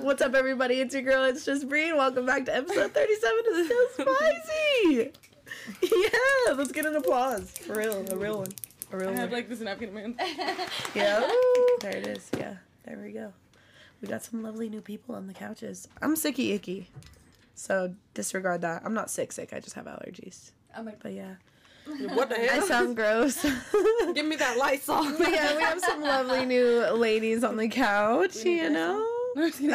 What's up, everybody? It's your girl. It's just Bree. Welcome back to episode 37 of Still Spicy. Yeah, let's get an applause. For real, a real one. A real I have one. like this napkin in my hand. Yeah, there it is. Yeah, there we go. We got some lovely new people on the couches. I'm sicky icky, so disregard that. I'm not sick sick. I just have allergies. I'm like, But yeah, What the hell? I hell? sound gross. Give me that Lysol. But yeah, we have some lovely new ladies on the couch. You know. Yes, please.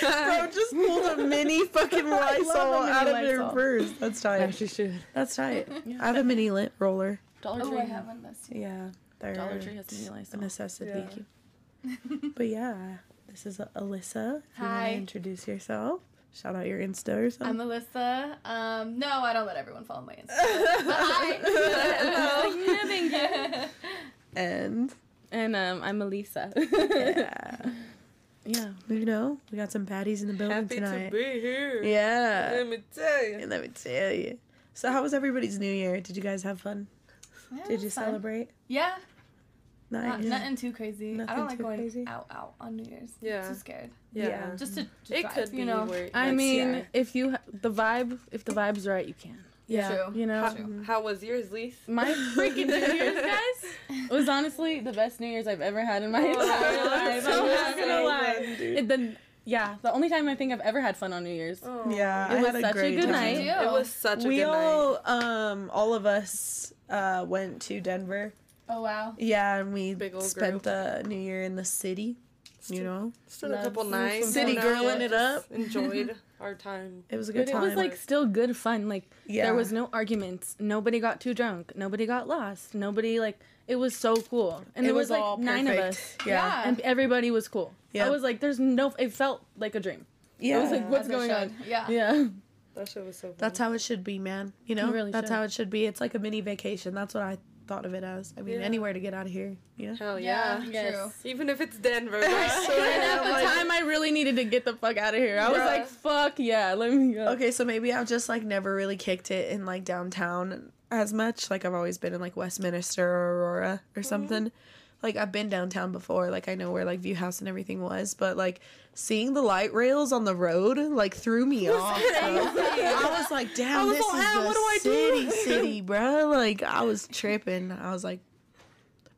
Bro just pulled a mini fucking Lysol love mini out of her Lysol. purse. That's tight. she should. That's tight. I have a mini lint roller. Dollar Tree. oh, I have one of those. Yeah, they're Dollar Tree has mini a Lysol. necessity. but yeah, this is Alyssa. If you want Hi. to introduce yourself, shout out your Insta or something. I'm. Alyssa. Um, no, I don't let everyone follow my Instagram. but hi. Thank you. and And um, I'm Elisa. yeah, yeah. you know, we got some patties in the building Happy tonight. to be here. Yeah, Let me tell you. let me tell you. So, how was everybody's New Year? Did you guys have fun? Yeah, Did you fun. celebrate? Yeah, Nice. not, nothing too crazy. Nothing I don't like going crazy? out out on New Year's. Yeah. too scared. Yeah. Yeah. Just to, to It drive, could be you know. where. I mean, yeah. if you ha- the vibe, if the vibe's right, you can. Yeah. True. You know. how, True. how was yours, Lise? My freaking New Year's, guys, It was honestly the best New Year's I've ever had in my Oh, entire life. so I'm not gonna lie. It, the, yeah, the only time I think I've ever had fun on New Year's. Oh. Yeah, It I was had a such a great good time. night. It was such a we good night. We all um all of us uh went to denver Oh wow. yeah and we Big old spent the new year in the city you know still a couple some nights. City hung girling it up. Enjoyed our time. it was a But good it was like still good fun. Like Yeah. there was no arguments. Nobody got too drunk. Nobody got lost. Nobody like it was so cool. And It there was, was like all nine of us. yeah Yeah. And everybody was cool. Yeah. I was like, there's no it felt like a dream. yeah, It was like, what's As going on? Yeah. Yeah. That shit was so fun. that's how it should be man you know It really that's should. how it should be it's like a mini vacation that's what i thought of it as i mean Yeah. anywhere to get out of here yeah Hell yeah. Yeah. True. Even if it's Denver. bro. at the time I really needed to get the fuck out of here. I was Yeah. like, fuck yeah, let me go. okay so maybe i've just like never really kicked it in like downtown as much like i've always been in like westminster or aurora or mm-hmm. something like i've been downtown before like i know where like view house and everything was but like seeing the light rails on the road like threw me off i was like damn was this like, is "Ah, the what do I city do?" city bro. Like i was tripping. I was like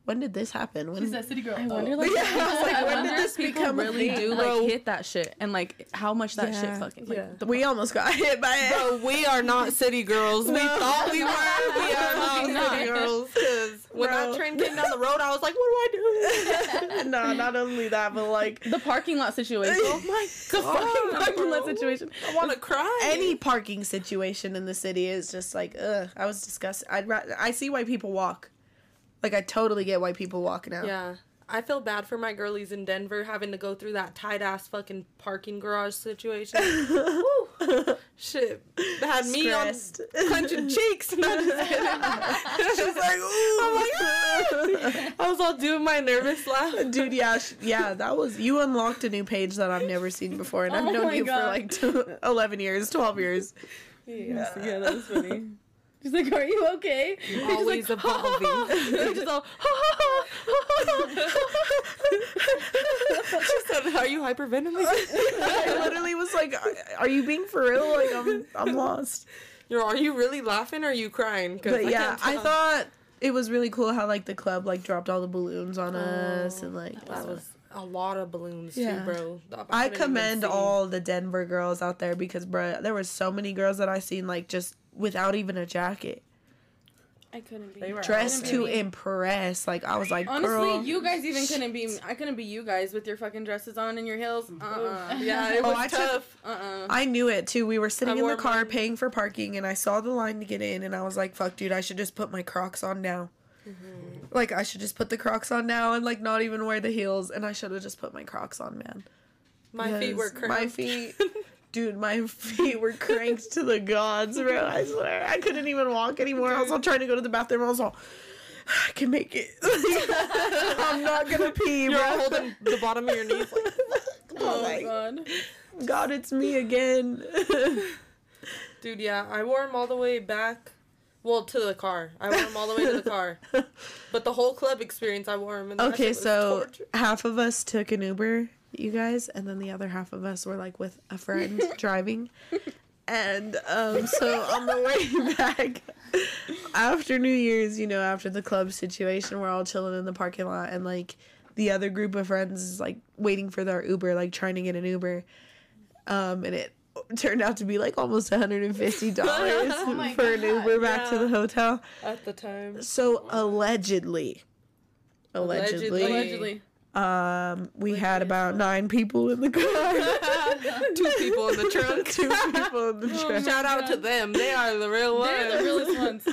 when did this happen when She's a city girl. I Oh. wonder, like, Yeah, I was like, I when did this become really thing, do bro? like hit that shit and like how much that shit fucking like, Yeah. we almost got hit by it Bro, we are not city girls. We No. thought we were. We are not Not. city girls. Because when Bro. that train came down the road, I was like, what do I do? no not only that but like the parking lot situation. Oh my the fucking God, parking lot situation. I want to cry. any parking situation in the city is just like ugh. I was disgusted. I'd ra- I see why people walk. Like I totally get why people walking out. Yeah. I feel bad for my girlies in Denver having to go through that tight ass fucking parking garage situation. Shit. Had me on Stressed. clenching cheeks. She's like, ooh. Like, "Ah." I was all doing my nervous laugh. Dude, yeah, sh- yeah, that was you unlocked a new page that I've never seen before, and I've Oh known you for like two, 11 years, twelve years. Yeah, yeah, that was funny. She's like, "Are you okay?" He's Always like, evolving. He's just all, she said, "Are you hyperventilating?" I literally was like, "Are you being for real? Like, I'm, I'm lost." You're, are you really laughing or are you crying? 'Cause But yeah, I thought it was really cool how like the club like dropped all the balloons on us Oh, and like that was a lot of balloons Yeah. too, bro. I couldn't commend all the Denver girls out there because, bro, there were so many girls that I seen like just without even a jacket, I couldn't be They were dressed Couldn't to impress. Like I was like, Honestly, girl. you guys even couldn't be. I couldn't be you guys with your fucking dresses on and your heels. Uh uh Yeah, it Oh, was I tough. Uh uh I knew it too. We were sitting I in the car mine. paying for parking, and I saw the line to get in, and I was like, "Fuck, dude, I should just put my Crocs on now." Mm-hmm. Like I should just put the Crocs on now and like not even wear the heels, and I should have just put my Crocs on, man. My feet were Because cramped. My feet, dude, my feet were cranked to the gods, bro. I swear, I couldn't even walk anymore. I was all trying to go to the bathroom. I was all, I can make it. I'm not gonna pee, You're bro. all holding the bottom of your knees. Like, Oh Oh my oh, god. God, it's me again. Dude, yeah, I wore them all the way back. Well, to the car. I wore them all the way to the car. But the whole club experience, I wore them. And that okay, so torture. half of us took an Uber you guys, and then the other half of us were like with a friend driving. And um, so on the way back after New Year's, you know, after the club situation, we're all chilling in the parking lot, and like the other group of friends is like waiting for their Uber, like trying to get an Uber. Um, and it turned out to be like almost $150 Oh my for an God, Uber back to the hotel. At the time. So allegedly, allegedly, Allegedly. Allegedly. Um, we had about nine people in the car. Two people in the trunk. Two people in the trunk. Shout out to them. They are the real ones. They're the realest ones.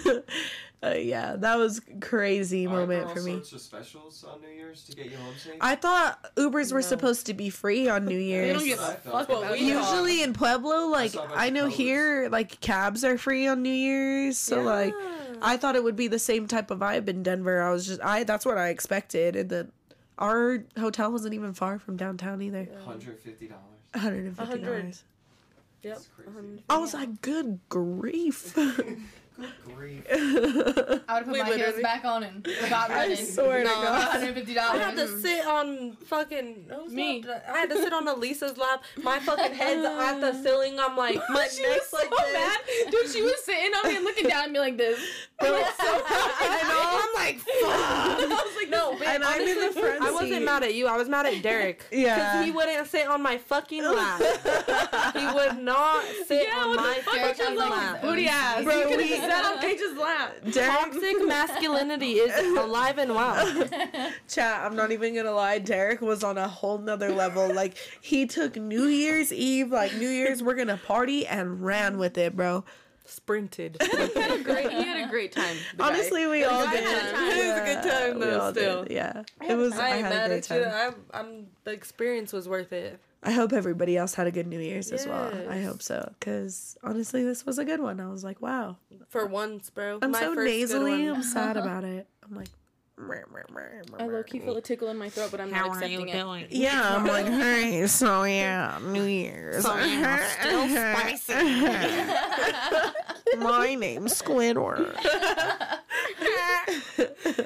Uh, yeah, that was crazy Aren't there moment for me. sorts of specials on New Year's to get you home safe? I thought Ubers were supposed to be free on New Year's. don't give I a thought. fuck Well, about we you. thought- Usually in Pueblo, like saw a bunch I know posts. here, like cabs are free on New Year's. So like, I thought it would be the same type of vibe in Denver. I was just, I that's what I expected, and then our hotel wasn't even far from downtown either. Hundred fifty dollars. Hundred and fifty dollars. Yep. That's crazy. 150. I was like, good grief. Good grief. I would have put We my heels back on and got I running. swear to No. God. $150. I had to mm-hmm. sit on fucking whose Me. lap? I had to sit on Elisa's lap. My fucking head's at the ceiling. I'm like, my She was neck's so like this. mad. Dude, she was sitting on me and looking down at me like this. Bro, I know. I'm like, fuck. I was like, no, bitch. And I'm in the Honestly, front I wasn't seat. mad at you. I was mad at Derek. Yeah. Because he wouldn't sit on my fucking lap. he would not sit yeah, on what my the fuck? Fucking has, like, lap. booty ass. Bro, you could we- have sat on Paige's lap. Derek, Toxic masculinity is alive and well. chat. I'm not even gonna lie. Derek was on a whole nother level. Like he took New Year's Eve, like New Year's, we're gonna party, and ran with it, bro. Sprinted. He had a great, he had a great time. Honestly, we all did. had a time. It was a good time, we though, all did. still. Yeah, it was. I, I ain't had a mad great at you. time. I, I'm the experience was worth it. I hope everybody else had a good New Year's as well. I hope so, because honestly, this was a good one. I was like, wow. For once, bro. I'm My so first good nasally. one. I'm sad about it. I'm like. I low key feel a tickle in my throat, but I'm not accepting it. Yeah, I'm like, hey, so yeah, New Year's. So, yeah, still spicy. My name's Squidward.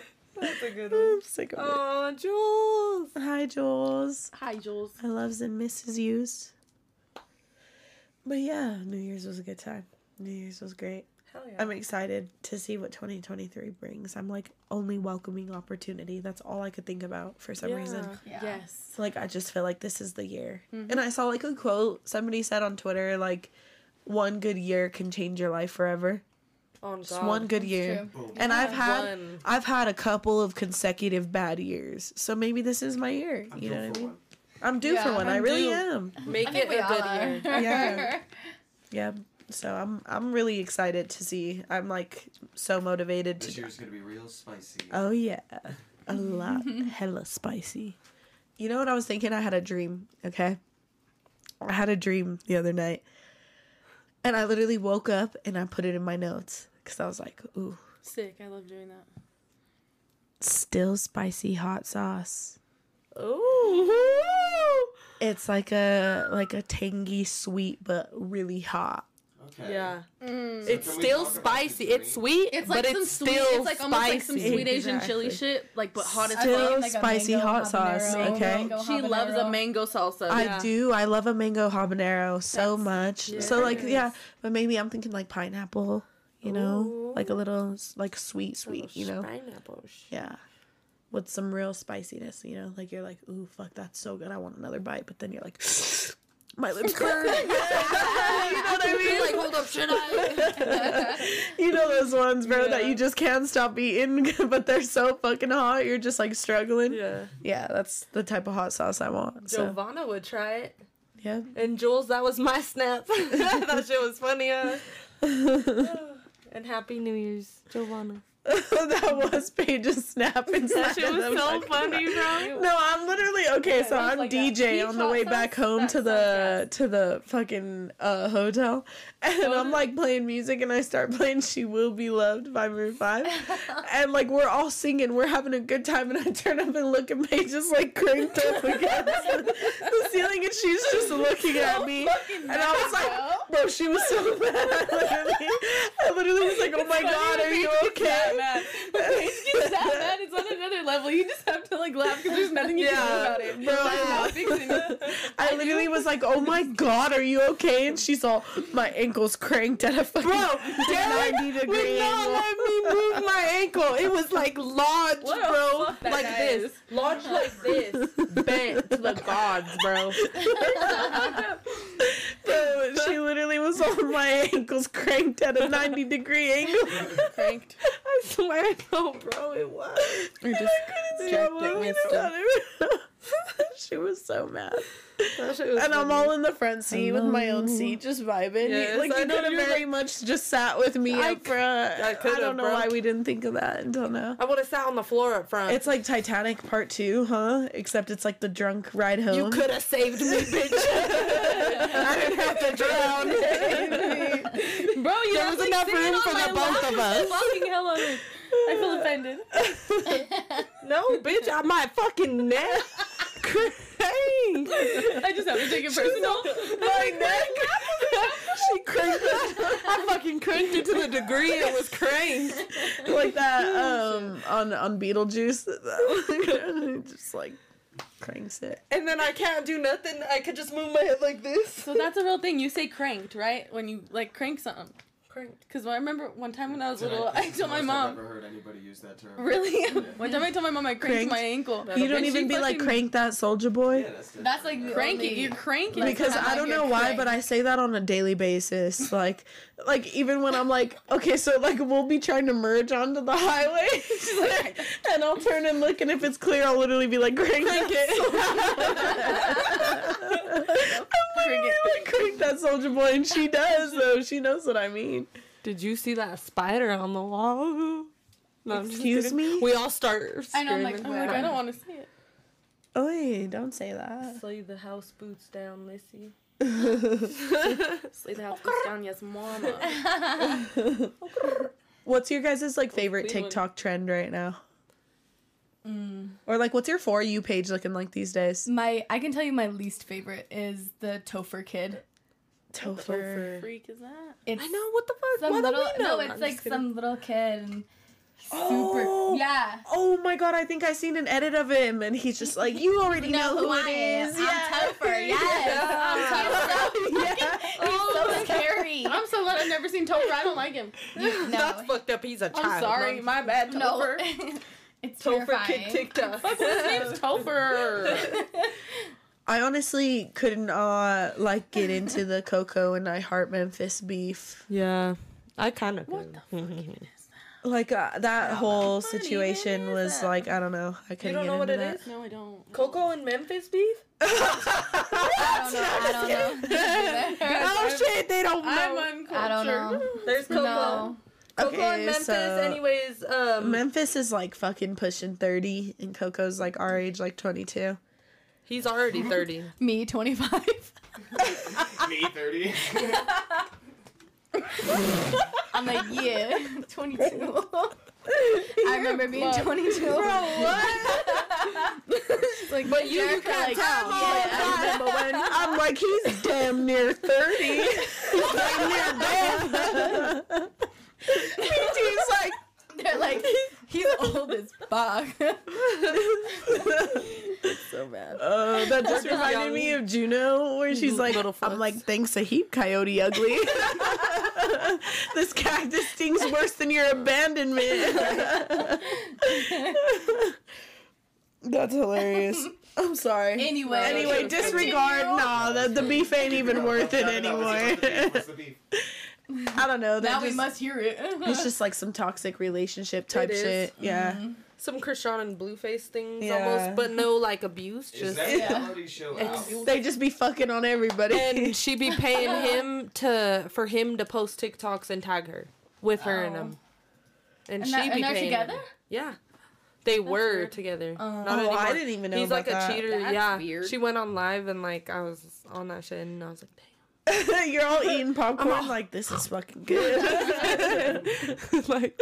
That's a good one. I'm sick of it. Oh, Jules. Hi, Jules. Hi, Jules. I loves and misses yous. But yeah, New Year's was a good time. New Year's was great. Hell yeah. I'm excited to see what 2023 brings. I'm like only welcoming opportunity. That's all I could think about for some reason. Yeah. Yes. So, like I just feel like this is the year. Mm-hmm. And I saw like a quote somebody said on Twitter like one good year can change your life forever. On Just God. one good year. true. Boom. And I've had One. I've had a couple of consecutive bad years. So maybe this is my year. I'm you due know what for I mean? one. I'm due for one. I I'm really due. am. Make it think a good are. year. Yeah. Yeah. So I'm I'm really excited to see. I'm like so motivated This to This year's gonna be real spicy. Oh yeah. A lot hella spicy. You know what I was thinking? I had a dream, okay? I had a dream the other night. And I literally woke up and I put it in my notes cuz I was like, "Ooh, Sick. I love doing that. still spicy hot sauce." Ooh. It's like a like a tangy sweet but really hot. Okay. Yeah. Mm. So It's still talk about the spicy. It's sweet, It's like but some it's sweet. still It's like almost like some spicy. sweet Asian chili shit, like but hot as Still fuck. like spicy mango hot sauce, habanero, okay? mango She loves a mango salsa. I Yeah. do. I love a mango habanero so much. So like yeah, but maybe I'm thinking like pineapple, you know, Ooh. like a little like sweet sweet, you know. Pineapple. Yeah. With some real spiciness, you know? Like you're like, ooh, fuck, that's so good. I want another bite. But then you're like, my lips burn. you know what I mean? Like, hold up, should I? you know those ones, bro, that you just can't stop eating, but they're so fucking hot. You're just like struggling. Yeah, yeah. that's the type of hot sauce I want. So, Giovanna would try it. yeah. And Jules, that was my snap. that shit was funny. Uh. And Happy New Year's, Giovanna. that was Paige's snap inside That shit was so fucking funny, bro. No, I'm literally okay. so I'm like. DJ on the way back home to the to the fucking uh, hotel, and I'm like playing music, and I start playing "She Will Be Loved" by Maroon Five, and like we're all singing, we're having a good time, and I turn up and look, and Paige is like cranked up against the, the ceiling, and she's just looking at me, and I was like, bro, she was so mad. I literally, I literally was like, oh my god, are you okay? Mad. When Paige gets that mad, it's on another level. You just have to like laugh because there's nothing you can do about it. bro. Like, laughing fixing it. I literally was like, "Oh my god, are you okay?" And she's all my ankles cranked at a fucking Bro, 90 Derek degree would not angle. let me move my ankle. It was like lodged, What bro. fuck that Like guy this. is. Lodged like this. Bent to the gods, bro. So she literally was on my ankles cranked at a 90 degree angle. Cranked. I swear, no, bro, it was. Or just Couldn't jacked stop it, moving missed it. about it. she was so mad. That shit was And I'm all in the front seat with my own seat, just vibing. Yes, like I you know, could have you're very much just sat with me I up front. I I, could've, don't know bro. why we didn't think of that until now. I would have sat on the floor up front. It's like Titanic Part Two, huh? Except it's like the drunk ride home. you could have saved me, bitch. I didn't have to drown. Bro, you There was like, enough room for the both of us. Fucking hell on it. I feel offended. no, bitch, I might fucking neck. Crazy. I just have to take it personal. my neck. she cranked it. I fucking cranked it to the degree it was cranked. like that um on on Beetlejuice. just like cranks it. And then I can't do nothing. I could just move my head like this. So that's a real thing. You say cranked, right? When you like crank something. Cranked. Because I remember one time when I was And little, I it's told my mom. I've never heard anybody use that term. Really? One time I told my mom I cranked, Cranked? my ankle. You don't even be like fucking- crank that soldier boy. Yeah, that's. That's like the Crank it. only- You're cranking. Like, because I don't know why, but. I say that on a daily basis. Like, like even when I'm like, okay, so like we'll be trying to merge onto the highway, like- and I'll turn and look, and if it's clear, I'll literally be like, crank, it. I'm literally like, crank that soldier boy, and she does, though. She knows what I mean. Did you see that spider on the wall? No, Excuse me? We all start. I know, I'm like. I'm like, I don't want to see it. Oi, don't say that. Lay the house boots down, Lissy. Lay the house boots down, yes, mama. What's your guys' like favorite TikTok trend right now? Mm. Or like, what's your for you page looking like these days? My, I can tell you my least favorite is the Topher kid. Topher. Freak is that? It's I know what the fuck. some Why little do we know? no, it's I'm like some little kid and super Oh. yeah. Oh my god, I think I seen an edit of him and he's just like, you already know, who, it is. I'm Topher. Yes, I'm Topher. yeah. He's so scary. I'm so glad I've never seen Topher. I don't like him. no, That's fucked up. He's a child. I'm sorry, my bad, no. Topher. it's Topher terrifying. kid TikTok. His name's Topher. I honestly couldn't uh like get into the Coco and I Heart Memphis beef. Yeah, I kind of. What the fuck even is Like uh, that whole situation was that? like I don't know. I couldn't You don't know what into it that. is? No, I don't. Coco and Memphis beef? I don't know. I don't know. oh shit, they don't know. I'm uncultured. I don't know. There's Coco. No. Coco Okay, and Memphis, so- anyways. Um, Memphis is like fucking pushing 30 and Coco's like our age like 22. he's already thirty. Me, 25. Me, 30. I'm like, yeah, 22. I remember being 22. like, But you, you can't like, tell. yeah, I remember when. I'm like, he's damn near 30. He's damn near dead. He's like, They're like, he's old as fuck. so bad. Uh, that just reminded young. me of Juno, where she's like, I'm like, thanks a heap, Coyote Ugly. this cactus stings worse than your abandonment. That's hilarious. I'm sorry. Anyway. Anyway, Continue. disregard. Nah, the, the beef ain't even worth it anymore. What's the beef? I don't know. now That we must hear it. it's just like some toxic relationship type is. shit. Mm-hmm. Yeah. Some Chrisean and Blueface things Yeah. almost, but no like abuse. Is Just that Yeah. reality show out? They just be fucking on everybody. and she be paying him to for him to post TikToks and tag her with her and Oh. him. And, And she that- be and they're paying together? him. Yeah. They were weird. together. Oh. Not Oh, anymore. I didn't even know He's about like that. a cheater. That's yeah. weird. She went on live and like I was on that shit and I was like, You're all eating popcorn like this is fucking good. damn. like,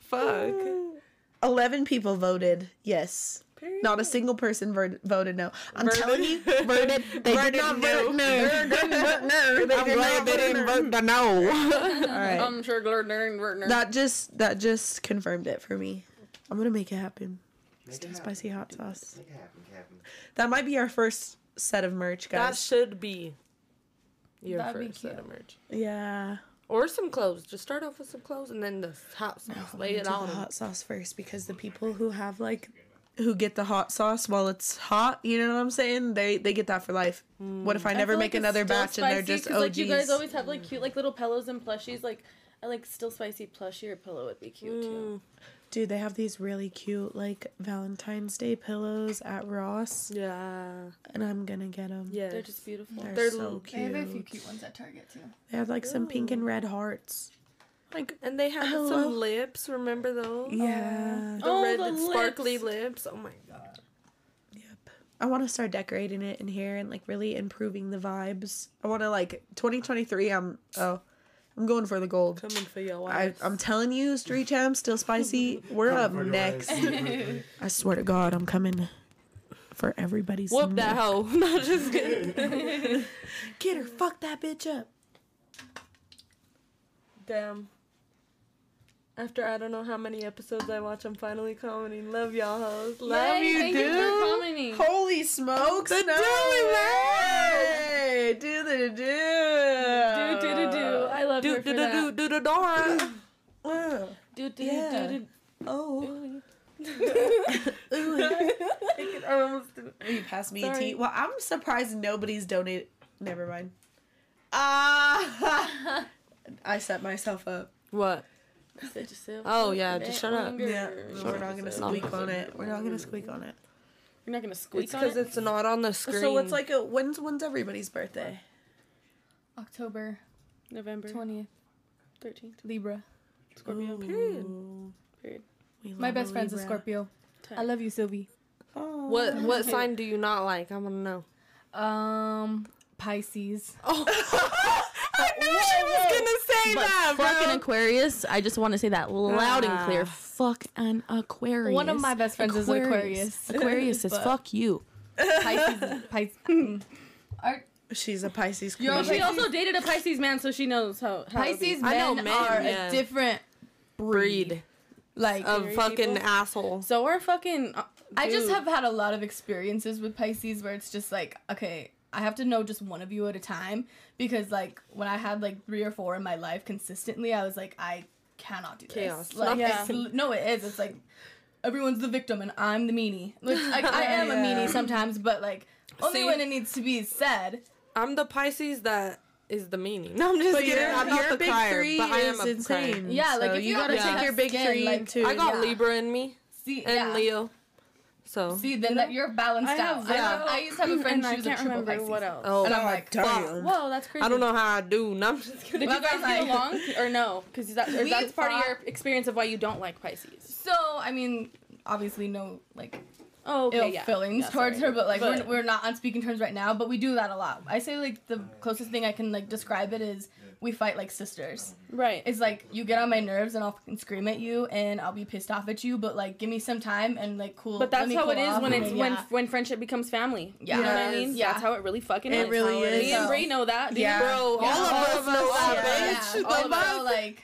fuck. Eleven people voted yes. Period. Not a single person ver- voted no. I'm Voted. telling you, voted. They Voted did not no. vote no. They didn't vote no. They I'm did glad not they vote didn't no. vote the no. All right. I'm sure Gardner Wertner. that just that just confirmed it for me. I'm gonna make it happen. Make it Still happen. spicy hot sauce. Make it happen, Captain. That might be our first set of merch, guys. That guys. should be your That'd be first set cute. of merch. yeah. Or some clothes. Just start off with some clothes and then the hot sauce. Lay it on. the 'em. hot sauce first because the people who have like who get the hot sauce while it's hot, you know what I'm saying? They they get that for life. Hmm. What if I never feel make like another batch and they're just just 'cause, OGs? like you guys always have like cute like little pillows and plushies. Like I like still spicy plushie or pillow would be cute too. Hmm. Dude, they have these really cute like Valentine's Day pillows at Ross, Yeah. and I'm gonna get them. Yeah. They're just beautiful. They're, They're so l- They have a few cute. cute ones at Target too. They have like some pink and red hearts. Like And they have Hello? some lips. Remember those? yeah, oh, The Oh, red, the sparkly lips. lips. Oh my god. yep. I want to start decorating it in here and like really improving the vibes. I want to like 2023. I'm oh, I'm going for the gold. Coming for your I, wife. I'm telling you, Street Jam, still spicy. We're up next. I swear to God, I'm coming for everybody's. Whoop that neck. hoe. Not just kidding. Get her, fuck that bitch up. Damn. After I don't know how many episodes I watch, I'm finally commenting. Love y'all hoes. Love Yay, you, thank dude. you for commenting. Holy smokes! The no Dilly way! Do the do. Do do do do. I love Do her do for do that. do do do Dora. Oh. Do do Yeah. do do. Oh. You passed me a Sorry. tea. Well, I'm surprised nobody's donated. Never mind. Ah! I set myself up. What? Set yourself Oh, yeah, just that shut up. hunger. Yeah, we're not gonna squeak on it. We're not gonna squeak on it. You're not gonna squeak It's on because it. it's not on the screen. So what's like a when's when's everybody's birthday? October November twentieth, thirteenth. Libra. Scorpio. Period. Period. We My best a friend's a Libra. Scorpio. I love you, Sylvie. Oh. What what sign do you not like? I want to know. Um, Pisces. I knew she was gonna say But that, fucking Aquarius, I just want to say that loud and clear. Ah. Fuck an Aquarius. One of my best friends is Aquarius. Aquarius is fuck you. Pisces. Pisces. Are, She's a Pisces queen. Yo, She also dated a Pisces man, so she knows how. how it be. Pisces I know men, men, are yeah. a different breed. breed Like of fucking people. asshole. So are fucking. Uh, I just have had a lot of experiences with Pisces where it's just like, okay, I have to know just one of you at a time because like when I had like three or four in my life consistently, I was like, I cannot do this. Chaos. Like, Yeah. it's- no, it is. It's like everyone's the victim and I'm the meanie. Which like, I am a meanie sometimes, but like only See? when it needs to be said. I'm the Pisces that is the meaning. No, I'm just But kidding. your, I'm not your the big crier, three but I am is a insane. crier. Yeah, like, So if you you gotta tough take your big skin, three like, into. I got Yeah. Libra in me See, and yeah. Leo. So See, then that you're balanced I have out. I, that. I used to have a friend. and She I was a can't triple remember Pisces. what else. oh, And I'm like, damn. Whoa, that's crazy. I don't know how I do. No, I'm just kidding. Did you guys get along or no? Because that, that's part of your experience of why you don't like Pisces. So I mean, obviously no like Oh, okay, ill yeah. feelings Yeah, towards sorry. her, but like But- we're, we're not on speaking terms right now. But we do that a lot. I say like the closest thing I can like describe it is we fight like sisters. Right. It's like you get on my nerves and I'll fucking scream at you and I'll be pissed off at you, but like give me some time and like cool. But let that's me how cool it is when it's then, when yeah. when friendship becomes family. Yeah. You know what I mean? Yeah. That's how it really fucking It is. really Me is. and So- Brie know that. Yeah. Bro, all Yeah, of us know that, bitch. yeah. The Although, fuck?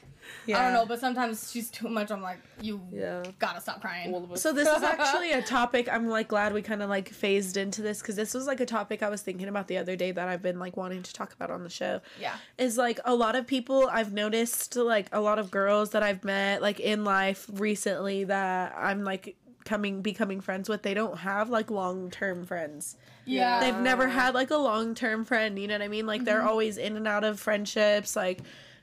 Like I don't know, but sometimes she's too much. I'm like, you Yeah. gotta stop crying. All of us. So this is actually a topic I'm like glad we kind of like phased into this because this was like a topic I was thinking about the other day that I've been like wanting to talk about on the show. Yeah. Is like a lot of people I've noticed like a lot of girls that I've met like in life recently that I'm like coming becoming friends with they don't have like long-term friends. Yeah. They've never had like a long-term friend, you know what I mean? Like they're mm-hmm. always in and out of friendships like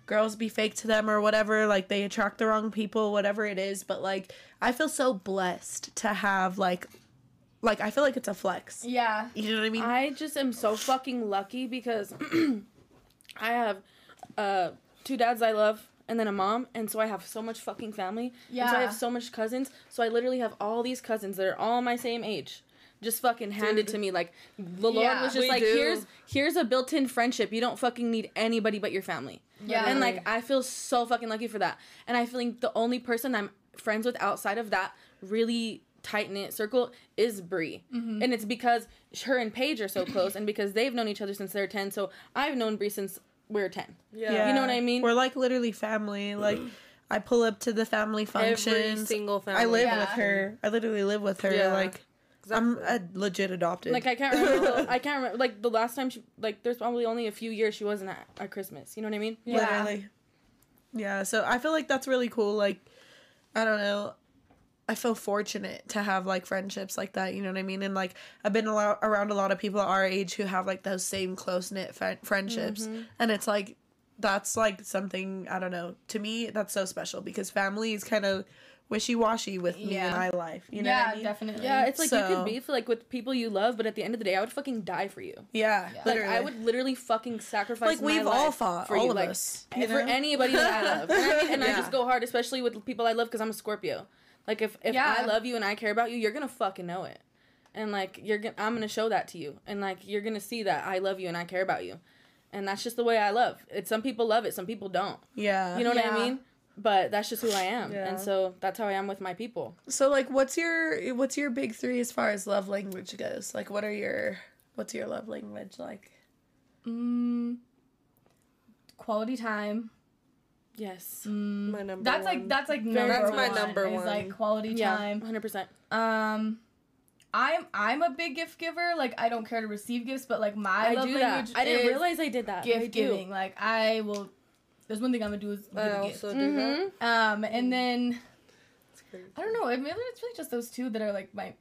girls be fake to them or whatever like they attract the wrong people whatever it is but like i feel so blessed to have like like i feel like it's a flex Yeah. you know what i mean I just am so fucking lucky because I have uh, two dads I love and then a mom, and so I have so much fucking family. Yeah. And so I have so much cousins. So I literally have all these cousins that are all my same age. Just fucking handed to me like the Lord Yeah. was just like do. here's here's a built-in friendship. You don't fucking need anybody but your family. Yeah. And like I feel so fucking lucky for that. And I feel like the only person I'm friends with outside of that really tight knit circle is Brie. Mm-hmm. And it's because her and Paige are so close and because they've known each other since they're 10. So I've known Brie since we are 10. Yeah. You know what I mean? we're like literally family like i pull up to the family functions. Every functions single family. i live Yeah. with her i literally live with her Yeah. like I'm a legit adopted. Like I can't remember. I can't remember. Like the last time she like there's probably only a few years she wasn't at, at Christmas. You know what I mean? Yeah. literally. Yeah, so I feel like that's really cool. Like, I don't know. I feel fortunate to have like friendships like that. You know what I mean? And like I've been a lot, around a lot of people our age who have like those same close knit fri friendships, mm-hmm. and it's like that's like something I don't know. To me, that's so special because family is kind of wishy washy with me Yeah. in my life. You know yeah, what I mean? definitely. Yeah, it's like you So- could beef like with people you love, but at the end of the day, I would fucking die for you. Yeah, Yeah. Like. I would literally fucking sacrifice. like my we've all life fought, for all you, of like, us. and you for know? anybody that I love. And, I, mean, and I just go hard, especially with people I love, because I'm a Scorpio. Like if if Yeah. I love you and I care about you, you're gonna fucking know it, and like you're gonna I'm gonna show that to you, and like you're gonna see that I love you and I care about you, and that's just the way I love. It some people love it, some people don't. yeah. You know what I mean? But that's just who I am, Yeah. and so that's how I am with my people. So like what's your what's your big 3 as far as love language goes? Like what are your what's your love language like? Mm, quality time. Yes. Mm, My number that's one. like that's like Very number That's my one, number is like quality Yeah. time. Hundred percent. Um, I'm I'm a big gift giver. Like I don't care to receive gifts, but like my I love do that. language I didn't realize I did that. gift giving. Like I will. There's one thing I'm gonna do is give I a gift. also do that. Mhm. Um, and then I don't know. I mean, it's really just those two that are like my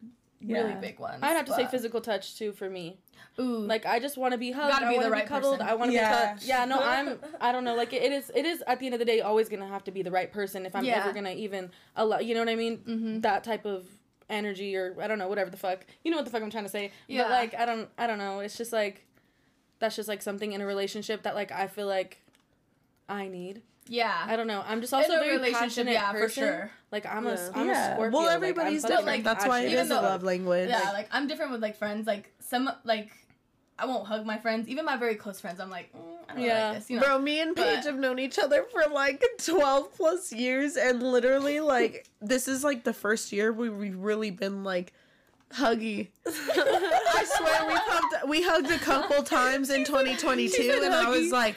really big ones. I'd have to say physical touch too for me. Ooh, Like I just want to be hugged. Gotta I be want the to be cuddled. person. I want to Yeah. be touched. Yeah, no, I'm. I don't know. Like it is. It is at the end of the day always gonna have to be the right person if I'm Yeah. ever gonna even allow. You know what I mean? Mhm. That type of energy or I don't know whatever the fuck. You know what the fuck I'm trying to say? Yeah. But like I don't. I don't know. It's just like that's just like something in a relationship that like I feel like I need. yeah. I don't know. I'm just also a a very relationship, passionate yeah, for person. sure. Like I'm a Yeah. I'm a. Scorpio. well, everybody's fucking different. like, That's why it passionate. is a love language. Yeah, like I'm different with like friends. Like some like I won't hug my friends, even my very close friends. I'm like, mm, I don't Yeah. like this, you know. Bro, me and Paige But- have known each other for like 12 plus years, and literally, like, this is like the first year we- we've really been like huggy. I swear, we hugged, we hugged a couple times in 2022, said and I was like,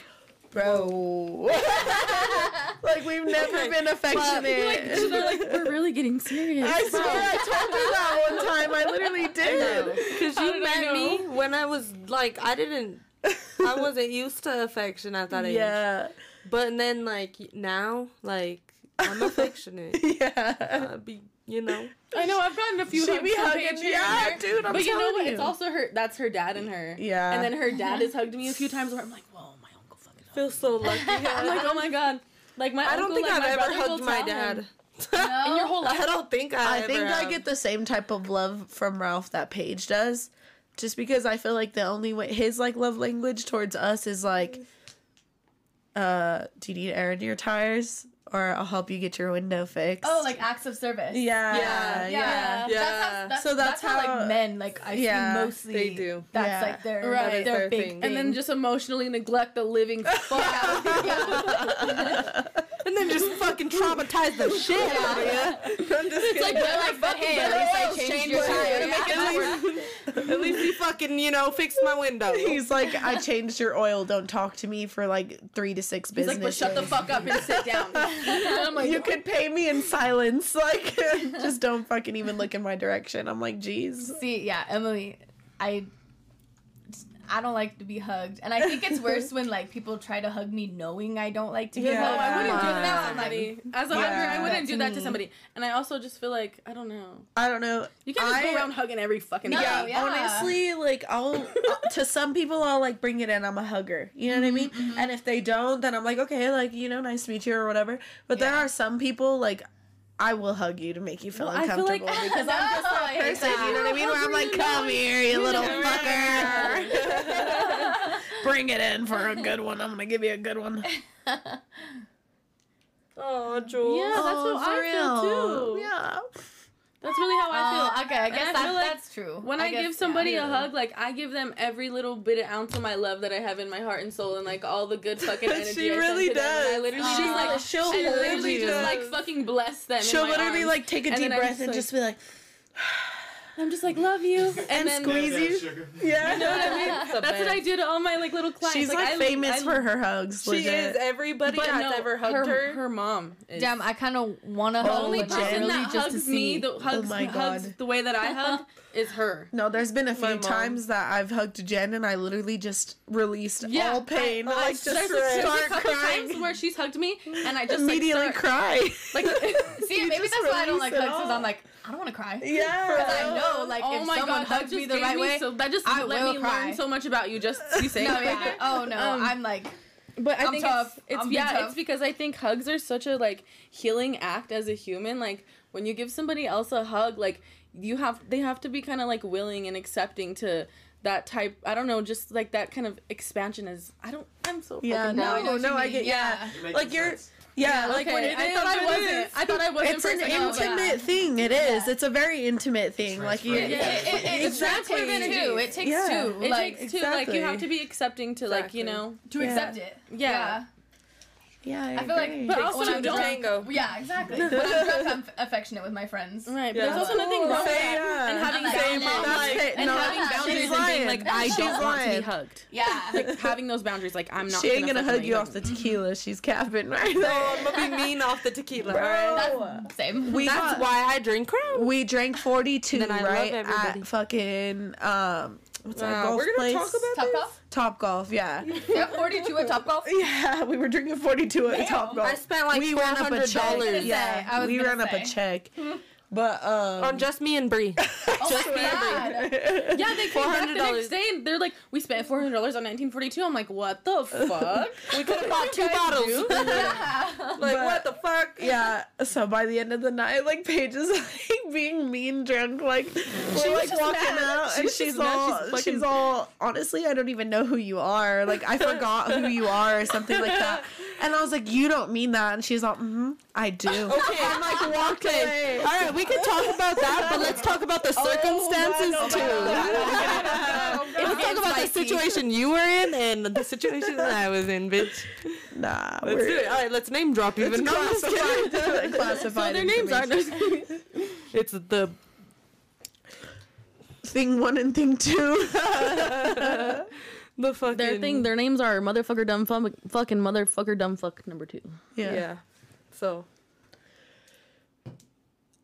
bro. like, we've never been affectionate. They're like we're really getting serious. I swear I told her that one time. I literally did. Because you did met me when I was like, I didn't, I wasn't used to affection at that age. Yeah. But then, like, now, like, I'm affectionate. Yeah. uh, be, you know. I know I've gotten a few She hugs be from hugging Paige me. here and Yeah, there. dude, I'm but you know what? you. It's also her. That's her dad and her. Yeah. And then her dad has hugged me a few times where I'm like, whoa, my uncle fucking. hugged Feel so lucky. I'm like, oh my god. Like my. I don't uncle, think like, I've my ever hugged my dad. him- In your whole life. I don't think I. I ever think I have. get the same type of love from Ralph that Paige does. Just because I feel like the only way his like love language towards us is like uh do you need air in your tires? Or I'll help you get your window fixed. oh, like acts of service. Yeah. Yeah, Yeah. yeah. Yeah. That's how, that's, So that's that's, how, how- like men like I Yeah, see mostly they do. That's Yeah. like their Right. their, their big thing. And then just emotionally neglect the living fuck out of you. and then just fucking traumatize the shit out of you. It's like they're like, but hey, at least I changed your tire. Yeah. At least you fucking, you know, fixed my window. He's like, I changed your oil. Don't talk to me for like three to six He's business like, but shut the fuck up and sit down. And like, You could pay me in silence. Like, just don't fucking even look in my direction. I'm like, geez. See, yeah, Emily, I I don't like to be hugged, and I think it's worse when like people try to hug me knowing I don't like to be Yeah. No, hugged. I wouldn't do that to somebody. As a hugger, Yeah. I wouldn't do That that to to somebody. And I also just feel like I don't know. I don't know. You can't just I- go around hugging every fucking No, yeah, yeah. honestly, like I'll uh, to some people I'll like bring it in. I'm a hugger. You know what I mean? Mm-hmm, And if they don't, then I'm like, okay, like you know, nice to meet you or whatever. But there are some people like I will hug you to make you feel Well, I feel uncomfortable like- because I'm just that hate person. You know what I mean? Where I'm like, come here, you little fucker. bring it in for a good one. I'm gonna give you a good one. Oh, Jules. Yeah, that's Oh, how for I feel too. Yeah. That's really how I feel. Oh, okay, I guess I that, like that's true. When I, guess, give somebody yeah. a hug, like I give them every little bit of ounce of my love that I have in my heart and soul, and like all the good fucking energy. She I really to them. I does. literally just like she'll I literally you. just like fucking bless them. She'll literally arms. like take a deep breath just and like- just be like, I'm just like love you, and, And then squeeze you. yeah. You know what I mean? That's That's what I best. do to all my like little clients. She's like, I- famous I- for her hugs. She legit. is. Everybody But that's no, ever hugged her. Her mom. Is. Damn, I kind of want to the hug only with person Emily that just hugs to me, see. the oh hugs, my hugs the way that I hug, is her. No, there's been a few times that I've hugged Jen and I literally just released Yeah, all pain, I- like there's just a- there's a start couple crying, times where she's hugged me and I just immediately like, start, cry. like See, maybe that's why I don't like hugs because. I'm like, I don't want to cry. yeah, Because I know, like, oh if my someone god, that hugs me just the gave right me way, so that just I let will me cry. learn so much about you. Just you saying no, that right yeah. there. Oh no, Um, I'm like, But I I'm think tough. it's, it's I'm being yeah, tough. it's because I think hugs are such a like healing act as a human. Like when you give somebody else a hug, like you have they have to be kind of like willing and accepting to that type. I don't know, just like that kind of expansion is. I don't. I'm so Yeah, fucking no, dumb. I no, I get yeah. Yeah. You're Like you're, sense. yeah, like okay, when it I is, thought I wasn't. I thought I wasn't. It's an. No, intimate yeah. thing. It is. Yeah. It's a very intimate thing. Like you, Yeah, it, it, it, it's Exactly. transference too. It takes Yeah. two. It like takes two. Like you have to be accepting to like you know. to Yeah. accept it. Yeah. Yeah, I, I feel like, agree. But also when I'm don't- drunk, Tango. yeah, exactly. when I'm drunk, I'm affectionate with my friends. Right. Yeah. There's also nothing wrong with that. yeah. And having I'm boundaries. like, That's like, and no, having boundaries and being like, I don't want to be hugged. Yeah. Like having those boundaries, like I'm not. She ain't gonna fucking hug you off the tequila. She's capping right No, there. I'm gonna be mean off the tequila. Alright. That's same. We That's why I drink Crown. We drank 42, Then I love right? At fucking, um, what's that golf we're gonna place? talk about Top this. golf. Top Golf, yeah. Yeah, 42 at Top Golf. Yeah, we were drinking 42 at Damn. Top Golf. I spent like we ran up a check. dollars Yeah, we gonna ran up a check. But, um. on just me and Brie. Oh Just my me and god. Yeah, they came back the next day and they're like, we spent four hundred dollars on 1942. I'm like, what the fuck? We could have bought two bottles. Yeah. like But- what the fuck? Yeah, so by the end of the night, like Paige is like being mean drunk, like we're like walking mad. out, She and she's all, She's fucking- she's all. Honestly, I don't even know who you are. Like I forgot who you are, or something like that. And I was like, you don't mean that, and she's all, mm-hmm, I do. Okay, I'm like walked away. All right, we can talk about that, but let's talk about the oh, circumstances Oh too. God. Let's talk about the situation you were in and the situation that I was in, bitch. Nah, Let's do it. All right, let's name drop It's even. No, I'm just kidding. classified. classified so their names are information. It's the thing one and thing two. the fucking Their thing, their names are motherfucker dumb fuck, fucking motherfucker dumb fuck number two. yeah. Yeah. So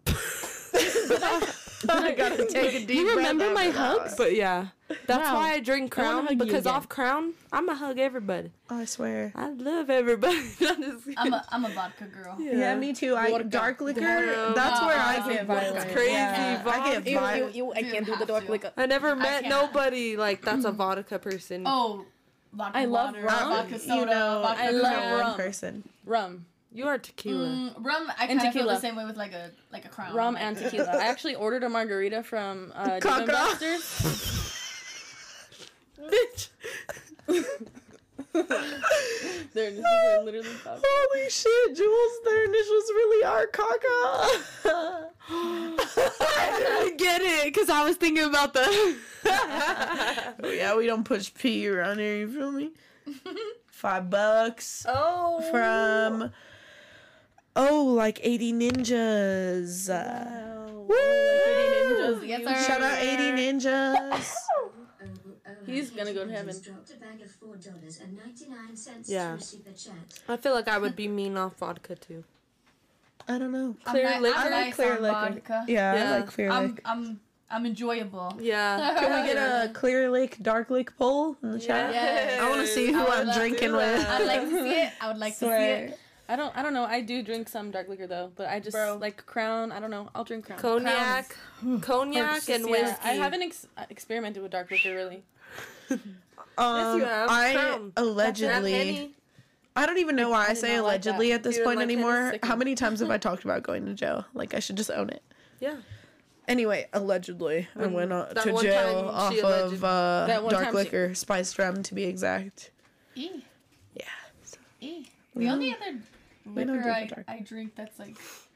I gotta take a deep You breath remember my after that hugs? But yeah, that's Wow. why I drink I wanna Crown hug you because again. off Crown, I'ma hug everybody. one. I swear. I love everybody. I'm just. I'm a, I'm a vodka girl. Yeah, me too. I Vodka. dark liquor. Damn. That's where Oh, I vodka. get violent. It's crazy. Yeah, I get Vodka. violent. I Dude, can't do the have dark to. liquor. I never met can't. nobody like that's a mm. vodka person. Oh, vodka I love water, rum. vodka You know, vodka I I love love one rum. person. Rum, You are tequila. Mm, rum, I kind of feel the same way with like a like a crown. rum like and tequila. I actually ordered a margarita from uh, Caca. Buster's. Bitch. Their initials are literally Caca. Holy shit, Jules, their initials really are caca. I didn't get it because I was thinking about the. Oh, yeah, we don't push P around here, you feel me? Five bucks oh. from, oh, like 80 ninjas. Wow. Woo! Yes, sir. Shout out 80 ninjas. He's gonna go to heaven. Yeah. Yeah. I feel like I would be mean off vodka too. I don't know. I'm Clear ni- liquor? I'm nice Clear on liquor. vodka. Yeah, Yeah. I like clear I'm lake. I'm I'm enjoyable. Yeah. Can we get a clear lake, dark lake poll in the chat? Yes. I want to see who I would I'm drinking with. I'd like to see it. I would like to see it. I don't. I don't know. I do drink some dark liquor though, but I just Bro. like Crown. I don't know. I'll drink Crown. Cognac, cognac, just- and yeah, whiskey. I haven't ex- uh, experimented with dark liquor really. Um, you have. I Crown. Allegedly. I don't even know why I did say not like allegedly at this You point like anymore. How many times have I talked about going to jail? Like I should just own it. Yeah. Anyway, allegedly, I went uh, that to jail off of uh, dark time she- liquor, spiced rum to be exact. E. Yeah. E. The only other We don't liquor drink I, dark I drink that's like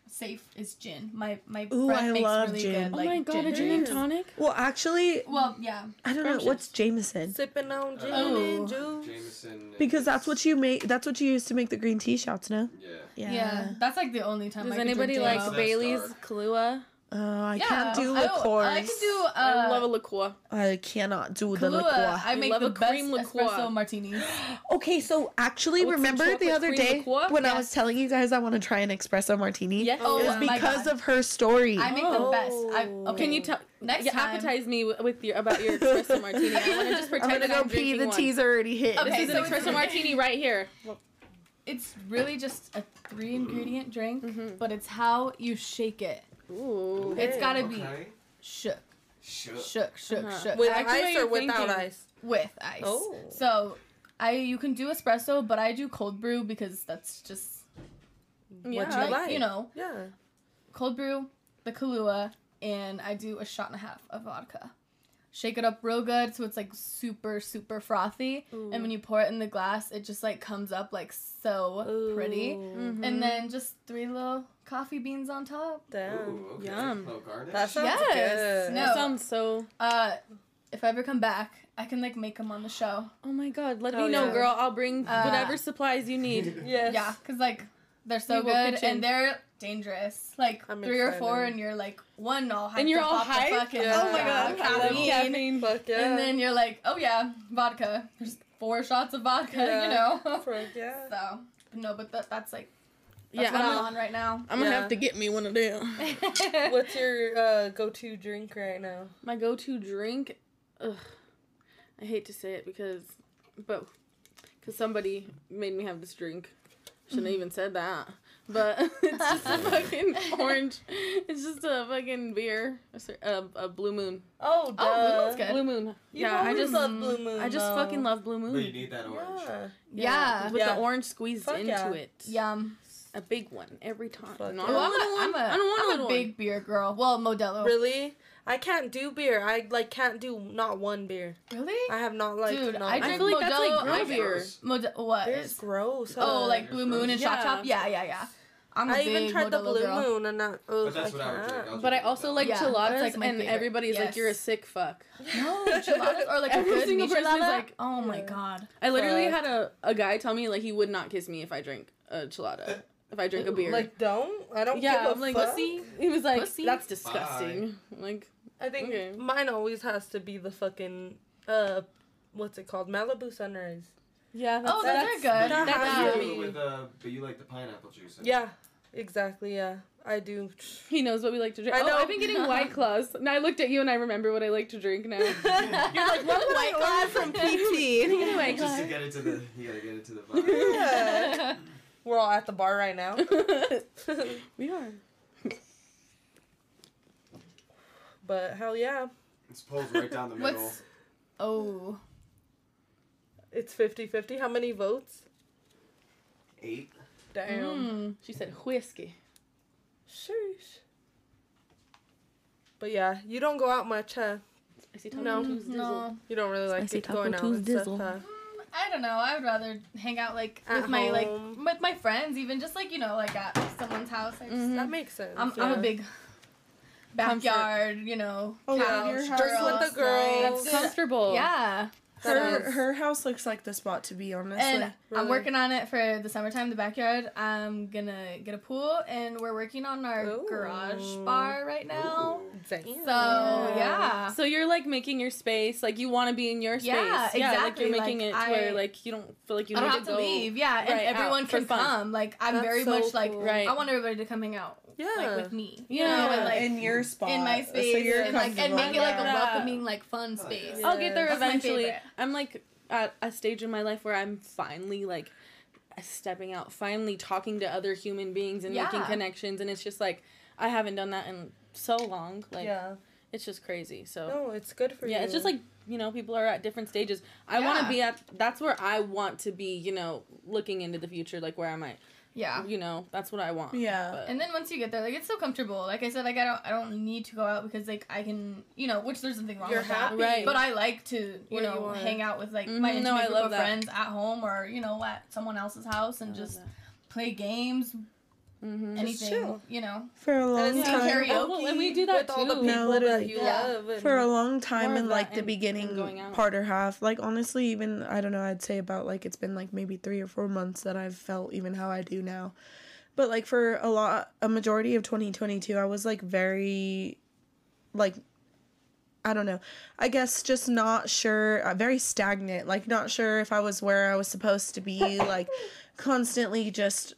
safe is gin. My my Ooh, friend I makes love really gin. good Oh like oh my god, a gin and tonic. Well, actually, Well, yeah. I don't know Scrumptious. what's Jameson Sipping on gin Oh. and juice. Jameson. because that's what you make. That's what you use to make the green tea shots. No. Yeah. Yeah. That's like the only time Does I anybody drink like Bailey's, dark. Kahlua? Oh, I Yeah, can't do I, liqueurs. I can do uh I love a liqueur. I cannot do the Kahlua. liqueur. I make love the a best cream liqueur. espresso martinis. Okay, so actually, Oh, remember the other day liqueur? when I was telling you guys I want to try an espresso martini? Yes. Oh It was because of her story. I make the best. I, Oh. okay. Can you tell? Next yeah, time. appetize me with your about your espresso martini. I want to just I'm gonna that go I'm pee. The one. tea's already hit. Okay, This is so an espresso martini right here. It's really just a three ingredient drink, Mhm. but it's how you shake it. Ooh. It's gotta be Okay. shook, Shook. shook, shook, Uh-huh. shook. With Actually, ice or you're without ice? with ice. Oh. So I you can do espresso, but I do cold brew because that's just What Yeah. you like, like? you know, Yeah. cold brew, the Kahlua, and I do a shot and a half of vodka. Shake it up real good so it's like super super frothy, and when you pour it in the glass, it just like comes up like so pretty. Ooh. And then just three little coffee beans on top. Damn. Ooh, okay. Yum. That sounds Yes. good. No. That sounds so. Uh, if I ever come back, I can like make them on the show. Oh my god, let Oh, me know, yeah. girl. I'll bring Uh, whatever supplies you need. Yes. Yeah, cause like they're so We good pitch and they're dangerous. Like I'm three or four, and you're like one all hyped And you're up all off the hyped? Yeah. Oh my god, I love caffeine. caffeine. Fuck yeah. And then you're like, oh yeah, vodka. There's four shots of vodka, Yeah. you know. Fuck yeah. so no, but that, that's like that's Yeah, what I'm I'm, on right now. I'm gonna Yeah. have to get me one of them. What's your uh, go-to drink right now? My go-to drink. Ugh, I hate to say it because, but because somebody made me have this drink. Shouldn't have mm-hmm. even said that. But it's just a fucking orange. It's just a fucking beer. A, a, a blue moon. Oh, Oh, Blue Moon's good. Blue moon. You yeah, I just love Blue Moon. I just though. fucking love blue moon. But you need that orange. Yeah. Yeah. with Yeah. the orange squeezed Fuck into yeah. it. Yum. A big one every time. Not yeah. a I'm little a, one. I'm a, I don't want a I'm little a one. big beer girl. Well, Modelo. Really? I can't do beer. I like can't do not one beer. Really? I have not like Dude, not I I drink feel like that's like Modelo, beer. Mod- what? Beer's is- gross. Oh, like Blue Moon and Shock Yeah. Top? Yeah, yeah, yeah. I'm a I even big tried the Blue girl. Moon and that. Oh, But that's I what I would drink. I'll But I also like Yeah, chiladas, that's, like, my and favorite. everybody's like, "You're a sick fuck." No, enchiladas or like a Every good single person is like, oh my god. I literally Fuck. had a, a guy tell me like he would not kiss me if I drank a chilada. If I drink a beer. Like don't. I don't yeah, give a I'm like fuck. Pussy. He was like, Pussy? "That's disgusting." Like, I think Okay. mine always has to be the fucking uh, what's it called? Malibu Sunrise. yeah, Oh, those are that's- good. But you, That but you to do it be- with uh, but you like the pineapple juice. in. Yeah, exactly. Yeah, I do. He knows what we like to drink. I Oh. I've been getting white claws. Now I looked at you and I remember what I like to drink now. You're like what White I order Claw? from PT? White Just to get it to the, you gotta get it to the vibe. Yeah. We're all at the bar right now. we are. but hell yeah, It's pulled right down the middle. What's oh it's 50-50. How many votes? Eight. Damn. mm. She said whiskey. Sheesh. But yeah, you don't go out much, huh? Spicy taco No. Tuesday. no. You don't really like Spicy it going Taco out and stuff, huh? I don't know. I would rather hang out like At with my like with my friends, even just like you know like at someone's house. I just, Mhm. That makes sense. I'm I'm a big backyard, you know. Oh, yeah, couch, your house Just with the girls. night. That's comfortable. Yeah. Her Sounds- her house looks like the spot to be, honestly. And I'm working on it for the summertime, the backyard. I'm gonna get a pool, and we're working on our Ooh. garage bar right now. Damn. So yeah, So you're like making your space, like you want to be in your space. Yeah, like exactly, you're making like, it to where like you don't feel like you I need don't have to to go. leave. Yeah, and right, everyone can come. Like I'm That's very so much like. Right. I want everybody to come hang out. Yeah. Like with me. You Yeah. know, and like in your spot. in my space So you're and like and make it like a welcoming, like fun oh, space. Yeah. I'll get there That's eventually. I'm like at a stage in my life where I'm finally like stepping out, finally talking to other human beings and making connections, and it's just like I haven't done that in so long. Like yeah. it's just crazy. So No, it's good for you. yeah, it's just like you know people are at different stages. I want to be at. That's where I want to be. You know, looking into the future, like where am I might. Yeah. You know, that's what I want. Yeah. But- And then once you get there, like it's so comfortable. Like I said, like I don't, I don't need to go out because like I can, you know, which there's nothing wrong You're with happy. that. Right. But I like to, you Where know, you hang out with like my Mhm, intimate no, I group love of that. friends at home or you know at someone else's house and just play games, Mhm. anything, chill. you know. For a long it's Yeah. time. karaoke. Oh, well, and we do that with all the people No, that literally. you Yeah. love. And for a long time More in like the and- beginning and going out. part or half like honestly even i don't know i'd say about like it's been like maybe three or four months that i've felt even how i do now but like for a lot a majority of 2022 i was like very like i don't know i guess just not sure uh, very stagnant like not sure if i was where i was supposed to be like constantly just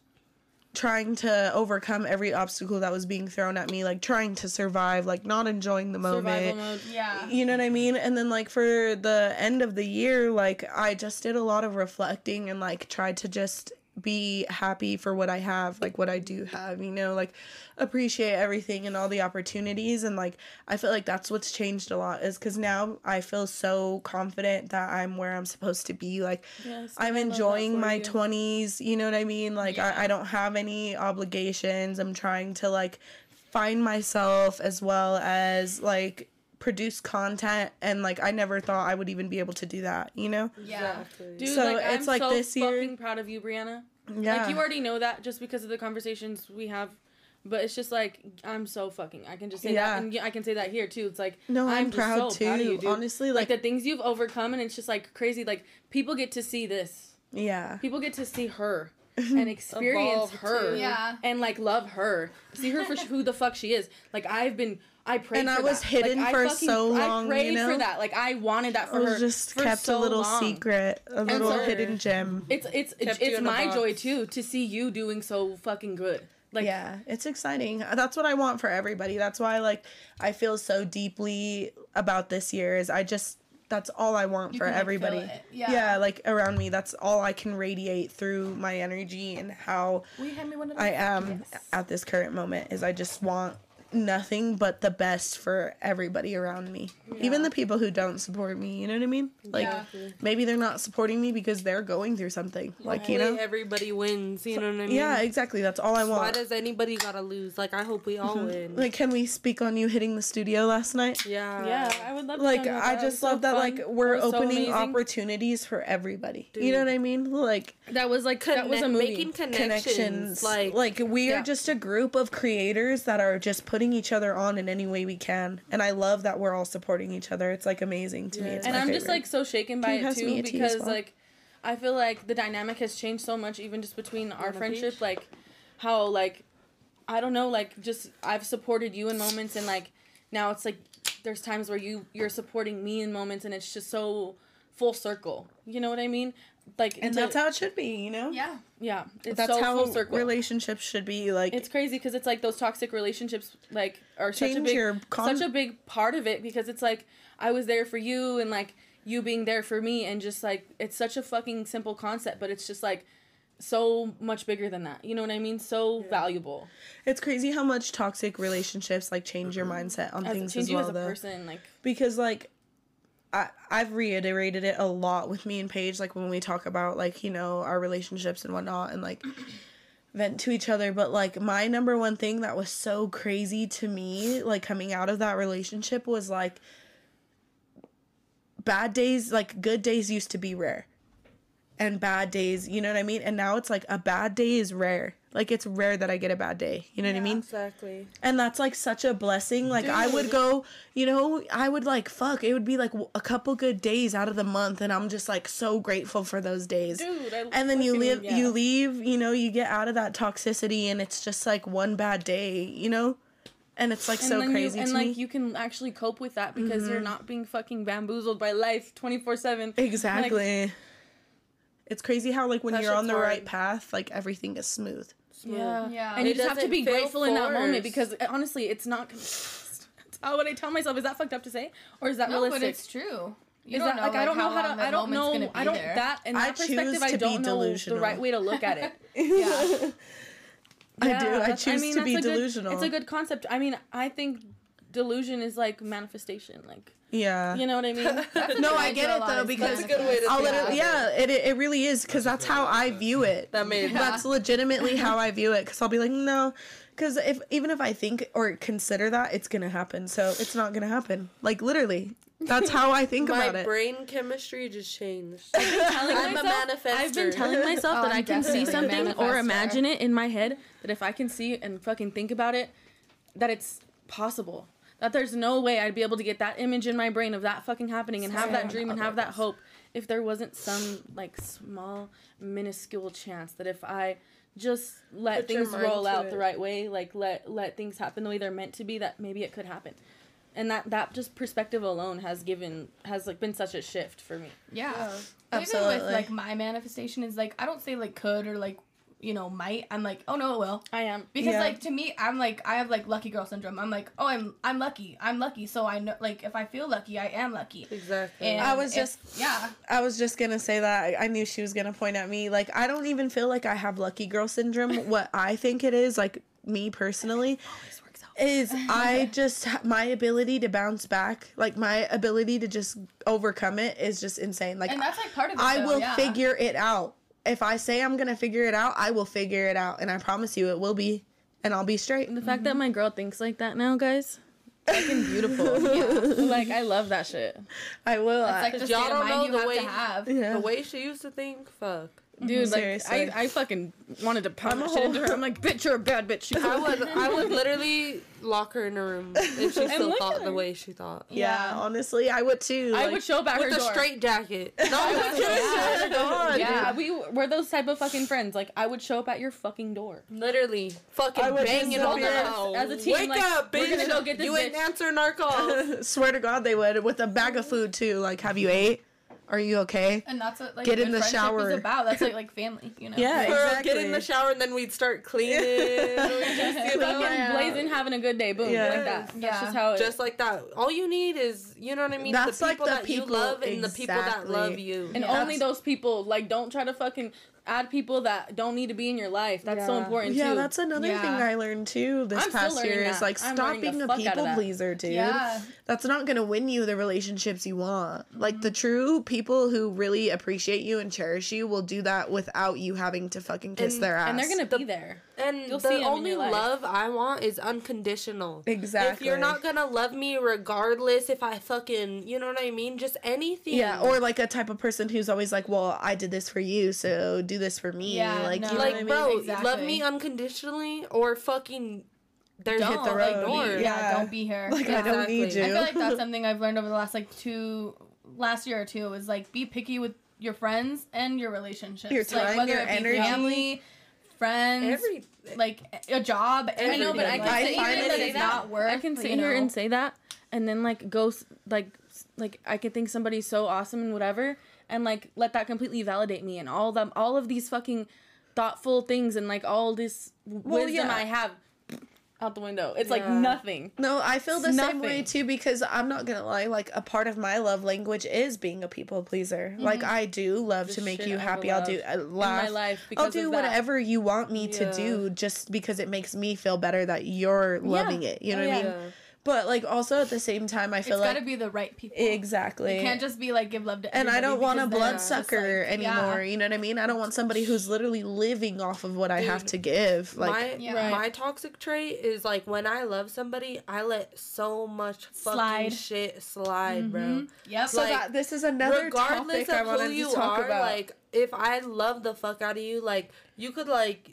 trying to overcome every obstacle that was being thrown at me, like trying to survive, like not enjoying the moment. Survival mode. Yeah. You know what I mean? And then like for the end of the year, like I just did a lot of reflecting and like tried to just be happy for what I have, like what I do have, you know, like appreciate everything and all the opportunities and like I feel like that's what's changed a lot is cuz now I feel so confident that I'm where I'm supposed to be like Yes, I'm I love that enjoying my you. 20s, you know what I mean? Like I, I don't have any obligations. I'm trying to like find myself as well as like produce content and like I never thought I would even be able to do that, you know? Yeah. Exactly. Dude, So like, it's I'm like so this year- fucking proud of you, Brianna. Yeah. Like you already know that just because of the conversations we have. But it's just like I'm so fucking. I can just say Yeah. that, and yeah, I can say that here too. It's like no, I'm, just proud so too. proud of you, dude. Honestly, like like, the things you've overcome, and it's just like crazy. Like people get to see this. yeah. People get to see her and experience her. Yeah. and like love her, see her for who the fuck she is. Like I've been. I prayed And for I was that. hidden Like, I for fucking- so long, I prayed you know? for that. Like I wanted that I for was her. just for kept so a little long. secret, a little so- hidden gem. It's it's Kept it's, it's in a my joy too to see you doing so fucking good. Like yeah, it's exciting. That's what I want for everybody. That's why like I feel so deeply about this year is I just that's all I want You for can, like, everybody. Yeah. like around me. That's all I can radiate through my energy and how Will you hand me one of I am Yes. at this current moment is I just want nothing but the best for everybody around me. Even the people who don't support me, you know what I mean? Like Yeah. maybe they're not supporting me because they're going through something. Like, you know? everybody wins. You know what I mean? Yeah, exactly. That's all I want. Why does anybody gotta lose? Like I hope we all mm-hmm. win. Like, can we speak on you hitting the studio last night? yeah. yeah, I would love. To Like, talk I just It was so love that, fun. like, we're It was so opening opportunities for everybody. You know what I mean? Like, That was like that was a movie. Making connections. connections. Like, Like, we are just a group of creators that are just putting each other on in any way we can. And I love that we're all supporting each other. It's, like, amazing to me. It's and my I'm just like so shaken by it too a tea as because well? like I feel like the dynamic has changed so much even just between our want a friendship peach? like how like I don't know like just I've supported you in moments and like now it's like there's times where you you're supporting me in moments and it's just so full circle. You know what I mean? Like and that's how it should be, you know? Yeah. yeah, it's That's so how full circle. relationships should be. Like, it's crazy because it's like those toxic relationships like are such a big con- such a big part of it because it's like I was there for you and like you being there for me and just like it's such a fucking simple concept but it's just like so much bigger than that. You know what I mean? So valuable. It's crazy how much toxic relationships like change your mm-hmm. mindset on As things change as you as a though. person like Because like I I've reiterated it a lot with me and Paige, like when we talk about like, you know, our relationships and whatnot and like vent to each other. But like my number one thing that was so crazy to me, like coming out of that relationship was like bad days, like good days used to be rare. And bad days, you know what I mean? And now it's like a bad day is rare. Like it's rare that I get a bad day. You know what I mean? exactly. And that's like such a blessing. Like I would go, you know, I would like fuck. It would be like a couple good days out of the month, and I'm just like so grateful for those days. dude I and then you live, yeah. you leave, you know, you get out of that toxicity, and it's just like one bad day, you know, and it's like and so crazy you, and to like me. Mm-hmm. you can actually cope with that because you're not being fucking bamboozled by life 24/7. exactly. it's crazy how like when you're on the right path, like everything is smooth. Yeah. Yeah. And It you just have to be feel grateful in that moment because uh, honestly, it's not. That's how would I tell myself? Is that fucked up to say, or is that No, realistic? but it's true. You is don't that know, like, I don't know how long to? I don't moment's know. gonna be I don't there. that in I perspective. choose I to be don't know the right way to look at it. Yeah. I do. I that's- choose mean, to that's be a good- delusional. it's a good concept. I mean, I think delusion is like manifestation. Like yeah. you know what I mean? No, I I get it though because That's a good way to I'll think literally, yeah, it, it it really is because that's how I view it. That made That's legitimately how I view it because I'll be like, no, because if even if I think or consider that, it's gonna happen. So it's not gonna happen. Like literally, that's how I think about it. My brain chemistry just changed. telling I'm a myself- manifester. I've been telling myself Oh, that I'm I can see something or imagine it in my head. That if I can see and fucking think about it, that it's possible. That there's no way I'd be able to get that image in my brain of that fucking happening and have that dream and have that hope if there wasn't some like small minuscule chance that if I just let Put things roll out it. the right way, like let let things happen the way they're meant to be, that maybe it could happen. And that that just perspective alone has given has like been such a shift for me. Yeah. Even Absolutely. with like my manifestation is like I don't say like could or like you know, might. I'm like, oh no, it will. I am. Because Yeah. like to me, I'm like I have like lucky girl syndrome. I'm like, oh, I'm I'm lucky. I'm lucky. So I know like if I feel lucky, I am lucky. Exactly. And I was if- just- yeah. I was just gonna say that. I, I knew she was gonna point at me. Like, I don't even feel like I have lucky girl syndrome. what I think it is, like me personally, is I just my ability to bounce back, like my ability to just overcome it, is just insane. Like, And that's like part of it. I though, will yeah. figure it out. If I say I'm gonna figure it out, I will figure it out, and I promise you, it will be, and I'll be straight. The fact that my girl thinks like that now, guys, fucking beautiful. Like I love that shit, I will. It's like the Y'all don't know the way- to have. yeah. the way she used to think, fuck. Dude. Mm-hmm. Like Seriously. I, I fucking wanted to pound I'm shit into her. I'm like, bitch, you're a bad bitch. I would I would literally lock her in a room if she still look thought at the her. way she thought. yeah, Yeah. honestly, I would too. I like- would show back With her a door. straight jacket. No, I'm Swear to God, Yeah, we we're those type of fucking friends. Like I would show up at your fucking door. Literally fucking I would banging just on the appear house. as a team, Wake like, up, we're bitch. gonna go get this you ain't bitch. answering our calls. Swear to God, they would with a bag of food too. Like, have you ate? Are you okay? And that's what like Get in the friendship shower. is about. That's like like family, you know. Yeah. Girl, exactly. get in the shower and then we'd start cleaning. We'd just, you know, Fucking blazing, having a good day. Boom, Yeah. like that. That's Yeah. just how it. just like that. All you need is, you know what I mean? That's the like people the that people- you love and the people that love you. and Yeah. only those people. Like, don't try to fucking add people that don't need to be in your life. That's so Yeah. important Yeah, too. that's another Yeah. thing I learned too this I'm past year is like I'm stop being a fuck out of people pleaser, dude. Yeah. That's not gonna win you the relationships you want. Like the mm-hmm. true people who really appreciate you and cherish you will do that without you having to fucking kiss And- their ass. and they're gonna be there. And You'll the in only love I want is unconditional. Exactly. If you're not gonna love me regardless if I fucking, you know what I mean? Just anything. Yeah, or like a type of person who's always like, "Well, I did this for you, so do this for me." Yeah, like, no. you know like, what I mean? bro, love me unconditionally or fucking there's Don't hit the like, road. be- yeah, Yeah. don't be here. Like, I don't need you. I feel like that's something I've learned over the last like two last year or two is like be picky with your friends and your relationships. Your like time, whether your it be energy. family, friends, every like a job. I know, but I can I sit here and say that. not worth. I can sit you here and say that, and then like go like like I could think somebody's so awesome and whatever, and like let that completely validate me and all them all of these fucking thoughtful things and like all this wisdom yeah. I have out the window. It's like nothing. No, I feel the It's same way too because I'm not gonna lie. Like a part of my love language is being a people pleaser. Mm-hmm. Like I do love The to make you happy. I'll love do I In laugh. my life I'll do of that. whatever you want me to do just because it makes me feel better that you're loving it. You know Oh, what I yeah. mean? But like also at the same time, I feel It's feel gotta be the right people. exactly. You can't just be like give love to. and I don't want a because then bloodsucker like, anymore. yeah. You know what I mean? I don't want somebody who's literally living off of what I have to give. Like my Yeah. Right. my toxic trait is like when I love somebody, I let so much fucking Slide. shit slide, bro. Mhm. Yep. so like, that this is another regardless topic I of wanted who you to talk are, about. like if I love the fuck out of you, like you could like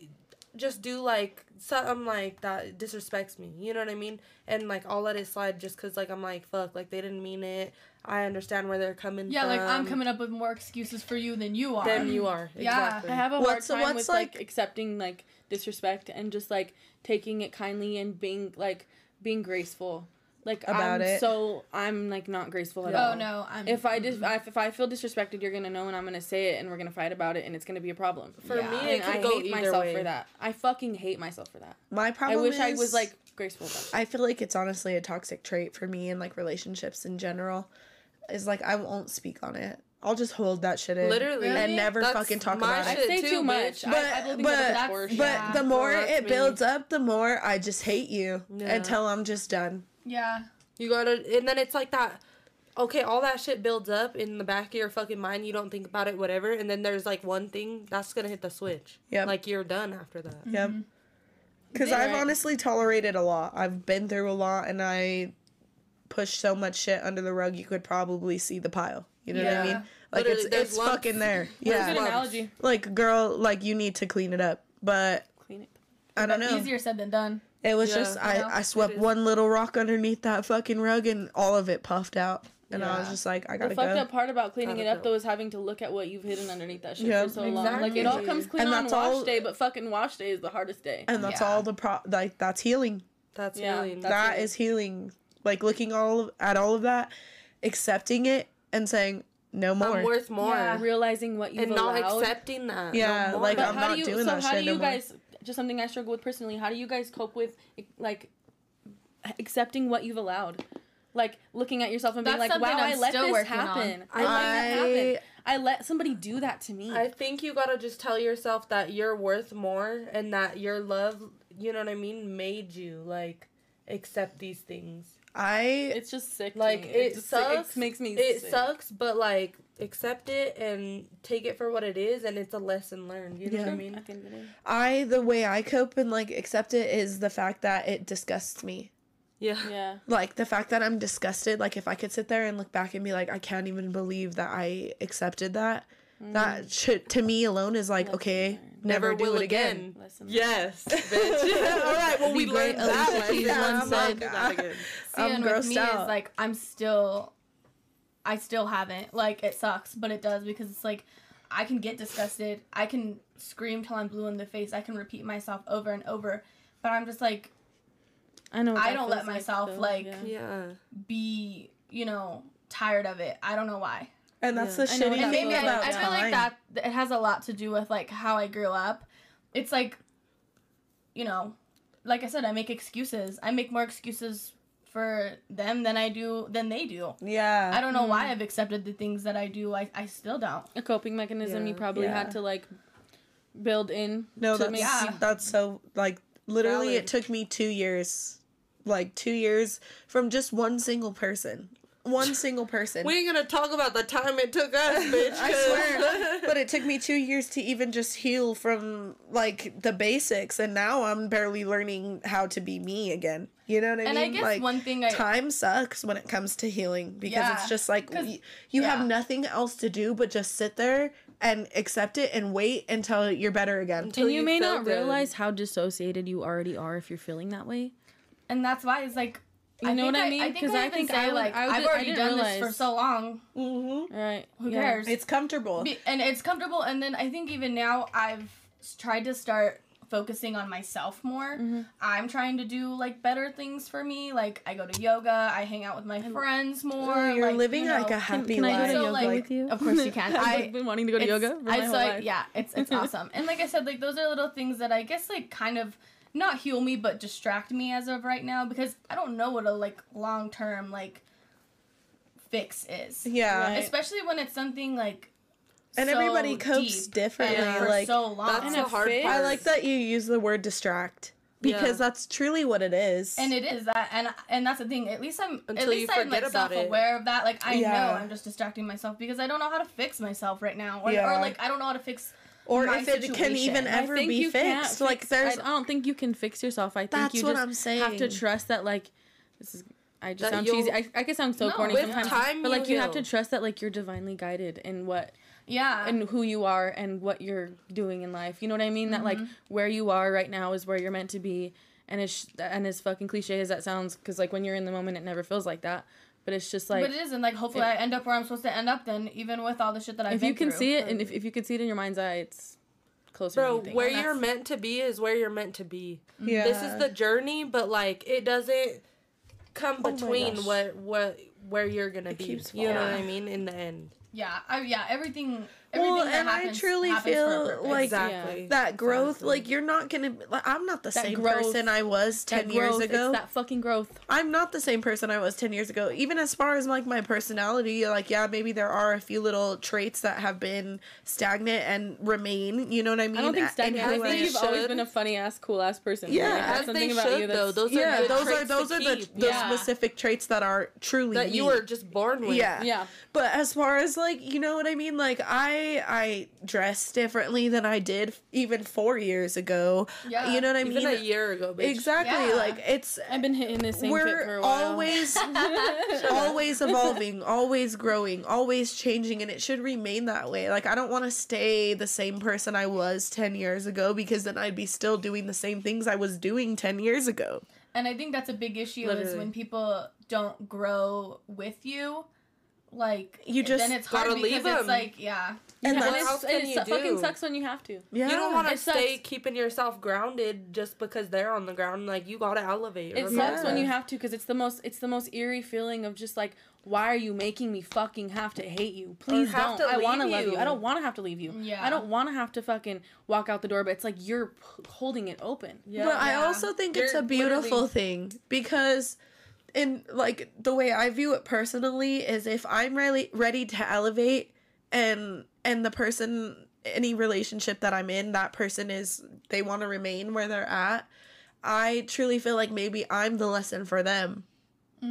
just do like something like that disrespects me. You know what I mean? And like I'll let it slide just cause like I'm like fuck, like they didn't mean it. I understand where they're coming yeah, from. like I'm coming up with more excuses for you than you are. Than you are. Yeah. I have a hard What's- time what's, with like, like- accepting like disrespect and just like taking it kindly and being like being graceful. Like About I'm it. so I'm like not graceful at Oh all. Oh no, I'm. If I just mm-hmm. if, if I feel disrespected, you're gonna know, and I'm gonna say it, and we're gonna fight about it, and it's gonna be a problem. For Yeah. me, And could I go hate myself way. for that. I fucking hate myself for that. my problem. I problem wish I was like graceful. About it. I feel like it's honestly a toxic trait for me in like relationships in general. Is like I won't speak on it. I'll just hold that shit in. Literally. And never That's fucking talk my about I it. I say too, too much. bitch. I, But- I but- that's that's- bullshit. But Yeah. the more Well, that's it me. builds up, the more I just hate you Yeah. until I'm just done. Yeah. You gotta, and then it's like that. Okay, all that shit builds up in the back of your fucking mind. You don't think about it, whatever. And then there's like one thing that's gonna hit the switch. Yeah. Like you're done after that. Yep. Mm-hmm. Because I've Right. honestly tolerated a lot. I've been through a lot, and I push so much shit under the rug. You could probably see the pile. You know what I mean? Like Literally, it's there's it's lumps. fucking there. Yeah. good lumps. analogy. Like girl, like you need to clean it up. But Clean it. I don't know. Easier said than done. It was Yeah. just I, Yeah, I swept one little rock underneath that fucking rug and all of it puffed out. And I was just like, I gotta fucked go. up part about cleaning Gotta it up go. though is having to look at what you've hidden underneath that shit Yeah. for so long. Like it all comes clean And on wash all- day, but fucking wash day is the hardest day. And that's Yeah. all the pro like that's healing. That's Yeah, healing. that's That healing. is healing. Like looking all of, at all of that, accepting it and saying, no more. I'm worth more. Yeah. realizing what you've done. And not allowed. accepting that. Yeah, no like, But I'm how not do you, doing so that how shit do no you more. Guys just something I struggle with personally? How do you guys cope with like accepting what you've allowed? Like looking at yourself and being That's like, "Wow, something I I'm let still this happen. I- I, let that happen. I I let somebody do that to me." I think you gotta just tell yourself that you're worth more and that your love, you know what I mean, made you like accept these things. I it's just sick. to Like me. it, just- sucks. It makes me. It sick. sucks, but like accept it and take it for what it is, and it's a lesson learned. You know what I mean? At the end of the day. I the way I cope and like accept it is the fact that it disgusts me. Yeah. Yeah. Like the fact that I'm disgusted, like if I could sit there and look back and be like, I can't even believe that I accepted that. Mm-hmm. That should to me alone is like, Lesson okay, learned. never, do it again. Lesson Yes, bitch. All right. Well, we The great learned that Alicia lesson. Keys I'm not said, that again. See, I'm and with grossed me out. is like I'm still, I still haven't. Like it sucks, but it does because it's like I can get disgusted. I can scream till I'm blue in the face. I can repeat myself over and over, but I'm just like I know. I don't let feels like, myself, though. like, Yeah. Yeah. be you know tired of it. I don't know why. And that's Yeah. the I know what shitty And thing maybe I, about I feel like that it has a lot to do with like how I grew up. It's like, you know, like I said, I make excuses. I make more excuses for them than I do than they do. Yeah. I don't know why mm. I've accepted the things that I do. I, I still don't. A coping mechanism you probably Yeah. had to like build in. No, to that's make Yeah. that's so like literally Valid. it took me 2 years. Like 2 years from just one single person. One single person. We ain't gonna talk about the time it took us, bitch. I 'cause- swear. but it took me 2 years to even just heal from like the basics and now I'm barely learning how to be me again. You know what I And mean? And I guess like one thing I time sucks when it comes to healing because Yeah, it's just like y- you yeah. have nothing else to do but just sit there and accept it and wait until you're better again. Until And you, you may not good. realize how dissociated you already are if you're feeling that way. and that's why it's like You know what I mean? I think 'Cause I, I think say I like I would- I've already didn't done this for so long. Mm-hmm. Right. Who Yeah. cares? It's comfortable. Be- and it's comfortable and then i think even now i've tried to start focusing on myself more Mhm. i'm trying to do like better things for me like i go to yoga i hang out with my friends more Oh, you're like, living you know, like a happy Can I life. go to So, yoga like, with you? of course you can. I- I've been wanting to go to yoga for I my whole saw- life. yeah it's it's awesome and like i said like those are little things that i guess like kind of not heal me but distract me as of right now because i don't know what a like long term like fix is yeah. Right. especially when it's something like And so everybody copes deep differently, and for like- so long That's And the it hard fits. part. I like that you use the word distract because Yeah. that's truly what it is. and it is that and and that's the thing at least i'm Until at least you i'm like forget about it. self-aware of that like i Yeah. know i'm just distracting myself because i don't know how to fix myself right now or, Yeah. or like i don't know how to fix or if it can even ever be fixed. Like there's I don't think you can fix yourself. I think That's you what just I'm saying. have to trust that like this is. I just That sound cheesy. I, I can sound so No, corny sometimes, time but like you you have to trust that like you're divinely guided in what yeah and who you are and what you're doing in life. You know what I mean? That like mm-hmm. where you are right now is where you're meant to be. And it's and as fucking cliche as that sounds, because like when you're in the moment, it never feels like that. But it's just like but it is and like hopefully i end up where i'm supposed to end up then even with all the shit that i've if been you can through. see it and if, if you can see it in your mind's eye, it's closer. than Bro, you think. where And you're meant to be is where you're meant to be. Mm-hmm. yeah. This is the journey, but like it doesn't come Oh between gosh. what what where you're gonna It be. keeps You know what. I mean? In the end. yeah I, yeah everything everything well, that and I truly happens feel purpose. like Exactly. that growth. Exactly. Like you're not gonna. Like, I'm not the That same growth- person I was That ten years growth, ago. It's that fucking growth. I'm not the same person I was 10 years ago. Even as far as like my personality, like yeah, maybe there are a few little traits that have been stagnant and remain, you know what I mean? I don't think stagnant. and I think you've always been a funny ass, cool ass person. Yeah, Like, that's As something they about you though. Those are yeah, good those are those to are the keep. those Yeah. specific traits that are truly that you me. were just born with. yeah. Yeah. But as far as like, you know what I mean? Like I I dress differently than I did even 4 years ago. Yeah. You know what I Even mean? a year ago, bitch. Exactly. Yeah. Like it's I've been hitting the same fit for we're a while. always always evolving always growing always changing and it should remain that way like i don't want to stay the same person i was 10 years ago because then i'd be still doing the same things i was doing 10 years ago And I think that's a big issue is when people don't grow with you. Like You just then it's hard gotta because leave it's 'em. like yeah, And Yeah, that's- it's- What else can it su- fucking sucks when you have to. Yeah. You don't want to It sucks. stay keeping yourself grounded just because they're on the ground. Like you gotta elevate. It regardless. sucks when you have to because it's the most it's the most eerie feeling of just like why are you making me fucking have to hate you? Please have don't. to I want to leave love you. you. I don't want to have to leave you. Yeah. I don't want to have to fucking walk out the door. But it's like you're p- holding it open. Yeah. But I also think it's You're a beautiful literally- thing because in like the way I view it personally is if I'm really ready to elevate and and the person any relationship that I'm in that person is they want to remain where they're at I truly feel like maybe I'm the lesson for them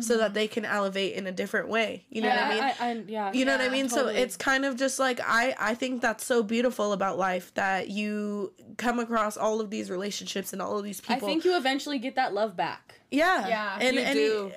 so that mm-hmm. they can elevate in a different way you know what I mean I, I, yeah. you know what I mean? totally. So it's kind of just like I I think that's so beautiful about life that you come across all of these relationships and all of these people. I think you eventually get that love back. yeah, Yeah, and you and do.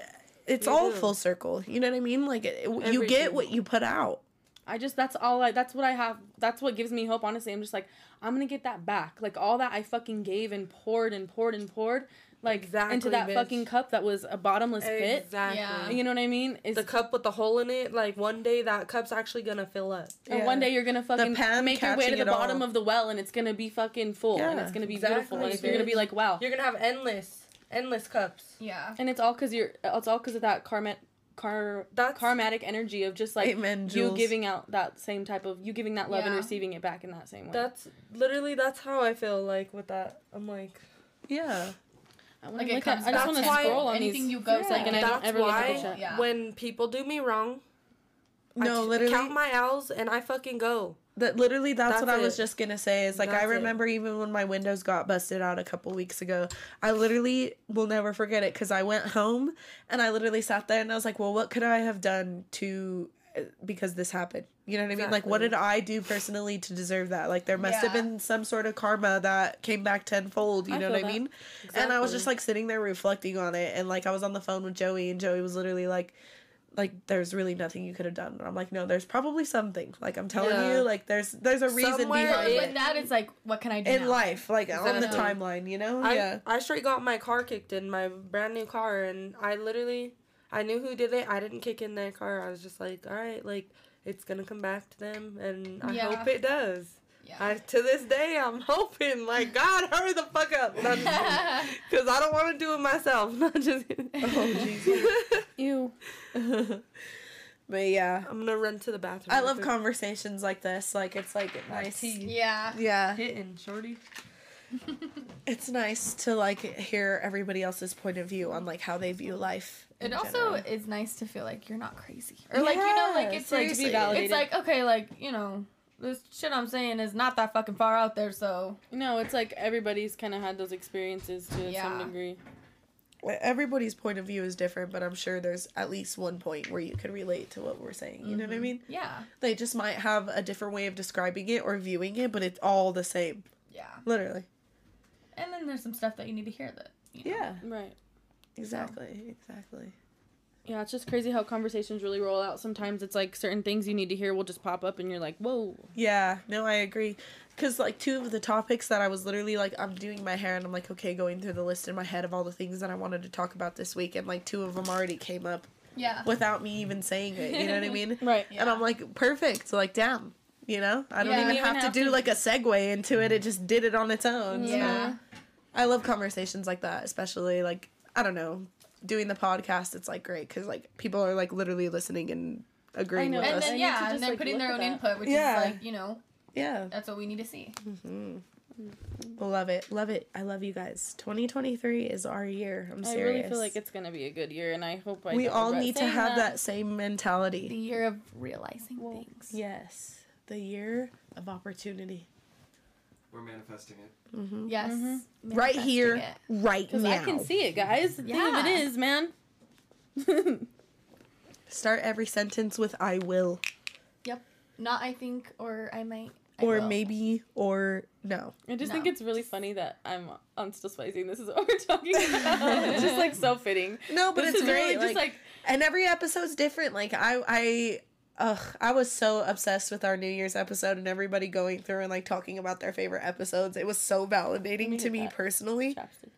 it's You all do. full circle. You know what I mean? Like it, you get what you put out. I just that's all I that's what I have that's what gives me hope honestly. I'm just like I'm going to get that back. Like all that I fucking gave and poured and poured and poured like Exactly, into that bitch. fucking cup that was a bottomless pit. Exactly. Yeah. You know what I mean? Is The cup with the hole in it, like one day that cup's actually gonna fill up. And one day you're gonna fucking make your way to the bottom all. of the well, and it's gonna be fucking full, and Yeah, it's gonna be exactly, beautiful, and you're gonna be like, wow. You're gonna have endless, endless cups. Yeah. And it's all because you're. It's all because of that karma, car, That's- karmatic energy of just like Amen, you giving out that same type of you giving that love and receiving it back in that same way. That's literally that's how I feel like with that. I'm like Yeah, I wanna Like it look at- I just want to to scroll on anything these. you go yeah, to, and I don't that's ever look at the why. Yeah. when people do me wrong, no, t- literally. count my L's and I fucking go. That literally, that's, That's what I was just gonna say. Is like I That's it. remember even when my windows got busted out a couple weeks ago. I literally will never forget it because I went home and I literally sat there and I was like, well, what could I have done to uh, because this happened? You know what I mean? Like, what did I do personally to deserve that? Like, there must have been some sort of karma that came back tenfold. You I know what I that. mean? And I was just like sitting there reflecting on it, and like I was on the phone with Joey, and Joey was literally like like there's really nothing you could have done. And I'm like, no, there's probably something. Like I'm telling Yeah. you, like there's there's a reason Somewhere behind But it with that, it's like, what can I do in now? life, like on the timeline, you know? I yeah. I straight got my car kicked in, my brand new car, and I literally I knew who did it. I didn't kick in their car. I was just like, all right, like it's gonna come back to them, and I Yeah. hope it does. Yeah. I, to this day, I'm hoping, like, God, hurry the fuck up. Because I don't want to do it myself. Not just Oh, Jesus. Ew. but yeah. I'm going to run to the bathroom. I love quick. conversations like this. Like it's like nice. tea. yeah. Yeah. Hitting, shorty. It's nice to like hear everybody else's point of view on like how they view life. It also general. is nice to feel like you're not crazy, or like you know, like it's like seriously. validated. it's like okay, like you know, this shit I'm saying is not that fucking far out there, so No, it's like everybody's kind of had those experiences to some degree. Everybody's point of view is different, but I'm sure there's at least one point where you could relate to what we're saying. You know what I mm-hmm. mean? yeah, They just might have a different way of describing it or viewing it, but it's all the same. yeah. Literally. And then there's some stuff that you need to hear that. You know. Yeah. Right. Exactly. Exactly. Yeah, it's just crazy how conversations really roll out. Sometimes it's like certain things you need to hear will just pop up, and you're like, "Whoa." Yeah, no, I agree. Cause like two of the topics that I was literally like, I'm doing my hair and I'm like, okay, going through the list in my head of all the things that I wanted to talk about this week, and like two of them already came up Yeah. without me even saying it. You know what I mean? Right. And I'm like, perfect. So like, damn. You know, I don't Yeah. even You have, even to have do to- like a segue into it. It just did it on its own. so- Yeah. I love conversations like that, especially like I don't know, doing the podcast. It's like great because like people are like literally listening and agreeing know. with And us. I then yeah, just, and they're like, putting their own that. input, which Yeah. is like you know yeah, that's what we need to see. hmm love it, love it. I love you guys. 2023 is our year. I'm serious. I really feel like it's gonna be a good year, and I hope I. we don't all need to have that, that. same mentality. The year of realizing Well, things. Yes, the year of opportunity. We're manifesting it. Mm-hmm. Yes. Mhm. Right here, it. right Because now. I can see it, guys. Think of Yeah. it is, man. Start every sentence with "I will" Yep. Not I think or I might. I or will. maybe or no. I just No. think it's really funny that I'm on Still Spicy this is what we're talking about. it's just like so fitting. No, but This it's great. really just like, like and every episode's different. Like I, I, ugh, I was so obsessed with our New Year's episode and everybody going through and like talking about their favorite episodes. It was so validating to me that. personally. chapstick.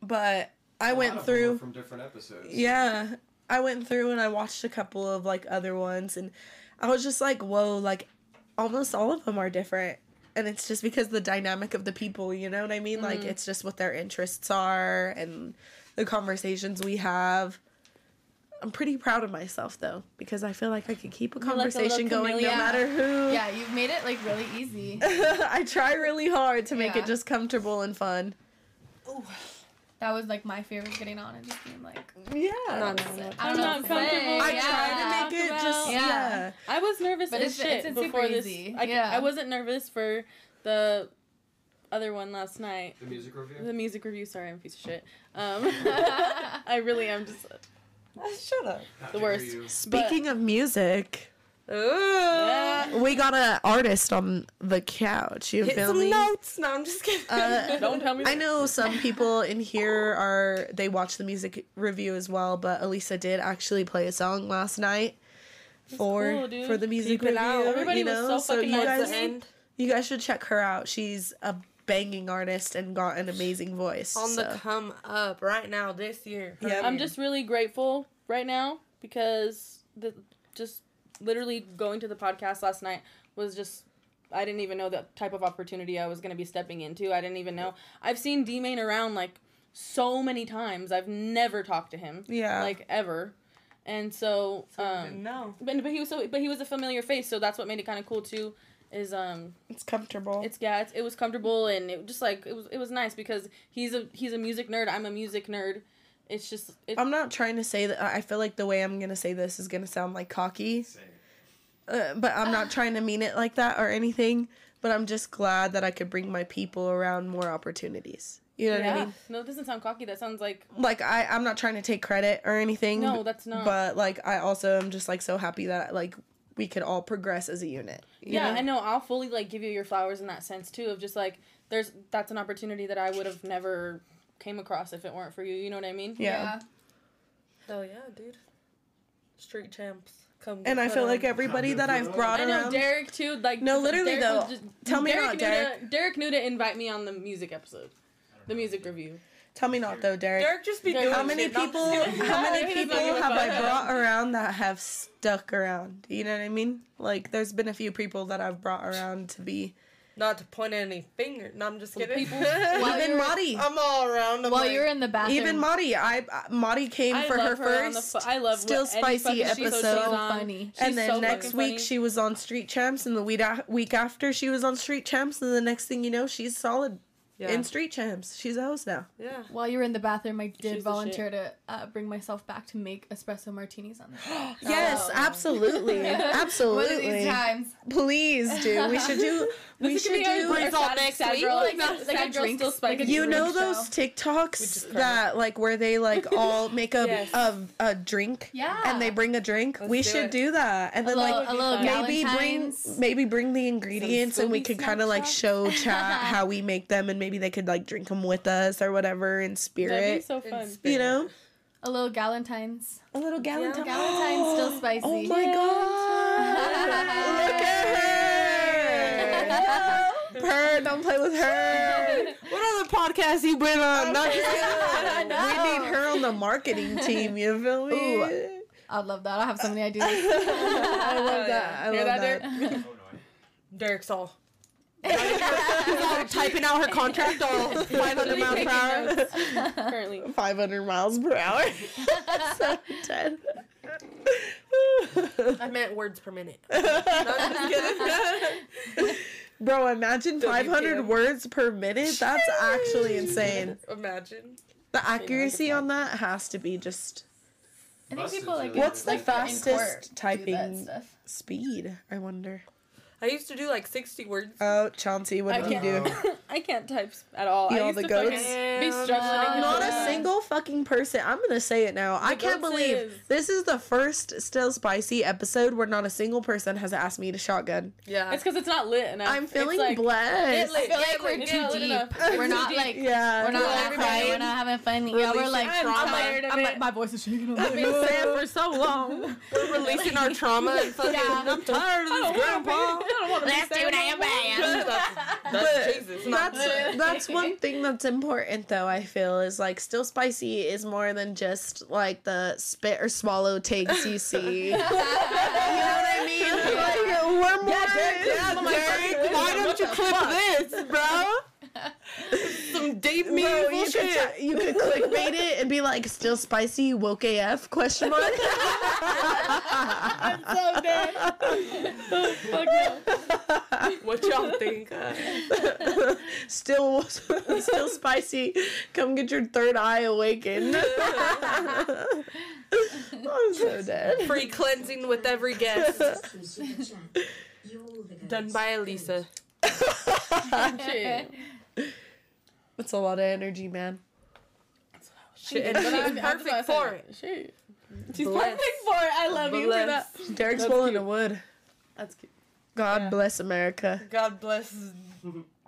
But I A went of them are through. from different episodes. Yeah, I went through and I watched a couple of like other ones, and I was just like, whoa, like almost all of them are different. And it's just because the dynamic of the people, you know what I mean? Mm-hmm. Like it's just what their interests are and the conversations we have. I'm pretty proud of myself though because I feel like I could keep a like a little conversation going no matter who. Yeah, you've made it like really easy. I try really hard to make Yeah. it just comfortable and fun. That was like my fear favorite getting on and just being like, Yeah. I don't I'm know not comfortable. say. I yeah. try to make it just yeah. Yeah. I was nervous But as it's- shit it's before this. easy. I, Yeah. I wasn't nervous for the other one last night. The music review? The music review. Sorry, I'm a piece of shit. Um, I really am just Shut up. How'd the worst. review? Speaking of music, Ooh. Yeah. we got an artist on the couch. You Hit feel some me? notes. No, I'm just kidding. Uh, Don't tell me. I know some people in here are they watch the music review as well, but Elisa did actually play a song last night for cool, for the music Keep it review. out. Everybody you was know, so fucking you nice guys to the end you guys should check her out. She's a banging artist and got an amazing voice. on the come up right now this year. Yeah. I'm just really grateful right now because the just literally going to the podcast last night was just I didn't even know the type of opportunity I was going to be stepping into. I didn't even know. I've seen D Main around like so many times. I've never talked to him. Yeah. Like ever. And so um no. but, but he was so but he was a familiar face, so that's what made it kind of cool too is um it's comfortable. it's yeah, it's, it was comfortable and it just like it was it was nice because he's a he's a music nerd. I'm a music nerd. It's just it, I'm not trying to say that. I feel like the way I'm gonna say this is gonna sound like cocky, uh, but I'm not trying to mean it like that or anything. But I'm just glad that I could bring my people around more opportunities. You know what. I mean? No, it doesn't sound cocky. That sounds like Like I, I'm not trying to take credit or anything. no, that's not. But like I also am just like so happy that like we could all progress as a unit. yeah, know? I know. I'll fully like give you your flowers in that sense too. Of just like there's that's an opportunity that I would have never came across if it weren't for you. You know what I mean? Yeah. Hell yeah, dude. Street champs. Come And I feel like everybody that I've brought I know around. Derek too. Like No, literally, Derek was though. Tell me Derek not, knew Derek. To, Derek knew to invite me on the music episode, the music review. Tell me not though, Derek. Derek just be Derek- doing How many shit. People? How many people have I brought around that have stuck around? You know what I mean? Like, there's been a few people that I've brought around to be. Not to point any finger. No, I'm just kidding. people- While Even you're- I'm all around. I'm While like, you're in the bathroom. Even Marty. I Marty came I for her her on the first. fu- I love Still Spicy fucking show she's episode. on. Funny. and then so next week funny. she was on Street Champs, and the week, a- week after she was on Street Champs, and the next thing you know, she's solid yeah. in Street Champs. She's a host now. yeah. While you were in the bathroom, I did the volunteer to uh, bring myself back to make espresso martinis on the show. Yes, Oh. absolutely, One of absolutely. these times. Please do. We should do. We This could should be our- do. our Breeze all sad- next sad week. girl- Like sad- a- like sad a girl drink- still like a spiking. You drink know show. those TikToks just cried. that like where they like all make a Yes. a, a drink Yeah. and they bring a drink. Let's we do should it. do that and a then little, like a little maybe bring Galentine's. maybe bring the ingredients and we Scooby could kind of like Snapchat. show chat how we make them and maybe they could like drink them with us or whatever in That'd be spirit. so fun. you know, A little Galentine's. a little gallon. Yeah. Galentine's still oh spicy. Oh my god! Look at her! her, don't play with her. What other podcast you been on? Not just I know. We need her on the marketing team. You feel me? Ooh. I'd love that. I have so many ideas. I love that. I Hear love that, that. Derek? Oh no. Derek's all. He's all typing out her contract all 500 miles per hour. Currently. 500 miles per hour. so dead. I meant words per minute. No, just. Bro, imagine 500 words per minute. That's actually insane. Imagine. The accuracy on that has to be just I think people like What's the like, fastest typing speed? I wonder. I used to do like 60 words. Oh, Chauncey, what I did you do? I can't type at all. You I know used the to goats? fucking be Hell struggling. Not a single fucking person. I'm gonna say it now. I can't believe is- this is the first still spicy episode where not a single person has asked me to shotgun. Yeah. It's because it's not lit enough. I'm feeling like, blessed. I feel like Yeah, we're like, too deep. We're not like yeah, we're not Well, like. We're not having fun. Yeah, we're like I'm trauma. tired of I'm like, my voice is shaking. I've been sad for so long. We're releasing our trauma and fucking. Yeah. I'm tired of this grandpa. I don't want to Let's do sad that, man. That's, But that's Jesus. Not That's that's one thing that's important though. I feel is like still spicy is more than just like the spit or swallow takes you see. you know what I mean? Like, we're more. Yeah, Derek, why don't you clip this, bro? Some deep Bro, you could, t- you could clickbait it and be like, "Still spicy, woke AF?" Question mark. I'm so dead. Fuck no. What y'all think? still, still spicy. Come get your third eye awakened. I'm so dead. Free cleansing with every guest. Done by Elisa. Shit. That's a lot of energy, man. Shit, and she's I'm- I'm perfect for it. Shit. She's Bless. perfect for it. I love you for that. Derek's That's pulling cute. the wood. That's cute. God bless America. God bless.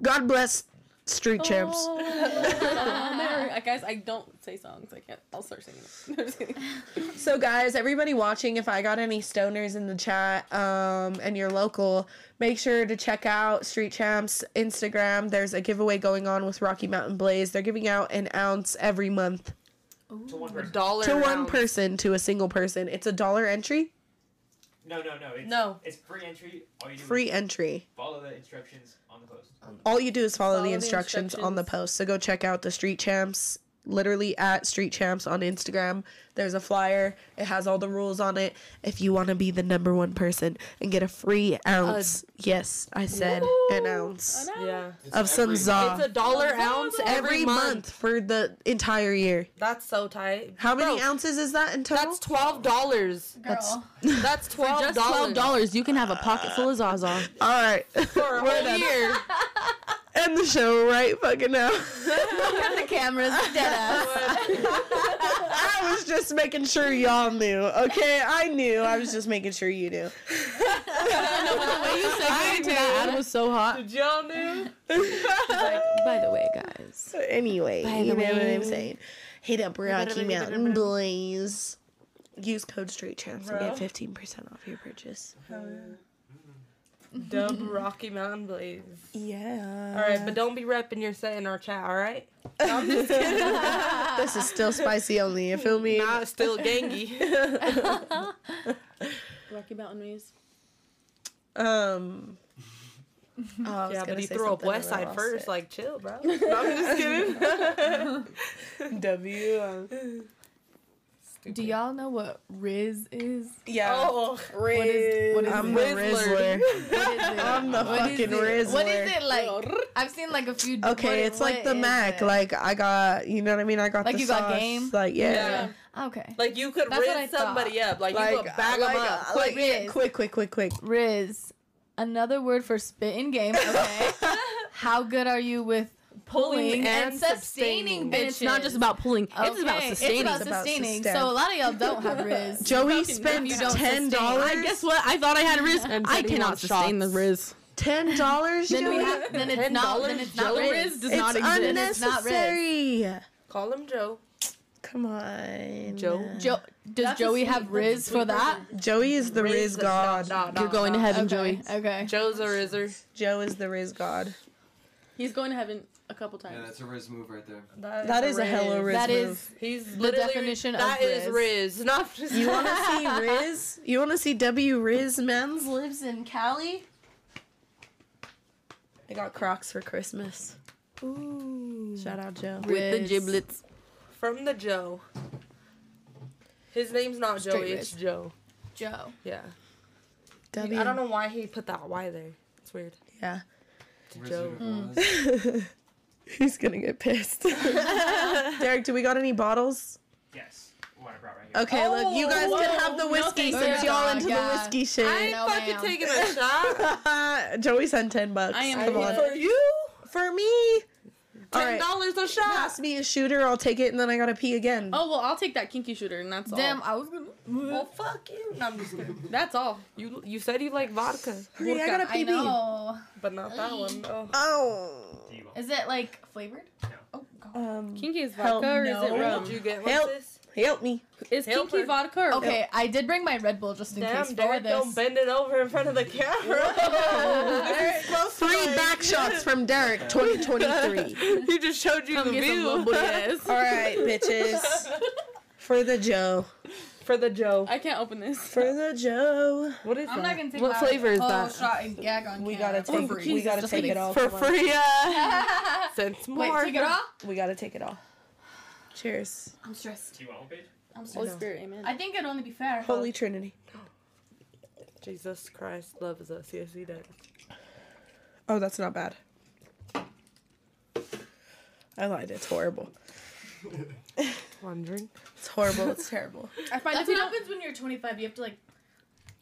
God bless street champs. Oh, Mary. I guys, I don't say songs. I can't. I'll start singing. them. Just kidding. So, guys, everybody watching, if I got any stoners in the chat um, and you're local, make sure to check out Street Champs Instagram. There's a giveaway going on with Rocky Mountain Blaze. They're giving out an ounce every month To one person. dollar. to one round. person, to a single person. It's a dollar entry, No, no, no. It's, No. It's free entry. All you do free is entry. follow the instructions on the post. All you do is follow, Follow the the instructions on the post. So go check out the Street Champs, literally at Street Champs on Instagram. There's a flyer. It has all the rules on it. If you want to be the number one person and get a free ounce, yes, I said an ounce Yeah. of some every- za It's a dollar ounce every month for the entire year. That's so tight. How many Bro, ounces is that in total? That's twelve dollars. Girl. That's twelve dollars dollars, you can have a pocket full of Zaza. all right. for a whole year. End the show right fucking now. Look at the cameras, dead ass. I was just making sure y'all knew. Okay, I knew. I was just making sure you knew. the way you said to that ad was so hot. Did y'all knew? By the way, guys. Anyway, you know what I'm saying. Hit up Rocky bada, bada, Mountain. Blaze. Use code Street Champs and get 15% off your purchase. Dub Rocky Mountain Blaze. Yeah. All right, but don't be repping your set in our chat. All right. I'm just kidding. this is still spicy only. You feel me? Nah, it's still gangy. Rocky Mountain Blaze. Um. Oh, I was yeah, gonna but he say threw up something West and I Side lost first. it. Like, chill, bro. No, I'm just kidding. W. um, Do y'all know what Riz is? yeah. oh, What is, what is I'm it? the Rizzler. Rizzler. What is it? I'm the What is fucking it? Rizzler. What is it like? I've seen like a few. Okay, what- it's like the Mac. it? Like I got, you know what I mean? I got Like the you got game? Like yeah. Yeah. okay. Like you could That's what I thought. somebody up. Like, you could bag like, them up. uh, Quick. like, quick, quick, quick, quick. Riz, another word for spit in game. Okay. How good are you with pulling, and, sustaining? And it's not just about pulling. It's about sustaining. It's about about sustaining. sustain. So a lot of y'all don't have Riz. Joey fucking spent you don't ten dollars. I guess what? I thought I had Riz. I cannot sustain shots. the Riz. ten dollars. then we have. Then it's not. Then it's not Joey? Riz. does it's not exist. It's not Riz. unnecessary. Call him Joe. Come on, Joe. Jo- does That's Joey have Riz for that? Joey is the Riz god. Nah, nah, You're going to heaven, Okay. Joey. Okay. Joe's a rizzer. Joe is the Riz god. He's going to heaven a couple times. Yeah, that's a Riz move right there. That is a hella Riz That move. is He's the literally, definition of That is Riz. Riz. Not just You want to see Riz? You want to see W Riz Men's lives in Cali? I got Crocs for Christmas. Ooh. Shout out Joe. With the giblets. from the Joe. His name's not Straight Joey. It's Joe. Joe. Yeah. W. I don't know why he put that Y there. It's weird. Yeah. Riz Joe. was. Hmm. He's gonna get pissed. Derek, do we got any bottles? Yes. What I brought right here. Okay, look, you guys can oh, have the no whiskey thank since you. y'all Oh, into God. the whiskey shit. I shit. ain't No, fucking ma'am. taking a shot. Joey sent ten bucks. I am Come on. For you? For me. All Ten right. dollars a shot. Pass me a shooter, I'll take it, and then I gotta pee again. Oh well, I'll take that kinky shooter, and that's Damn, all. I was gonna. Well, fuck you. No, I'm just kidding. That's all. You you said you like vodka, Hurry, I gotta I pee pee. know. but not that one. Oh. Oh. Do you want? Is it like flavored? No. Oh God. Um, Kinky is Hell vodka or is it rum? Did you get one, Help. sis? Help me. Is Help kinky her. vodka or Okay, I did bring my Red Bull just in Damn, case for Derek, this. don't bend it over in front of the camera. Three back shots from Derek, 2023. he just showed you Come the view. little. All right, bitches. For the Joe. For the Joe. I can't open this. For the Joe. What is I'm that? not gonna take what flavor is whole that? shot and gag on We gotta take. For we gotta take it kidding. all. For come free, uh, since Wait, more. take it off. We gotta take it all. Cheers. I'm stressed. Do you want one page? I'm Holy. Spirit, amen. I think it'd only be fair. Holy Trinity. Jesus Christ loves us. Yes, he does. Oh, that's not bad. I lied. It's horrible. One drink. It's horrible. It's terrible. I find That's if you what don't, happens when you're 25. You have to like.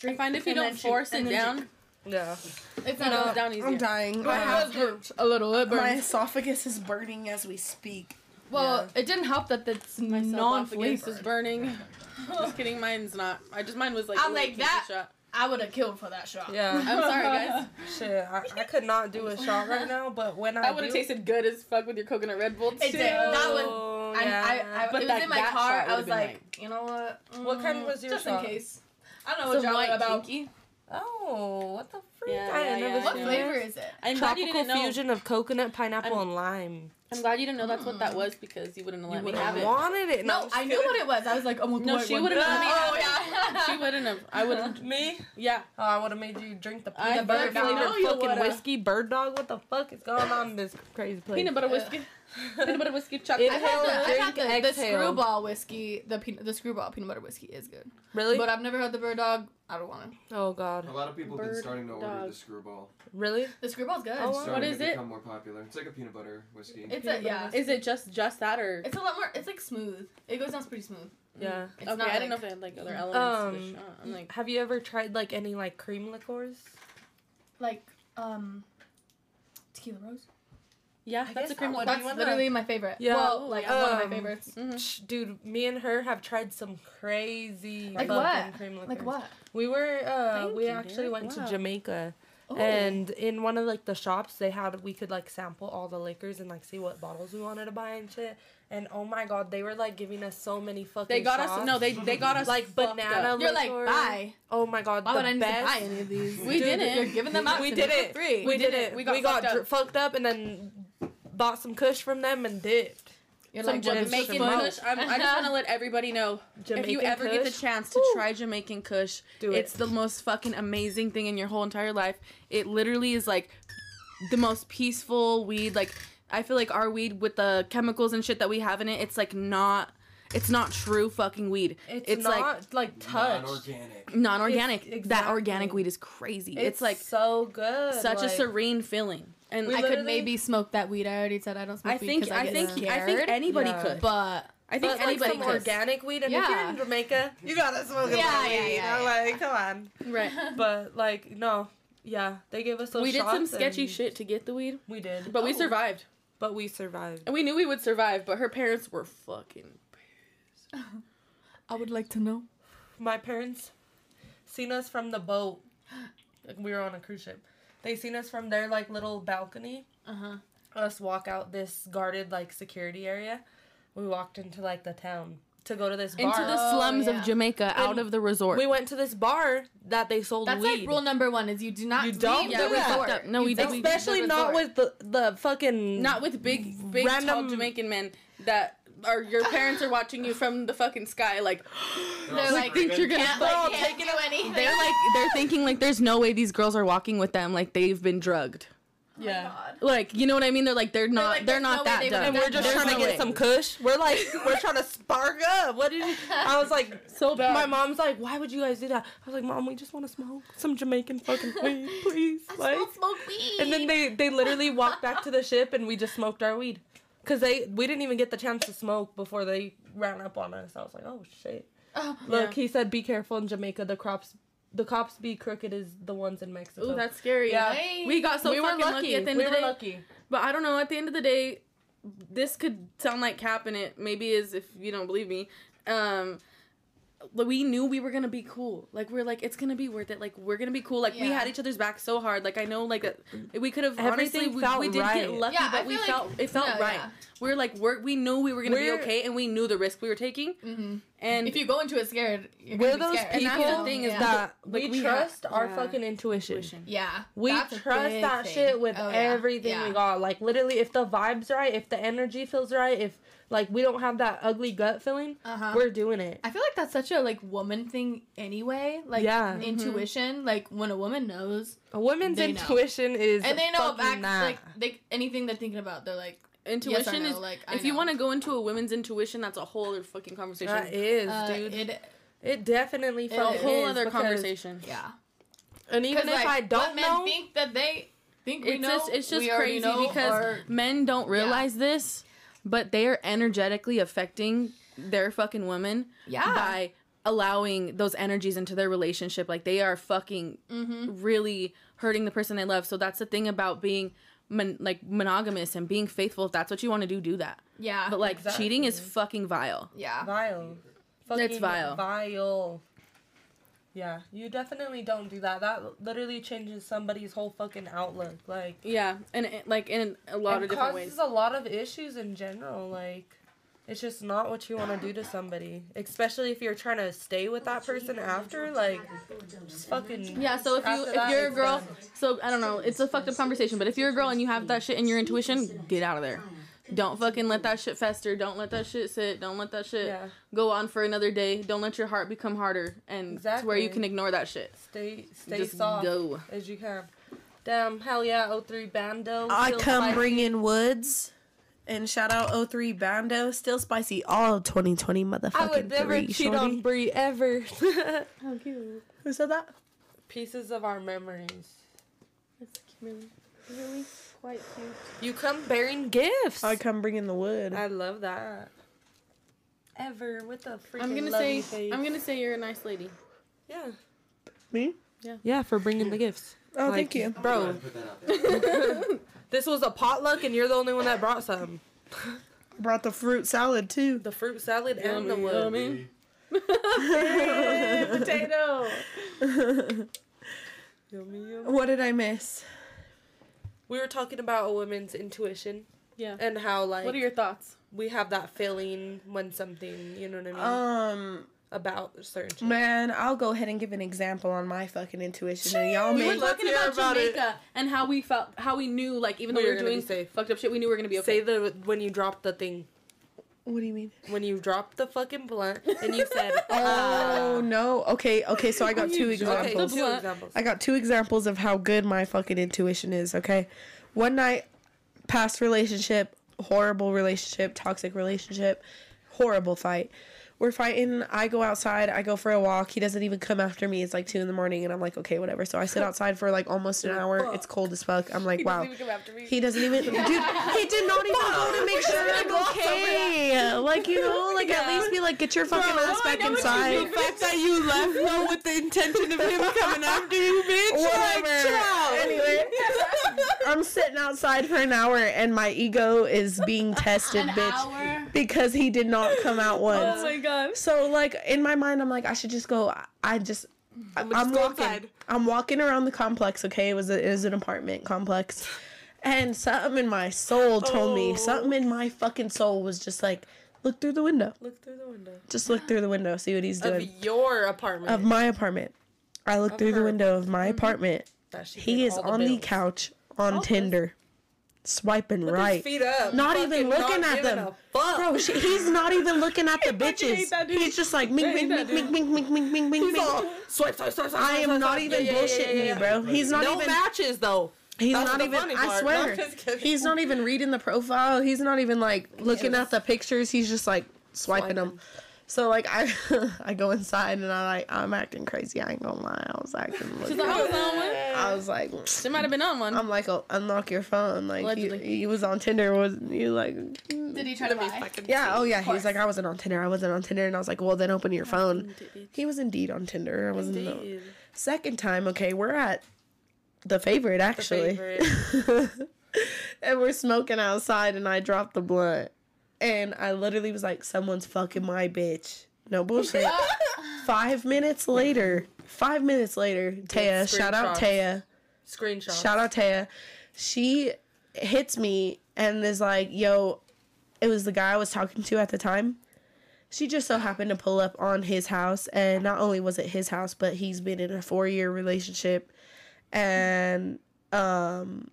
I find if you and don't shoot, force it and then down, Yeah. It's it not. goes down easier. I'm dying. My hands hurt a little. It my esophagus is burning as we speak. Well, it didn't help that it's My esophagus is non-flavored. burning. Just kidding, mine's not. I just mine was like. I'm like that. shot. I would have killed for that shot. Yeah. I'm sorry, guys. Shit, I, I could not do a shot right now, but when I That would have tasted good as fuck with your coconut Red Bull too. It did. That was- Oh, I, yeah. I, I, But it was like in my car. I was been like, you know what? What kind Mm, was your just shot? in case. I don't know what Some y'all white are about. kinky. oh, what the freak? Yeah, I yeah, had never yeah, What yeah. flavor is it? I'm Tropical didn't know. fusion of coconut, pineapple, I'm- and lime. I'm glad you didn't know that's what that mm. was because you wouldn't have You let me have have it. wanted it. No, I'm I knew what it was. I was like, oh my No, God, she wouldn't have let me Oh yeah. She wouldn't have. I would have. Me? Yeah. Oh, I would have made you drink the I peanut butter fucking flavored know you fucking woulda. whiskey bird dog. What the fuck is going on in this crazy place? Peanut butter whiskey. Peanut butter whiskey chocolate. I've had the, I've had the, the screwball whiskey. The peanut, the screwball peanut butter whiskey is good, Really? but I've never had the bird dog. I don't want it. oh god. A lot of people have been starting to order dog. the screwball. Really? The screwball's good. Oh, It's wow. starting to it? become more popular. It's like a peanut butter whiskey. It's Peanut a butter yeah. whiskey. Is it just just that or? It's a lot more. It's like smooth. It goes down pretty smooth. Yeah. It's okay, not I didn't know if they had like other elements to the Um, shot. I'm like, Have you ever tried like any like cream liqueurs? Like um, tequila rose. Yeah, I that's a cream. that would That's one of literally my favorite. Yeah. Well, like one of my Um, favorites. Mhm. Shh, Dude, me and her have tried some crazy Like fucking what? cream liqueurs. Like what? We were uh Thank we you, actually Derek. went Wow. to Jamaica Oh. and in one of like the shops they had we could like sample all the liquors and like see what bottles we wanted to buy and shit. And oh my god, they were like giving us so many fucking They got us. No, they they got us like fucked banana up. You're like, liquor. bye. Oh my god, Why the would I need best. to buy any of these? We Dude, didn't. You're giving them out we to did me it. for free. We, We did did it. it. We We got, got fucked dr- up. fucked up and then bought some Kush from them and dipped. You're Some like, what is Jamaican this Kush. I'm, I just want to let everybody know if you Jamaican ever get the chance to Woo. try Jamaican Kush, Do it. it's the most fucking amazing thing in your whole entire life. It literally is like the most peaceful weed. Like I feel like our weed with the chemicals and shit that we have in it, it's like not. It's not true fucking weed. It's, It's not like- like, touch. Non-organic. Non-organic. It's- That organic weed is crazy. It's, It's, like so good. such a serene feeling. And We I I could maybe smoke that weed. I already said I don't smoke I weed think 'cause I, get think scared, I think anybody Yeah. could. But I think But like anybody some could. organic weed, and if you're Yeah. in Jamaica, you gotta smoke a Yeah, lot of yeah, weed. yeah, I'm yeah. like, come on. Right. But like, no, yeah, they gave us those. we did some sketchy shit to get the weed, We did, but we Oh. survived. but we survived. And we knew we would survive, but her parents were fucking. I would like to know. My parents seen us from the boat. Like, we were on a cruise ship. They seen us from their like little balcony. Uh huh. Us walk out this guarded like security area. We walked into like the town to go to this bar. Into the Oh, slums yeah. of Jamaica, out of the resort. we went to this bar that they sold That's weed. like rule number one: is you do not You don't leave do the that. resort. No, we don't. don't Especially the not with the the fucking Not with big, big, tall Random- Jamaican men that are your parents are watching you from the fucking sky. Like They're like, think you're gonna can't, Bro, like, take can't it do anything. they're like they're thinking like there's no way these girls are walking with them like they've been drugged. Oh yeah. God. Like you know what I mean? They're like they're not like, they're not no that they dumb. And we're just There's trying to get way. some kush. We're like, we're trying to spark up. What did you? I was like, so bad. my mom's like, why would you guys do that? I was like, mom, we just want to smoke some Jamaican fucking weed, please. Like, Smoke, smoke weed. and then they they literally walked back to the ship and we just smoked our weed, cause they we didn't even get the chance to smoke before they ran up on us. I was like, oh shit. Oh, Look, Yeah. he said, be careful in Jamaica. The crops, the cops be crooked as the ones in Mexico. Ooh, that's scary. Yeah. We got so we were lucky. at the end we of were the day. lucky. But I don't know. At the end of the day, this could sound like cap, and it maybe is if you don't believe me. Um, we knew we were gonna be cool. Like we're like it's gonna be worth it. Like we're gonna be cool. Like we had each other's back so hard. Like I know like we could have honestly Everything we, felt we did right. get lucky, Yeah, I but we feel like- felt it felt no, right. yeah. We are like we're we knew we were gonna We're- be okay, and we knew the risk we were taking. Mhm. And if you go into it scared, you're We're be those scared. And people that's the thing is that Like, we, we have- trust our yeah. fucking intuition. Tuition. Yeah, We trust that thing. shit with Oh, everything Yeah. we got. Like literally, if the vibes right, if the energy feels right, if like we don't have that ugly gut feeling, Uh-huh. we're doing it. I feel like that's such a like woman thing anyway. Like Yeah. Mm-hmm. intuition, like when a woman knows A woman's They know. intuition is and they know fucking back that. like they anything they're thinking about, they're like Intuition no, is like, I if you want to go into a women's intuition, that's a whole other fucking conversation. that is, uh, dude. It, It, definitely It a whole other because- conversation. yeah. And even if like, I don't men know, think that they think we It's know, just it's just we already crazy know, because or- men don't realize this, but they are energetically affecting their fucking woman yeah, by allowing those energies into their relationship. Like they are fucking mm-hmm. really hurting the person they love. So that's the thing about being mon- like monogamous and being faithful. If that's what you want to do, do that. yeah, But like Exactly. cheating is fucking vile. yeah. vile. It's vile. Vile. Yeah, you definitely don't do that. That literally changes somebody's whole fucking outlook. Like, Yeah, and it, like in a lot of different ways. It causes a lot of issues in general. Like, it's just not what you want to do to somebody, especially if you're trying to stay with that person after. Like, just fucking Yeah, so if you if you're a girl, so I don't know, it's a fucked up conversation. But if you're a girl and you have that shit in your intuition, get out of there. Don't fucking let that shit fester. Don't let that shit sit. Don't let that shit Yeah. go on for another day. Don't let your heart become harder and to where you can ignore that shit. stay stay Just soft go. as you can. Damn, hell yeah, 03 Bando. I come spicy. bringing woods. And shout out 03 Bando, still spicy all 2020 motherfucking I would never three, cheat shorty. on Brie ever. How cute. Who said that? Pieces of our memories. That's really, really quite cute. You come bearing gifts. I come bringing the wood. I love that. Ever with a freaking I'm gonna say face. I'm gonna say you're a nice lady. yeah. Me? Yeah, Yeah, for bringing the gifts. Oh, Like, thank you. Bro, Put that out there. this was a potluck and you're the only one that brought some. Brought the fruit salad too. The fruit salad and the Yummy, wood. yummy. potato. Yummy, yummy. What did I miss? We were talking about a woman's intuition Yeah. and how like What are your thoughts? we have that feeling when something, you know what I mean, Um, about a certain shit. man, I'll go ahead and give an example on my fucking intuition, and y'all We may were talking hear about, about it. Jamaica and how we felt, how we knew, like even though We we were were gonna be doing safe. fucked up shit, we knew we were gonna be okay. Say the when you dropped the thing. What do you mean? When you dropped the fucking blunt and you said, Oh ah. no. Okay, okay. So I got two examples. two examples. I got two examples of how good my fucking intuition is, okay? One night, past relationship, horrible relationship, toxic relationship, horrible fight. We're fighting. I go outside. I go for a walk. He doesn't even come after me. It's like two in the morning, and I'm like, okay, whatever. So I sit outside for like almost an hour. It's cold as fuck. I'm like, wow. He doesn't even, dude. He did not even go to make sure I'm okay. Like you know, like at least be like, get your fucking ass back inside. The fact that you left though with the intention of him coming after you, bitch. Whatever. Like. Anyway, I'm sitting outside for an hour and my ego is being tested, An bitch, hour. because he did not come out oh once. Oh my god. So like in my mind, I'm like, I should just go. I- just. I'm, go walking. outside. I'm walking around the complex. Okay, it was a, it was an apartment complex, and something in my soul told me Oh. something in my fucking soul was just like, look through the window. Look through the window Just look through the window. See what he's of doing. your apartment. Of my apartment. I look Of through the window of my mm-hmm. apartment. That she He is on the couch on Tinder, swiping With right. feet up. Not even looking not at them. Bro, she, he's not even looking at the bitches. hate that dude. He's just like ming, ming, that ming, ming, ming, ming, ming, ming, ming. swipe, swipe, swipe. I am not even bullshitting you, bro. He's not even. matches though. He's That's not even. I part. No, swear. He's not even reading the profile. He's not even like looking Yes. at the pictures. He's just like swiping them. Swiping. So like I, I go inside and I like I'm acting crazy. I ain't gonna lie. I was acting. She's looking- like, oh, I was on one. I was like, She might have been on one. I'm like, oh, unlock your phone. Like he, he was on Tinder. Was you like? Did he try to Let me buy? fucking Yeah. Oh yeah. He was like, I wasn't on Tinder. I wasn't on Tinder. And I was like, well, then open your phone. He was indeed on Tinder. I wasn't. No. Indeed. Second time, okay, we're at the favorite actually. favorite. and we're smoking outside and I dropped the blunt. And I literally was like, someone's fucking my bitch. No bullshit. five minutes later, five minutes later, Taya, shout out. Taya. Screenshot. Shout out Taya. She hits me and is like, yo, it was the guy I was talking to at the time. she just so happened to pull up on his house and not only was it his house but he's been in a four year relationship and um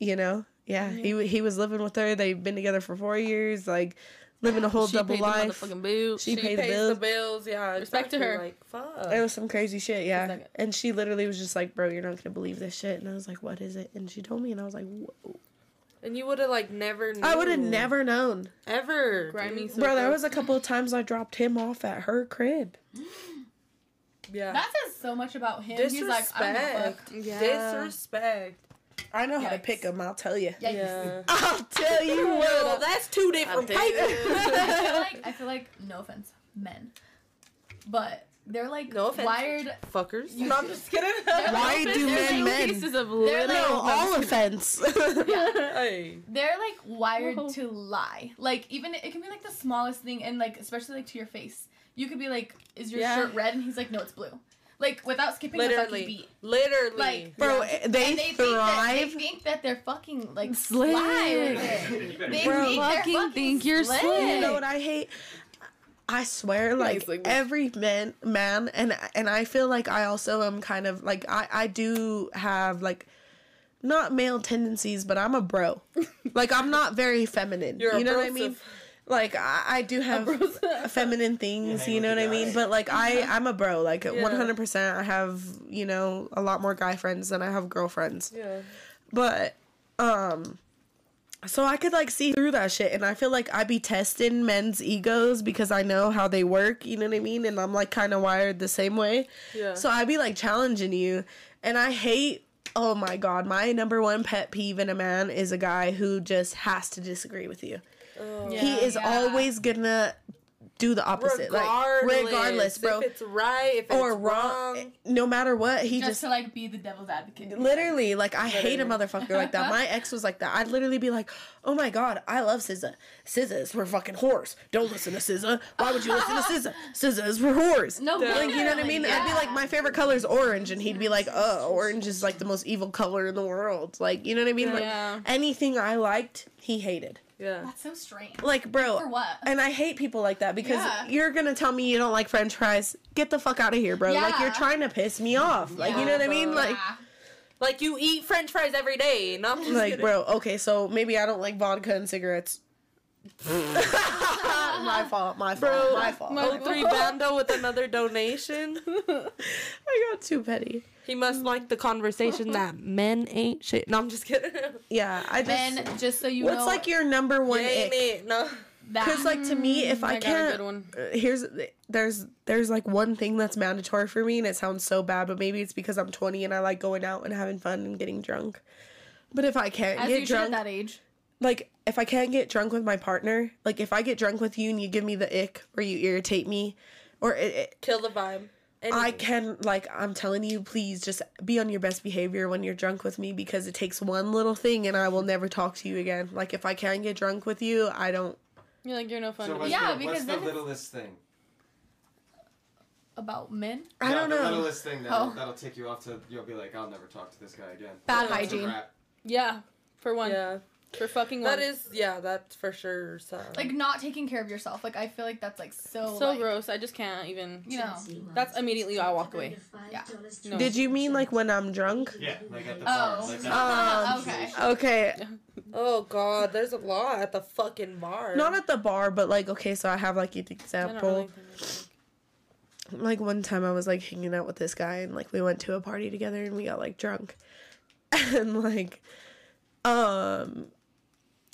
you know yeah he he was living with her they've been together for four years like living a whole She double paid the life motherfucking bills. She She paid the pays bills. the bills. Yeah. Respect to her. Like fuck. it was some crazy shit yeah like- and she literally was just like bro you're not gonna believe this shit and i was like what is it and she told me and i was like Whoa. And you would have like never. Knew. i would have never known ever. Grimy dude. bro there was a couple of times i dropped him off at her crib Yeah. That says so much about him. He's like, I don't give a fuck. Disrespect. Yeah. Disrespect. I know how to pick them. i'll tell you Yeah. i'll tell you Well, that's two different I'll tell you. papers. I feel like I feel like no offense, men, but they're like No offense. wired. Fuckers. You No, I'm just kidding. Why like- do men like- men? Cases of They're like- no all offense hey. They're like wired Whoa. to lie. Like even it can be like the smallest thing, and like especially like to your face. You could be like, "Is your Yeah. shirt red?" And he's like, "No, it's blue." Like without skipping a fucking beat. Literally. Like, bro Yeah. they, and they think that they think that they're fucking like Slick. sly with You it. better They Bro, think they're fucking fucking think you're slick. slick. You know what I hate? I swear, like he's like- every man, man, and and I feel like I also am kind of like I I do have like not male tendencies, but I'm a bro. like I'm not very feminine. You're you know what I brosif. mean? Like I, I do have feminine things, hang you know with what I mean? But like I I'm a bro. Like 100%. I have you know a lot more guy friends than I have girlfriends. Yeah. But um so I could like see through that shit and I feel like I be testing men's egos because I know how they work, you know what I mean? And I'm like kind of wired the same way. Yeah. So I be like challenging you and I hate oh my god, my number one pet peeve in a man is a guy who just has to disagree with you. Yeah. he is Yeah. always gonna do the opposite. Regardless, like regardless, bro. If it's right, if or it's wrong, wrong. no matter what, he just, just to like be the devil's advocate. Literally, like I hate a motherfucker like that. My ex was like that. I'd literally be like, "Oh my god, I love SZA. SZA's for fucking whores. Don't listen to SZA. Why would you listen to SZA? SZA's for whores." No, Like you know what I mean? I'd be like, "My favorite color is orange," and he'd be like, "Oh, orange is like the most evil color in the world." Like you know what I mean? Like Yeah. anything I liked, he hated. Yeah. That's so strange. Like bro, For what? and I hate people like that because Yeah. you're gonna tell me you don't like French fries. Get the fuck out of here, bro. Like you're trying to piss me off. Like you know what I mean? Like. Yeah. Like you eat French fries every day. No, I'm just like kidding. bro okay so maybe i don't like vodka and cigarettes my fault my fault Bro, my fault my- Oh, three bando with another donation. i got too petty He must like the conversation that men ain't shit. No, I'm just kidding. yeah i just Then just so you what's know, like your number one You ain't ick it. No. because like to me if i I got a can't good one. uh, here's there's there's like one thing that's mandatory for me and it sounds so bad but maybe it's because i'm 20 and i like going out and having fun and getting drunk but if i can't as get you should at drunk that age. like if I can't get drunk with my partner, like if I get drunk with you and you give me the ick or you irritate me, or it, it, Kill the vibe. I can like I'm telling you, please just be on your best behavior when you're drunk with me because it takes one little thing and I will never talk to you again. Like if I can't get drunk with you, I don't. You're like you're no fun. So to what's Yeah, the, because what's the littlest thing? About men. I Yeah, don't know. the know. littlest thing that'll, Oh. that'll take you off to you'll be like, I'll never talk to this guy again. Bad hygiene. yeah, for one. Yeah. For fucking That one. is, yeah, that's for sure. So. Like not taking care of yourself. Like I feel like that's like so. so like, gross. I just can't even. You know. That's immediately I walk away. Yeah. No. Did you mean like when I'm drunk? Yeah, like at the Oh. bar. Like. Um, okay. Okay, oh God, there's a lot at the fucking bar. not at the bar, but like okay, so I have like an example. really like one time I was like hanging out with this guy and like we went to a party together and we got like drunk. And like um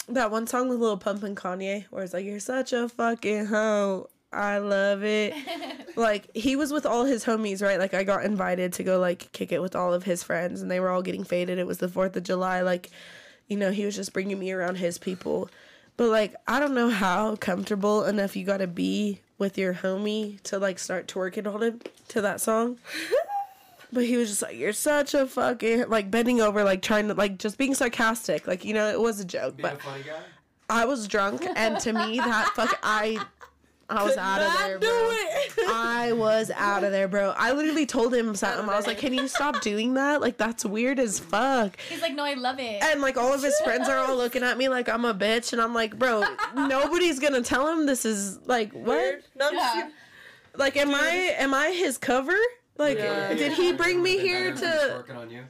that one song with Lil Pump and Kanye where it's like you're such a fucking hoe. I love it. like he was with all his homies, right? Like I got invited to go like kick it with all of his friends and they were all getting faded. It was the 4th of July like you know, he was just bringing me around his people. But like I don't know how comfortable enough you got to be with your homie to like start twerking on him to that song. But he was just like, "You're such a fucking like bending over, like trying to like just being sarcastic, like you know it was a joke." Being But a funny guy? I was drunk, and to me that fuck I, I was Could out of there, do bro. it. I was out of there, bro. I literally told him something. I was like, "Can you stop doing that? Like that's weird as fuck." He's like, no, I love it. And like all of his friends are all looking at me like I'm a bitch, and I'm like, "Bro, nobody's gonna tell him this is like what? Weird. No, Yeah. Like, am I am I his cover? Like, Yeah. did he bring me here to? working on you.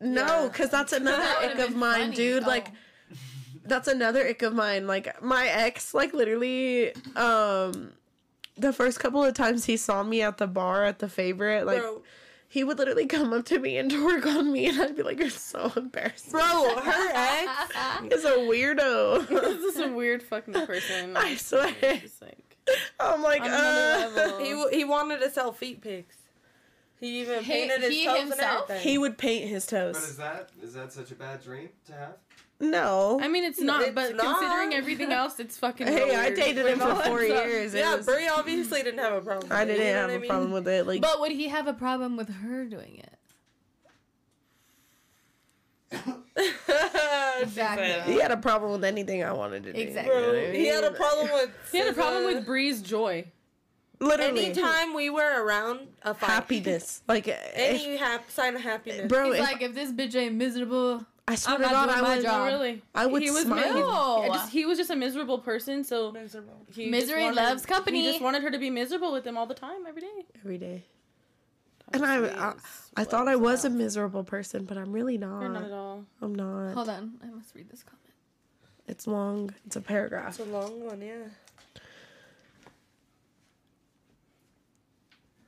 No, because that's another That ick of mine, funny. dude. Oh. Like, that's another ick of mine. Like, my ex, like, literally, um, the first couple of times he saw me at the bar at the favorite, like, Bro, he would literally come up to me and twerk on me, and I'd be like, "You're so embarrassing." bro, her ex. is a weirdo. this is a weird fucking person. I swear. It's like, I'm like, On another uh. level. He w- he wanted to sell feet pics. He even He- painted his he toes himself? and everything. He would paint his toes. But is that is that such a bad dream to have? No. I mean, it's not, It's but not. considering everything else, it's fucking. hey, I weird. dated him for four years. Yeah, was- Brie obviously didn't have a problem. I with it, didn't you know have what a I mean? problem with it. Like, but would he have a problem with her doing it? Exactly. he had a problem with anything I wanted to do. Exactly. You know what Bro, he had a problem with. He had a problem with Bree's joy. Literally. Anytime we were around a fight, happiness. Like, if, any eh, hap- sign of happiness. bro, He's if, like, if this bitch ain't miserable, I swear I'm to not God, doing I my would. job. really, I would he was smile. mi- No. Just- he was just a miserable person, so Miserable. he Misery wanted- loves company. He just wanted her to be miserable with him all the time, every day. every day. And I, I, I thought I was a miserable person, but I'm really not. You're not at all. I'm not. hold on, I must read this comment. It's long. It's a paragraph. It's a long one, yeah.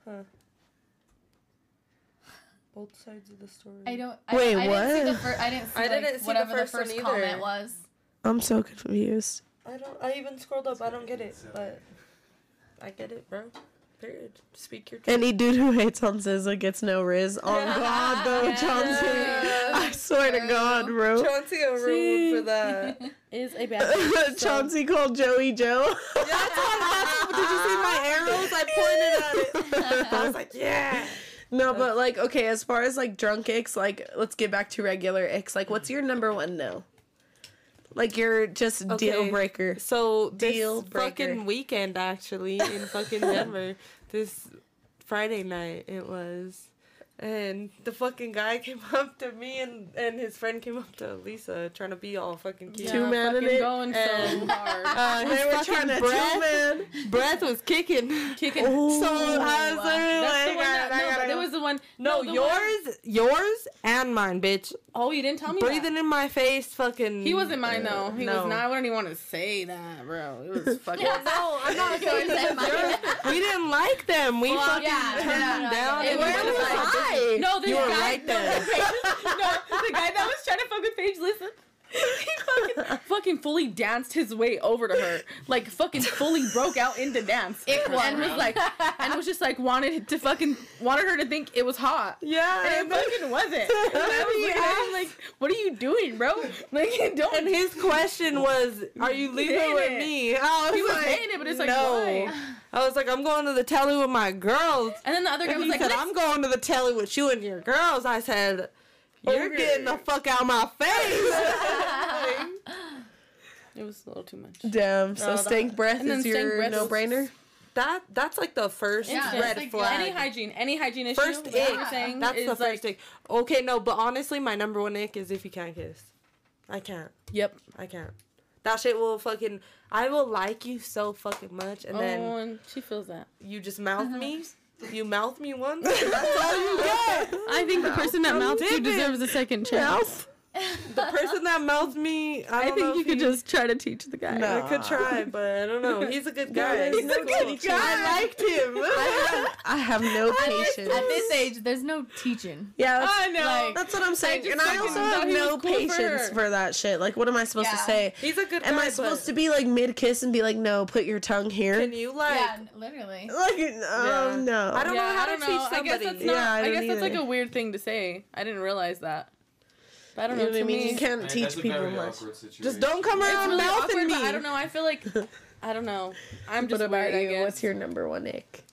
Huh. Both sides of the story. I don't. I, Wait, I Didn't see the what? fir- I didn't see, I like, didn't see the first the one first either. comment was. I'm so confused. I don't. I even scrolled up. I don't get it, but I get it, bro. Period. Speak your truth. Any dude who hates on SZA gets no riz. On God, though, Yes. Chauncey. I swear to God, bro. Chauncey a rule for that. Is a bad bitch, so- Chauncey called Joey Joe. That's what happened. Did you see my arrows? I pointed at it. I was like, yeah. No, but like, okay, as far as like drunk icks, like, let's get back to regular icks. Like, what's your number one no? Like, you're just deal breaker. So this Deal breaker. fucking weekend, actually, in fucking Denver, this Friday night it was, and the fucking guy came up to me and and his friend came up to Lisa, trying to be all fucking cute. Two man in fucking it, going so and- hard. Uh, They were trying to breath, two man. breath was kicking. Kicking. Oh. So I was literally That's like, the one that, I no, gotta there was the one. no, the yours, one- yours, and mine, bitch. oh, you didn't tell me. Breathing that. in my face, fucking. He wasn't mine though. He No. was not. I wouldn't even want to say that, bro. It was fucking. No, I'm not So is that mine? We didn't like them. We Well, fucking yeah, turned no, them no, down. no, and no, we no, were no, like, no. Hi. No, this You were guy, right no, there. the Paige- no, the guy that was trying to fuck with Paige, listen. He fucking, fucking fully danced his way over to her, like fucking fully broke out into dance, It was. and was like, and was just like wanted to fucking wanted her to think it was hot, Yeah, and it fucking wasn't. And I was like, what are you doing, bro? Like, don't. And his question was, "Are you leaving with it. me?" I was he was like, saying it, but it's like, no. why? I was like, "I'm going to the telly with my girls." And then the other guy And was like, said, "I'm going to the telly with you and your girls." I said, "You're Okay. getting the fuck out of my face." It was a little too much. Damn. So No, that- stank breath and is your breath is- no brainer. that that's like the first Yeah, red like flag. Any hygiene, any hygiene issue. First like ick. you That's is the first like, thing. Okay, no, but honestly, my number one ick is if you can't kiss. I can't. Yep. I can't. That shit will fucking. I will like you so fucking much, and then oh, and she feels that. you just mouth me. Mm-hmm. You mouth me once. That's all you get. I think the person that mouths you deserves a second chance. The person that mouthed me. I, I don't know think you could he- just try to teach the guy. No. I could try, but I don't know. He's a good guy. He's a good guy. I liked him. I have no patience. At this age, there's no teaching. Yeah, that's, I know. Like- that's what I'm saying. just and I also have no cool patience her. for that shit. Like, what am I supposed to say? He's a good guy. Am I but supposed to be like mid kiss and be like, no, put your tongue here? Can you like? yeah, literally. Like, Yeah. oh no. I don't know how to teach I guess somebody. that's not. Yeah, I I, guess that's like a weird thing to say. I didn't realize that. But I don't You know. know what I to mean? me, You can't Hey, teach that's a people very much. situation. Just don't come around really mouthing awkward, me. but I don't know. I feel like I don't know. I'm just What about weird. I you? guess. What's your number one ick?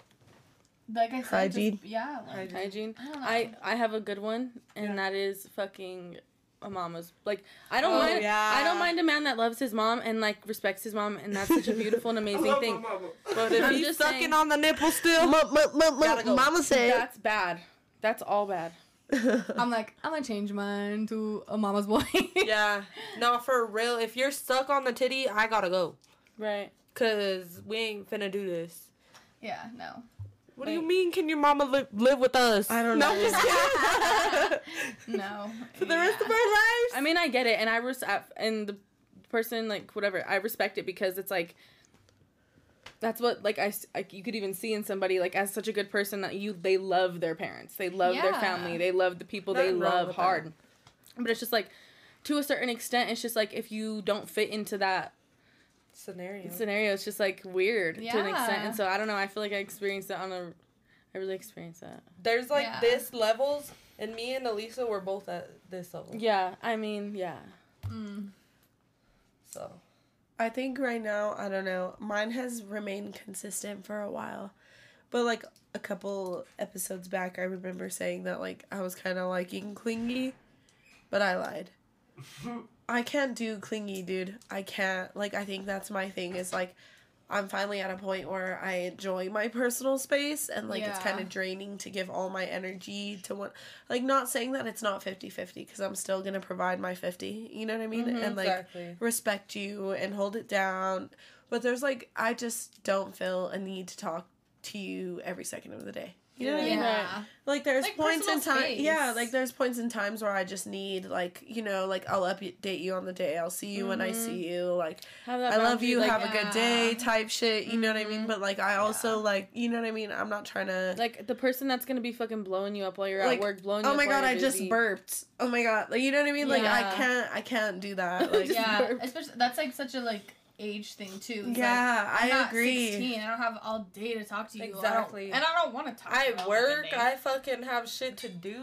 Like I said, Hygiene? Just, yeah. Like, hygiene? I. I I have a good one, and Yeah. that is fucking a mama's like I don't Oh, mind yeah. I don't mind a man that loves his mom and like respects his mom and that's such a beautiful and amazing thing. But if I'm he's just sucking saying- on the nipple still, Gotta go. Mama said. That's bad. That's all bad. I'm like, I'm gonna change mine to a mama's boy. yeah, no, for real. If you're stuck on the titty, I gotta go, Right. cause we ain't finna do this. yeah, no. What do you mean? Can your mama live live with us? I don't know. I'm just kidding. No. For the rest of our lives. I mean, I get it, and I res- and the person like whatever, I respect it because it's like that's what like I like you could even see in somebody like as such a good person that you they love their parents, they love their family, they love the people they Nothing wrong love with hard. But it's just like to a certain extent, it's just like if you don't fit into that Scenario. scenario, it's just like weird to an extent. And so I don't know. I feel like I experienced that on a. I really experienced that. There's like Yeah. this levels, and me and Elisa were both at this level. Yeah, I mean, yeah. Mm. So I think right now, I don't know, mine has remained consistent for a while. But like a couple episodes back, I remember saying that like I was kind of liking clingy, but I lied. I can't do clingy, dude. I can't. Like, I think that's my thing is like, I'm finally at a point where I enjoy my personal space and like it's kind of draining to give all my energy to one. Like, not saying that it's not 50 50 because I'm still going to provide my 50. You know what I mean? Mhm. and like, exactly. respect you and hold it down. But there's like I just don't feel a need to talk to you every second of the day. You know what I mean? Yeah. Like there's Like points in personal time. Yeah, like there's points in times where I just need like you know like I'll update you on the day. I'll see you when I Mhm. see you. Like I love you. like, have a good day. Type shit. You know what I mean? Mhm. But like I also like you know what I mean. I'm not trying to. like the person that's gonna be fucking blowing you up while you're Like, at work, blowing you up. Oh up my while god! you're I just busy. burped. Oh my god! Like you know what I mean? Like I can't. I can't do that. Like yeah, burp. especially that's like such a like age thing too. It's Yeah, like, I'm I not agree. 16. I don't have all day to talk to you. I Exactly. and I don't want to talk. I all work. I fucking have shit to do.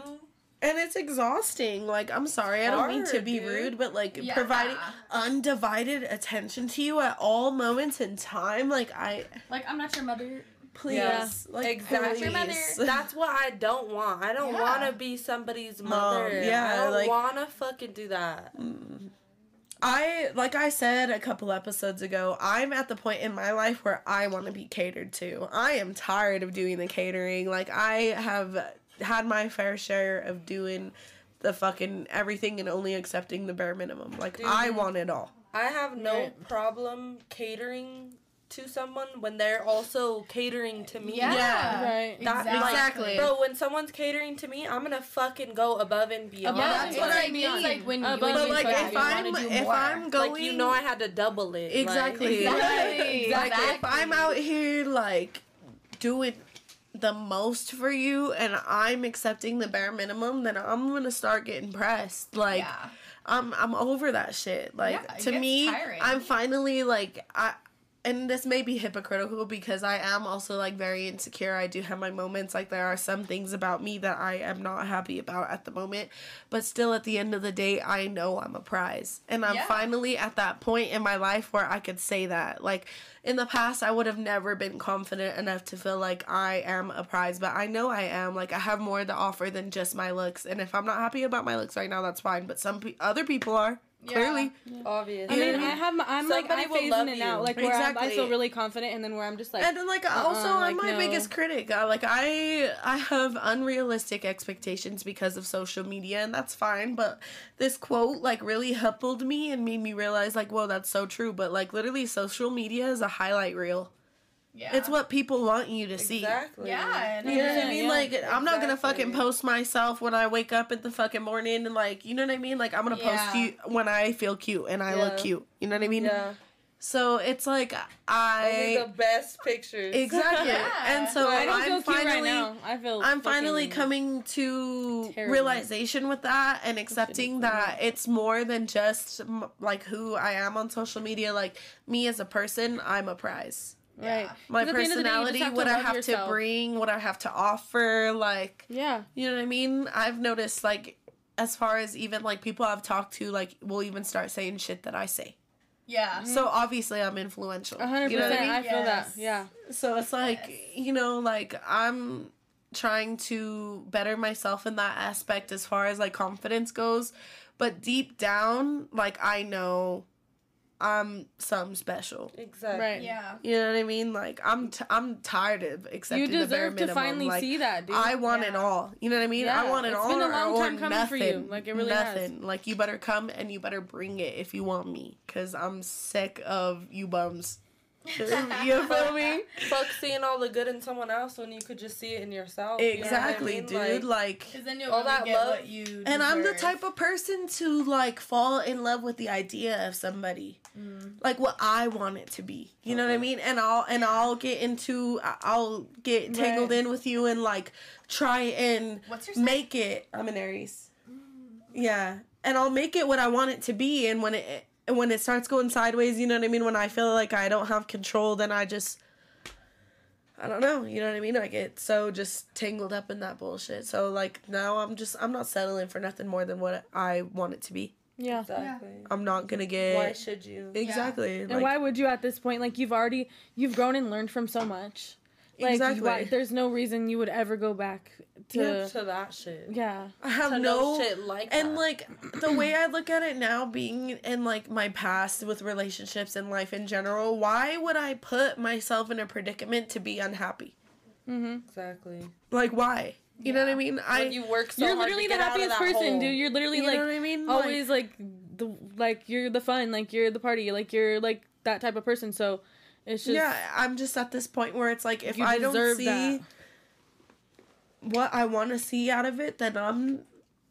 And it's exhausting. Like, I'm sorry, I don't mean to be dude. rude, but like Yeah. providing undivided attention to you at all moments in time, like I like I'm not your mother. please, Yeah. like Exactly. Please. That's what I don't want. I don't Yeah. want to be somebody's Mom, mother. yeah, I don't like- want to fucking do that. Mm. I like I said a couple episodes ago, I'm at the point in my life where I want to be catered to. I am tired of doing the catering. Like I have had my fair share of doing the fucking everything and only accepting the bare minimum. Like I mm-hmm. want it all. I have no problem catering to someone when they're also catering to me. Yeah. Yeah. Right. That- Exactly. like, Bro, when someone's catering to me, I'm gonna fucking go above and beyond. Yeah, that's it's what I mean. It's like when, Uh, when but, you But like if you I'm wanna do if more. I'm going like you know I had to double it. Exactly. Like, Exactly. Like if I'm out here like doing the most for you and I'm accepting the bare minimum, then I'm gonna start getting pressed. Like yeah. I'm I'm over that shit. Like Yeah, to me, tiring. I'm finally like I and this may be hypocritical because I am also like very insecure. I do have my moments. Like there are some things about me that I am not happy about at the moment, but still at the end of the day, I know I'm a prize. And I'm Yeah. finally at that point in my life where I could say that. Like in the past, I would have never been confident enough to feel like I am a prize, but I know I am. Like I have more to offer than just my looks. And if I'm not happy about my looks right now, that's fine. But some pe- other people are clearly. obvious. I mean, I I have. my- I'm like Somebody I'm will love phasing it you. out, like where I'm, I feel really confident, and then where I'm just like, and then like also uh-uh, I'm my no. biggest critic. Uh, like I I have unrealistic expectations because of social media and that's fine, but this quote like really helped me and made me realize like whoa that's so true, but like literally social media is a highlight reel. Yeah. It's what people want you to see. exactly. Yeah. And You know what I mean? yeah. Like I'm not gonna fucking post myself when I wake up in the fucking morning and like you know what I mean? Like I'm gonna post Yeah. you when I feel cute and I look cute. You know what I mean? Yeah. So it's like Only I the best pictures. Exactly. Yeah. And so I don't I'm feel cute finally right now. I feel. I'm finally coming to terrible. realization with that and accepting that it's more than just like who I am on social media. Like me as a person, I'm a prize. Right. Yeah. My 'Cause at the end of the day, personality, what I have yourself. to bring, what I have to offer, like Yeah. you know what I mean? I've noticed like as far as even like people I've talked to, like will even start saying shit that I say. Yeah. So obviously I'm influential. A hundred You know what I mean? I feel that. Yeah. So it's like, Yes. you know, like I'm trying to better myself in that aspect as far as like confidence goes. But deep down, like I know I'm something special. Exactly. Right. Yeah. You know what I mean? Like I'm t- I'm tired of accepting You the bare deserve to finally like, see that, dude. I want it all. You know what I mean? I want it it's all been a or, long time coming nothing. for you. Like, it really has. nothing. Like you better come and you better bring it if you want me, cause I'm sick of you bums. you feel me? Fuck seeing all the good in someone else when you could just see it in yourself. you know I Exactly, mean? dude. Like, Because then you'll All that get love- what you. and I'm the type of person to like fall in love with the idea of somebody, Mm. like what I want it to be. You know what I mean? And I'll and I'll get into I'll get tangled Right. in with you and like try and What's your make it. I'm an Aries. Yeah, and I'll make it what I want it to be. And when it and when it starts going sideways, you know what I mean. When I feel like I don't have control, then I just. I don't know, you know what I mean? I get so just tangled up in that bullshit. So like now I'm just I'm not settling for nothing more than what I want it to be. Yeah. Exactly. I'm not gonna get Why should you? exactly. And like, why would you at this point? Like you've already you've grown and learned from so much. Like Exactly. why, there's no reason you would ever go back to Yeah. To that shit. yeah. I have To no no shit like and that. like the way I look at it now, being in like my past with relationships and life in general, why would I put myself in a predicament to be unhappy? Mm-hmm. Exactly. Like why? You know what I Yeah. mean? I When you work so you're hard literally to the get out happiest person, hole. dude. You're literally you like know what I mean? always like, the like you're the fun, like you're the party, like you're like that type of person. So it's just yeah, I'm just at this point where it's like if I don't see that. what I want to see out of it, then I'm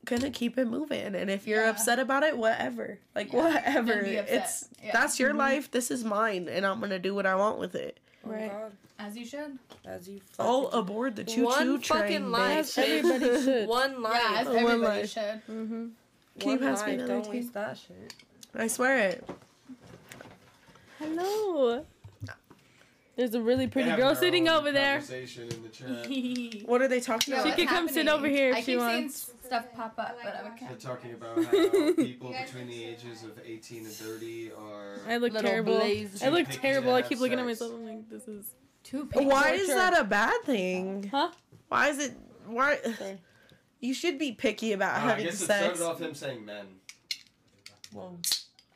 gonna keep it moving. And if you're Yeah. upset about it, whatever. Like Yeah, whatever. then be upset. It's Yeah. that's your life. This is mine, and I'm gonna do what I want with it. Oh Right. God. As you should. As you All fucking aboard the choo choo One train. fucking life. everybody should. one life. Yeah, as Oh, one everybody life. should. Mm-hmm. Can you One pass me life, another Don't tea? waste that shit. I swear it. Hello. There's a really pretty girl sitting over there. In the chat. What are they talking about? She about? could come sit over here if I she keep wants. seeing stuff pop up, but I They're talking about how people between the ages of 18 and 30 are. I look terrible. blaze. I look terrible. I have keep looking at myself. I'm like, this is. Too Why is that a bad thing? Huh? Why is it? Why? Sorry. You should be picky about Uh, I having guess it sex. started off him saying men. Whoa.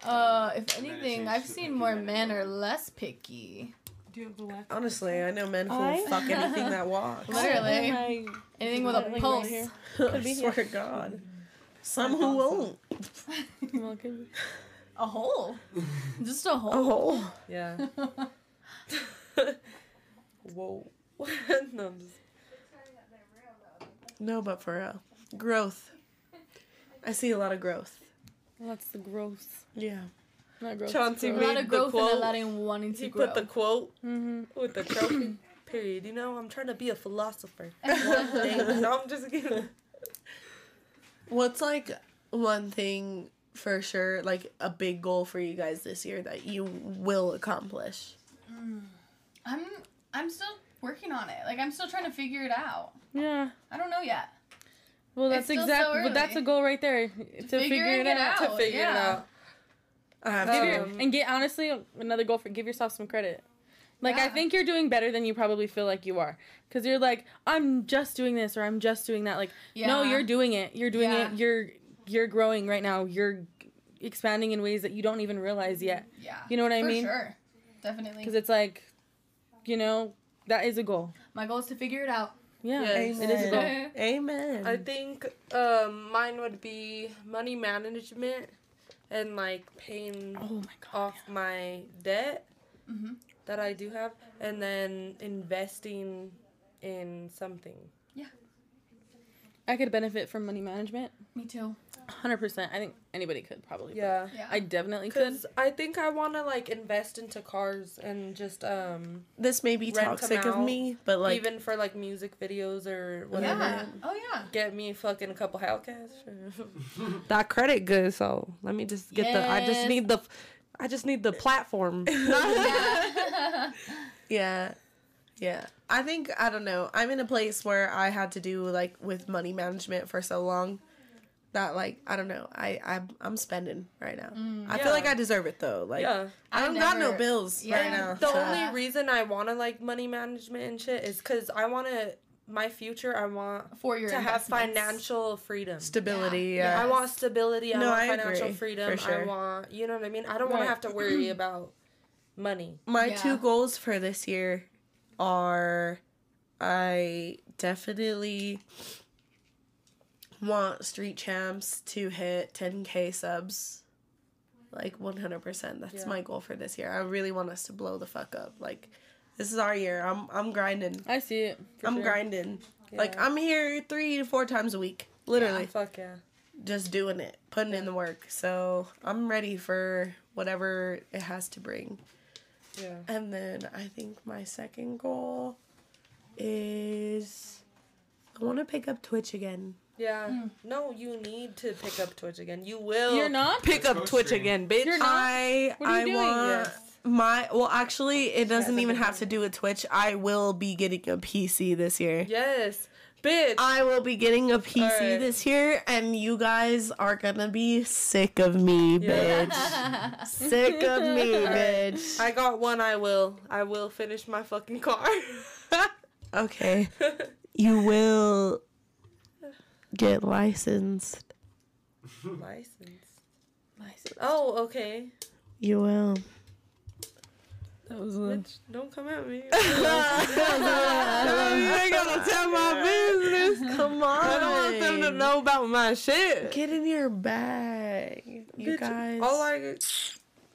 Uh, if And then it anything, I've seen more men men are less picky. Do you have the left? Honestly, I know men who will I- fuck anything that walks. Literally. I- Anything with a Like right pulse. here. I be swear to God. Some who won't. Well, could be. A hole. Just a A hole. hole. Yeah. Whoa. no, I'm just No, but for real. Growth. I see a lot of growth. Well, that's the growth. Yeah. Not growth. Chauncey a made lot of the growth and a quote. lot of wanting to he grow. put the quote Mm-hmm. with the trophy. Period. You know, I'm trying to be a philosopher. No, I'm just kidding. What's like one thing for sure, like a big goal for you guys this year that you will accomplish? I'm I'm still working on it. Like I'm still trying to figure it out. Yeah. I don't know yet. Well, that's still so exactly. but that's a goal right there to figure Figuring it out. it to figure it out. I have your- Um, and get honestly another goal for give yourself some credit. Like I think you're doing better than you probably feel like you are, because you're like I'm just doing this or I'm just doing that. Like no, you're doing it. You're doing Yeah. it. You're you're growing right now. You're expanding in ways that you don't even realize yet. Yeah. You know what I For mean? Sure. Definitely. Because it's like, you know, that is a goal. My goal is to figure it out. Yeah, Yes. it is a goal. Amen. Amen. I think um, mine would be money management and like paying Oh my god. off my debt Mhm. that I do have, and then investing in something. Yeah. I could benefit from money management. Me too. 100%. I think anybody could probably. Yeah. Yeah. I definitely could. Cause I think I want to like invest into cars and just um this may be Rent 'em toxic of out, me, but like even for like music videos or whatever. Yeah. Oh yeah. Get me fucking a couple Hellcats. that credit good, so let me just get the. I just need the. I just need the platform. yeah. Yeah. Yeah. I think I don't know. I'm in a place where I had to do like with money management for so long that like I don't know. I I'm, I'm spending right now. Mm, I feel like I deserve it though. Like yeah. I I don't got no never- bills right yeah. now. The so- only reason I want to like money management and shit is because I want to my future. I want For your to have financial freedom. Stability. Yeah. Yeah. I want stability. I No, want I financial agree, freedom. for sure. I want, you know what I mean? I don't want Right. to have to worry about money. My Yeah. two goals for this year are I definitely want Street Champs to hit 10k subs. Like 100%. That's Yeah. my goal for this year. I really want us to blow the fuck up. Like this is our year. I'm I'm grinding. I see it. I'm sure. grinding. Like I'm here 3 to 4 times a week. Literally Fuck yeah. just doing it, putting in the work. So, I'm ready for whatever it has to bring. Yeah. And then I think my second goal is I want to pick up Twitch again. Yeah. Mm. No, you need to pick up Twitch again. You will You're not. pick up Twitch Twitch stream. again, bitch. You're not? I What are you I doing? want Yes. my well actually it doesn't even have to do with Twitch. I will be getting a PC this year. Yes. Bitch. I will be getting a PC Alright. this year, and you guys are gonna be sick of me, Yeah. bitch. sick of me, bitch. I got one I will. I will finish my fucking car. Okay. You will get licensed. License. License. Oh, okay. You will. That was a Bitch, don't come at me. you ain't gotta tell my business. Come on. I don't want them to know about my shit. Get in your bag. You Bitch, guys. All I,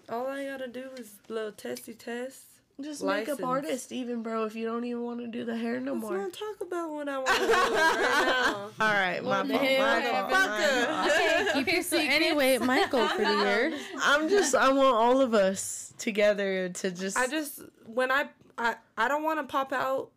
all I gotta do is little testy test. Just license. makeup artist, even, bro, if you don't even want to do the hair no Let's more. not talk about what I want to do right now. All right, my the fault. My whatever. fault. my fault. okay, keep your So secrets. anyway, my goal for the year. I'm just, I want all of us together to just, I just when I I, I don't want to pop out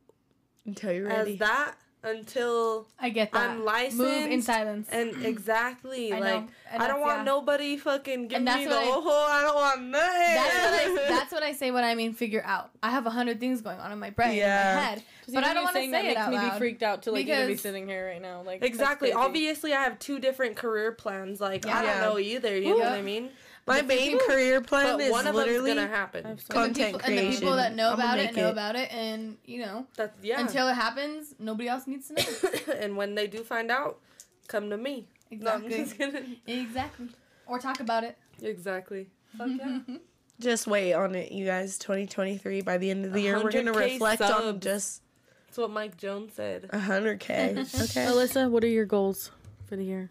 until you're as ready. that until I get that. I'm licensed Move in silence. and exactly I like and I don't want yeah. nobody fucking give me the what I- whole. Oh, I don't want nothing. That's what, I, that's what I say when I mean figure out. I have a hundred things going on in my brain, Yeah. in my head, but I don't want to say that it makes out me loud. be freaked out to like even be sitting here right now. Like Exactly. Obviously, I have two different career plans. Like I don't know either. You know what I mean? My main career plan But is one of literally gonna happen. I've And the, content people, and creation. the people that know I'ma about it make know about it, and you know, That's yeah. until it happens, nobody else needs to know. and when they do find out, come to me. Exactly. just kidding. exactly. Or talk about it. Exactly. Fuck yeah. Just wait on it, you guys. 2023. By the end of the year, we're gonna 100K reflect on just That's what Mike Jones said. 100k. Okay. Alyssa, what are your goals for the year?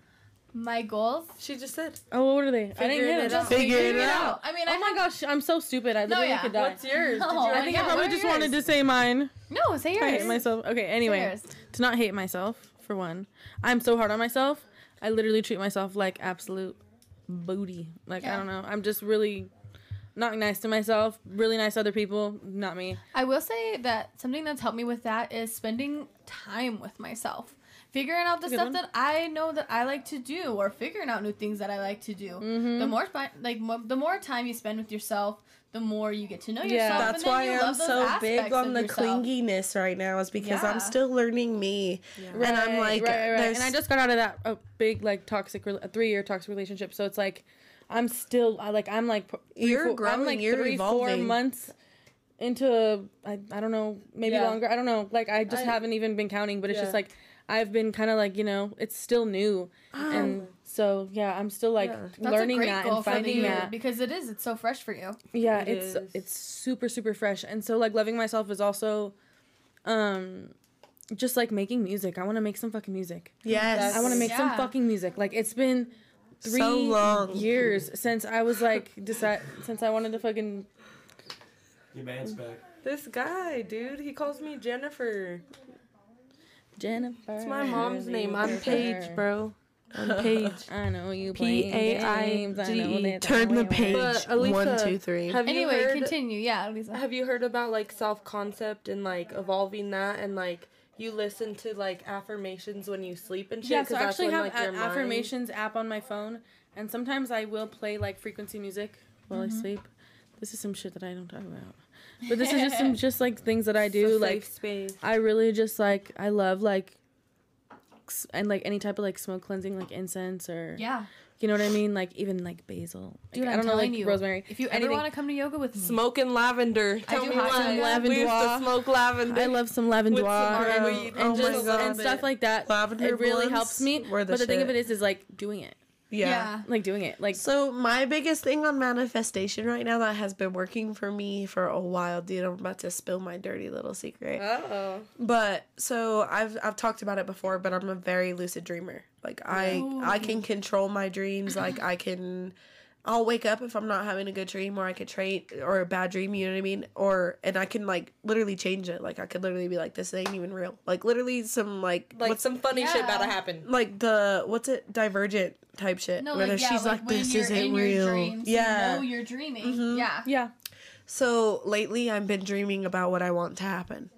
My goals. She just said. Oh, what are they? I didn't Figuring get it it. out. Figuring it out. I mean, Oh I my have- gosh, I'm so stupid. I literally yeah. could die. What's yours? No, Did you I I think Yeah, I probably what are just wanted to say mine. No, say yours. I hate myself. Okay, anyway, to not hate myself for one. I'm so hard on myself. I literally treat myself like absolute booty. Like I don't know. I'm just really not nice to myself. Really nice to other people. Not me. I will say that something that's helped me with that is spending time with myself. Figuring out the Good stuff one. that I know that I like to do, or figuring out new things that I like to do. Mm-hmm. The more like mo- the more time you spend with yourself, the more you get to know yourself. Yeah. That's and why you I'm love so big on the yourself. clinginess right now, is because Yeah. I'm still learning me. Yeah, And I'm like, right, right, right. And I just got out of that a big like toxic, re- a three year toxic relationship. So it's like, I'm still, I like, I'm like, p- three, You're four- I'm like you're three, four months into, I, I don't know, maybe Yeah. longer. I don't know. Like, I just I- haven't even been counting, but it's Yeah. just like, I've been kind of like, you know, it's still new. And so, yeah, I'm still like Yeah. Learning a that and finding that. because it is. It's so fresh for you. Yeah, It it's is. it's super super fresh, and so like loving myself is also, um, just like making music. I want to make some fucking music. yes. I want to make some fucking music. Like it's been three So long. years since I was like decide since I wanted to fucking Your man's back. This guy, dude, he calls me Jennifer. Jennifer. It's my mom's name. I'm Jennifer. Paige, bro. I'm Paige. I know you P play A I games. I know G E. that. Turn the page. But, Alisa, One, two, three. Have you Anyway, heard, continue. Yeah, Lisa. Have you heard about like self concept and like evolving that and like you listen to like affirmations when you sleep and shit? Yeah, so 'Cause I actually when, have like, your an mind- affirmations app on my phone, and sometimes I will play like frequency music while Mm-hmm. I sleep. This is some shit that I don't talk about, but this is just some just like things that I do. a Like safe space. I really just like I love like and like any type of like smoke cleansing, like incense or Yeah. You know what I mean? Like even like basil. Dude, I I'm don't know, like you, rosemary. If you ever want to come to yoga with me, Smoking lavender. Tell do me hot some lavender. We used to smoke lavender. I love some lavender With some and, weed. and Oh just and stuff like that. Lavender it really helps me. were the but the thing of it is, is like doing it, Yeah. yeah. like doing it, like So my biggest thing on manifestation right now that has been working for me for a while, dude. I'm about to spill my dirty little secret. Uh-oh. But so I've I've talked about it before, but I'm a very lucid dreamer. Like I I can control my dreams. Like I can I'll wake up if I'm not having a good dream or I could trade or a bad dream, you know what I mean? Or and I can like literally change it. Like I could literally be like this ain't even real. Like literally some like Like what's some funny shit about to happen. like the what's it divergent type shit. No, where like, the- yeah, she's like, like, when this you're isn't in real. Your dreams, yeah. You know you're dreaming. Mhm. Yeah. yeah. So lately I've been dreaming about what I want to happen.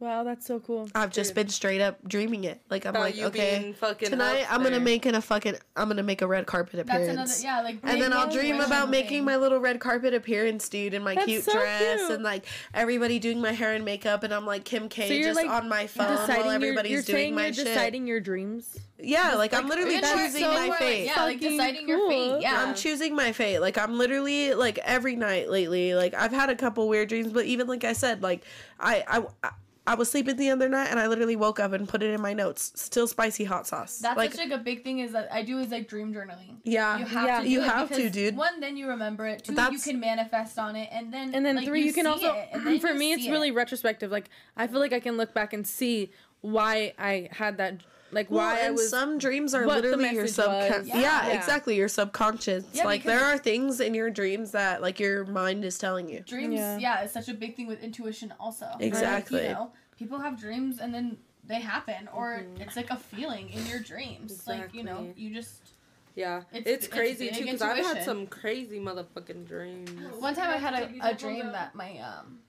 Wow, that's so cool. I've just been straight up dreaming it. Like I'm About like, you okay, being fucking tonight up I'm gonna there. make it a fucking I'm gonna make a red carpet That's appearance. another. Yeah, like. and then I'll dream about making my little red carpet appearance, dude, in my That's cute so dress, cute. and like everybody doing my hair and makeup, and I'm like Kim K, So you're, just like, on my phone deciding while your, everybody's you're doing saying my you're shit. deciding your dreams. yeah, like I'm literally That's choosing so my more, fate. Yeah, like Fucking deciding your cool. fate. Yeah. I'm choosing my fate. Like I'm literally like every night lately. Like I've had a couple weird dreams, but even like I said, like I I. I I was sleeping the other night and I literally woke up and put it in my notes. Still spicy hot sauce. That's like such like a big thing is that I do is like dream journaling. yeah, You have Yeah. to. You have to, dude. One, then you remember it. Two, you can manifest on it, and then And then like, three, you, can see also. it, and for me, it's see really it. retrospective. Like I feel like I can look back and see why I had that. Like Well, why I and was. some dreams are literally your message subconscious. Yeah. Yeah. Yeah. exactly. Your subconscious. Yeah, like there are things in your dreams that like your mind is telling you. dreams. Yeah. Yeah. it's such a big thing with intuition also. Like, Exactly. you know, people have dreams and then they happen, or it's like a feeling in your dreams. Like you know, you just. Yeah, It's- it's, it's crazy big too because I've had some crazy motherfucking dreams. One time I had a, a dream that my um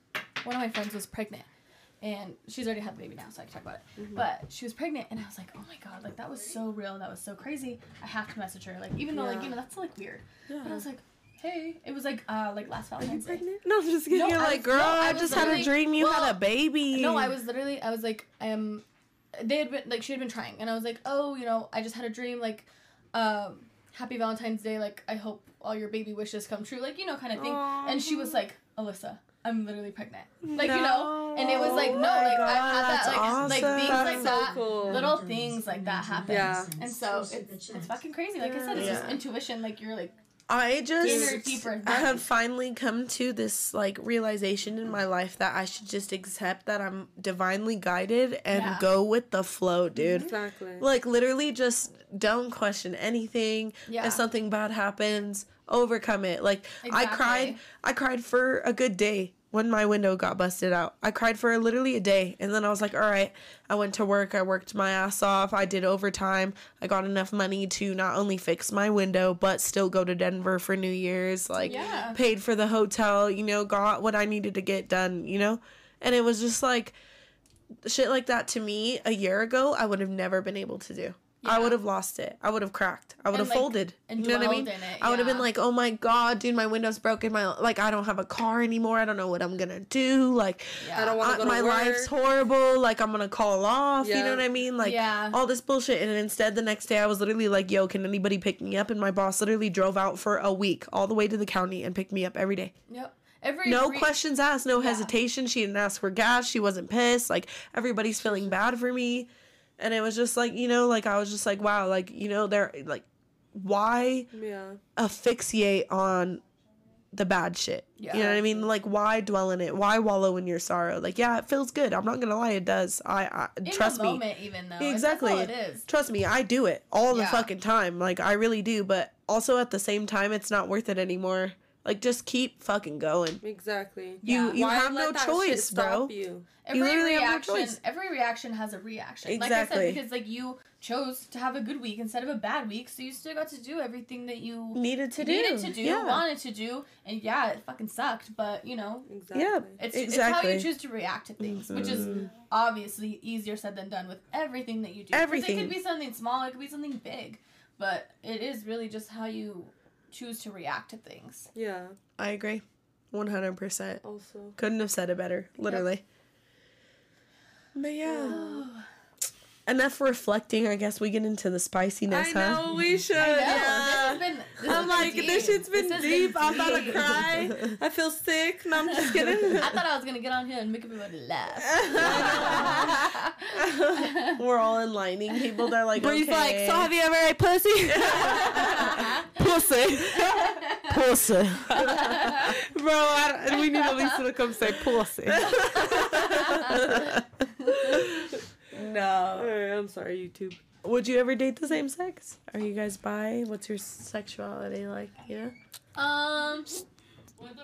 one of my friends was pregnant. And she's already had the baby now, so I can talk about it. But she was pregnant, and I was like, "Oh my god, like that was so real, that was so crazy." I have to message her, like even though like you know that's like weird. Yeah. But I was like, "Hey," it was like uh like last Valentine's Day. No, I'm just kidding. No, You're I like, was- girl, no, I, I just had a dream you had a baby. No, I was literally, I was like, um, they had been like she had been trying, and I was like, oh, you know, I just had a dream, like, um, happy Valentine's Day, like I hope all your baby wishes come true, like you know, kind of thing. And she was like, Alyssa, I'm literally pregnant, like you know, and it was like no, Oh like God, I've had that, that's like like things awesome. like so that, cool. little things like that happen. Yeah. And so it's, it's fucking crazy. Like I said, it's just intuition. Like you're like I just deeper. I have finally come to this like realization in my life that I should just accept that I'm divinely guided and Yeah. go with the flow, dude. Mm-hmm. Exactly. Like literally just don't question anything. Yeah. If something bad happens, overcome it. Like I cried I cried for a good day when my window got busted out. I cried for literally a day and then I was like, "All right, I went to work. I worked my ass off. I did overtime. I got enough money to not only fix my window but still go to Denver for New Year's. Like Yeah. paid for the hotel, you know, got what I needed to get done, you know? And it was just like shit like that to me a year ago, I would have never been able to do. I would have lost it. I would have cracked. I would have like, folded. and you know what I mean? in it, I would have been like, "Oh my god, dude, my window's broken. My like, I don't have a car anymore. I don't know what I'm gonna do. Like, Yeah. I don't want to my work. life's horrible. Like, I'm gonna call off. You know what I mean? Like, Yeah. all this bullshit. And instead, the next day, I was literally like, "Yo, can anybody pick me up?" And my boss literally drove out for a week, all the way to the county, and picked me up every day. Yep. Every No re- questions asked, no Yeah. hesitation. She didn't ask for gas. She wasn't pissed. Like everybody's feeling bad for me. And it was just like, you know, like I was just like, wow, like, you know, they're like why yeah. asphyxiate on the bad shit? You know what I mean? Like why dwell in it? Why wallow in your sorrow? Like, yeah, it feels good. I'm not gonna lie, it does. I, I in trust the me. moment, even though Exactly. That's all it is. Trust me, I do it all the fucking time. Like I really do, but also at the same time it's not worth it anymore. Like just keep fucking going. Exactly. You Yeah. you Why have let no that choice, bro. stop You? Every literally have no choice. every reaction has a reaction. Like Exactly. I said, because like you chose to have a good week instead of a bad week, so you still got to do everything that you Needed to do. needed to do, Yeah. wanted to do, and yeah, it fucking sucked, but you know, Exactly. Yeah. it's Exactly. it's how you choose to react to things, which is Mhm. obviously easier said than done with everything that you do. 'Cause Everything. It could be something small, it could be something big, but it is really just how you choose to react to things. Yeah. I agree. 100%. Also. Couldn't have said it better, literally. But yeah. enough reflecting. I guess we get into the spiciness, I huh? know we should. I know. Yeah. This has been. This I'm like, been this deep. shit's been This has deep. I'm about to cry. I feel sick. No, I'm just kidding. I thought I was gonna get on here and make everybody laugh. We're all enlightening people. They're like, Bree's okay. like, so have you ever ate pussy? pussy. pussy. Bro, I, don't- we need Elisa to come say pussy. no. Alright, I'm sorry, YouTube. Would you ever date the same sex? Are you guys bi? What's your sexuality like? Yeah. Um,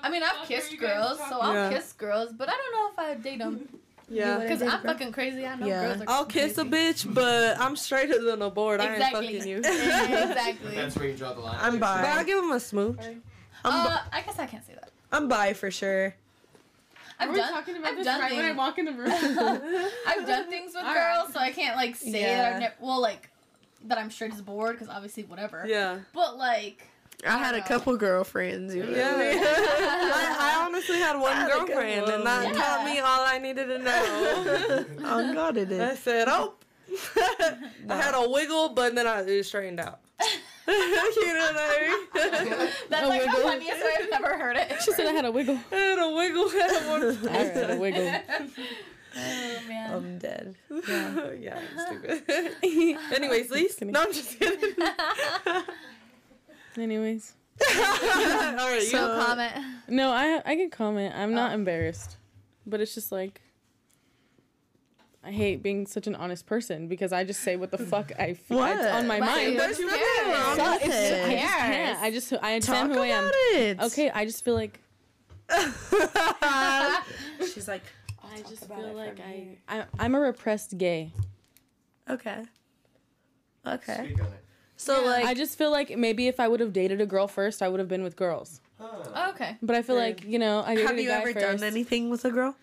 I mean, I've kissed girls, so I'll Yeah. kiss girls, but I don't know if I'd date them Yeah. because I'm girl? fucking crazy. I know Yeah. girls are. I'll kiss a bitch, but I'm straighter than a board. I ain't Exactly. fucking you. exactly. That's where you draw the line. I'm bi. But I'll give him a smooch. I'm, Uh, bi- I guess I can't say that. I'm bi for sure. I've Are done. talking about I've this done right when I walk in the room? I've done things with All girls, so I can't like say that I've never. Well, like that I'm straight as a board because obviously whatever. Yeah. But like, I had a couple girlfriends. You know? Yeah. I, I honestly had one had a good girlfriend, and that one. taught me all I needed to know. oh God, it I said, oh. I had a wiggle, but then I it straightened out. you know what I mean? that's A like the wiggle. funniest way I've never heard it. she said I had a wiggle. I had a wiggle at one I had a wiggle. Oh, oh man. I'm dead. Yeah, yeah, I'm stupid. Anyways, Lise. No, I'm just kidding. Anyways, All right, you. no comment. no, I I can comment. I'm not embarrassed, but it's just like I hate being such an honest person because I just say what the fuck I feel What? on my Right, mind. there's There's no nothing wrong So with it's just, I just can't. I just I Talk understand who I am. it. Okay, I just feel like She's like, I just feel like I. I I'm a repressed gay. okay. Okay. Speak on it. So Yeah. like, I just feel like maybe if I would have dated a girl first, I would have been with girls. Huh. Oh, okay. But I feel Good. like you know I dated have a you guy ever first. done anything with a girl?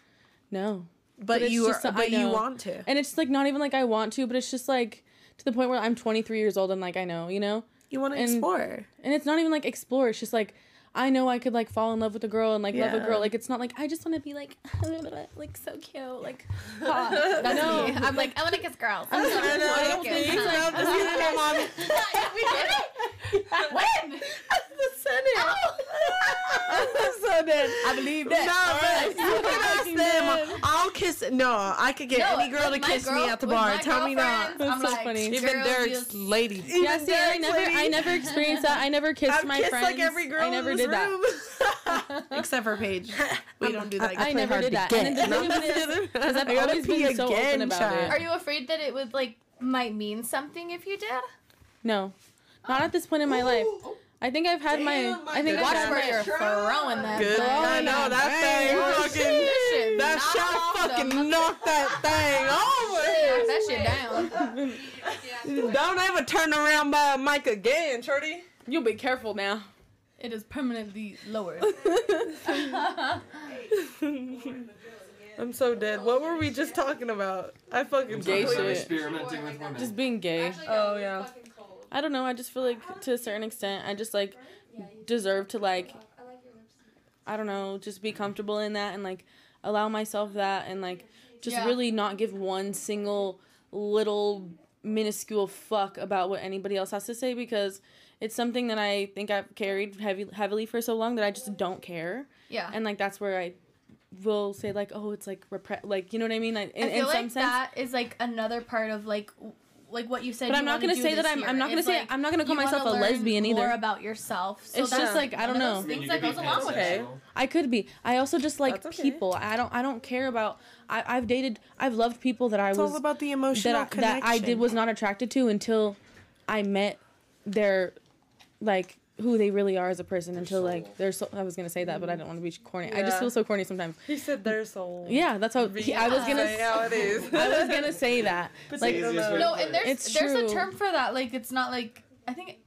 No, But, it's you are, just- I but you want to. and it's like not even like I want to, but it's just like to the point where I'm 23 years old and like I know, you know, You want to explore. and it's not even like explore. It's just like I know I could like fall in love with a girl and like love a girl. Like it's not like I just want to be like like so cute, like hot. That's no. me. I'm like, I want to kiss girls. I'm sorry, I know, I I don't don't think think. so. I'm just kidding, my mom. we did it. When? the Senate. Oh. the Senate. I believe No, that. but you can ask them. I'll kiss. No, I could get No, any girl to with my kiss me at the bar. Tell me not. girlfriends, I'm That's so like, funny. Even girls Derek's just- lady. Yeah, see, I never. I never experienced that. I never kissed I've my kissed friends. like every girl I never in this did that. Except for Paige. We don't do that. I never did that. And then the thing of it is, because I've I gotta always pee been so again, open about child. Are you afraid that it would like might mean something if you did? No, not at this point in my life. I think I've had my. Damn, I think my I've Watch had where my. you're throwing that. Good. thing. I know that thing oh, fucking. Shit, That shot off the- fucking knocked that Knock that shit down. Don't ever turn around by a mic again, Shorty. You'll be careful now. It is permanently lowered. I'm so dead. What were we just talking about? I fucking Gay shit. Experimenting with women. Just being gay. Oh yeah. I don't know. I just feel like to a certain extent, I just like deserve to like. I don't know, just be comfortable in that and like allow myself that and like just Yeah. really not give one single little minuscule fuck about what anybody else has to say because it's something that I think I've carried heavy heavily for so long that I just don't care Yeah. and like that's where I will say like oh it's like repre- like you know what I mean like in, I feel in some like sense that is like another part of like like what you said. But you I'm not gonna say that I'm- I'm not gonna It's say- like I'm not gonna call myself a learn lesbian more either. about yourself. So It's that's just like, I don't know. those I mean, Things that goes along with it. I could be. I also just like okay. people. I don't. I don't care about. I, I've dated. I've loved people that I It's was all about the emotional that I, connection. that I did was not attracted to until I met their like who they really are as a person. until like their soul. I was gonna say that, but I mm. don't want to be corny. I just feel so corny sometimes. He said their soul. Yeah, that's how he, I was gonna. Say how it is. I was gonna say that. Like Easiest way to No, and there's It's there's true. a term for that. Like it's not like I think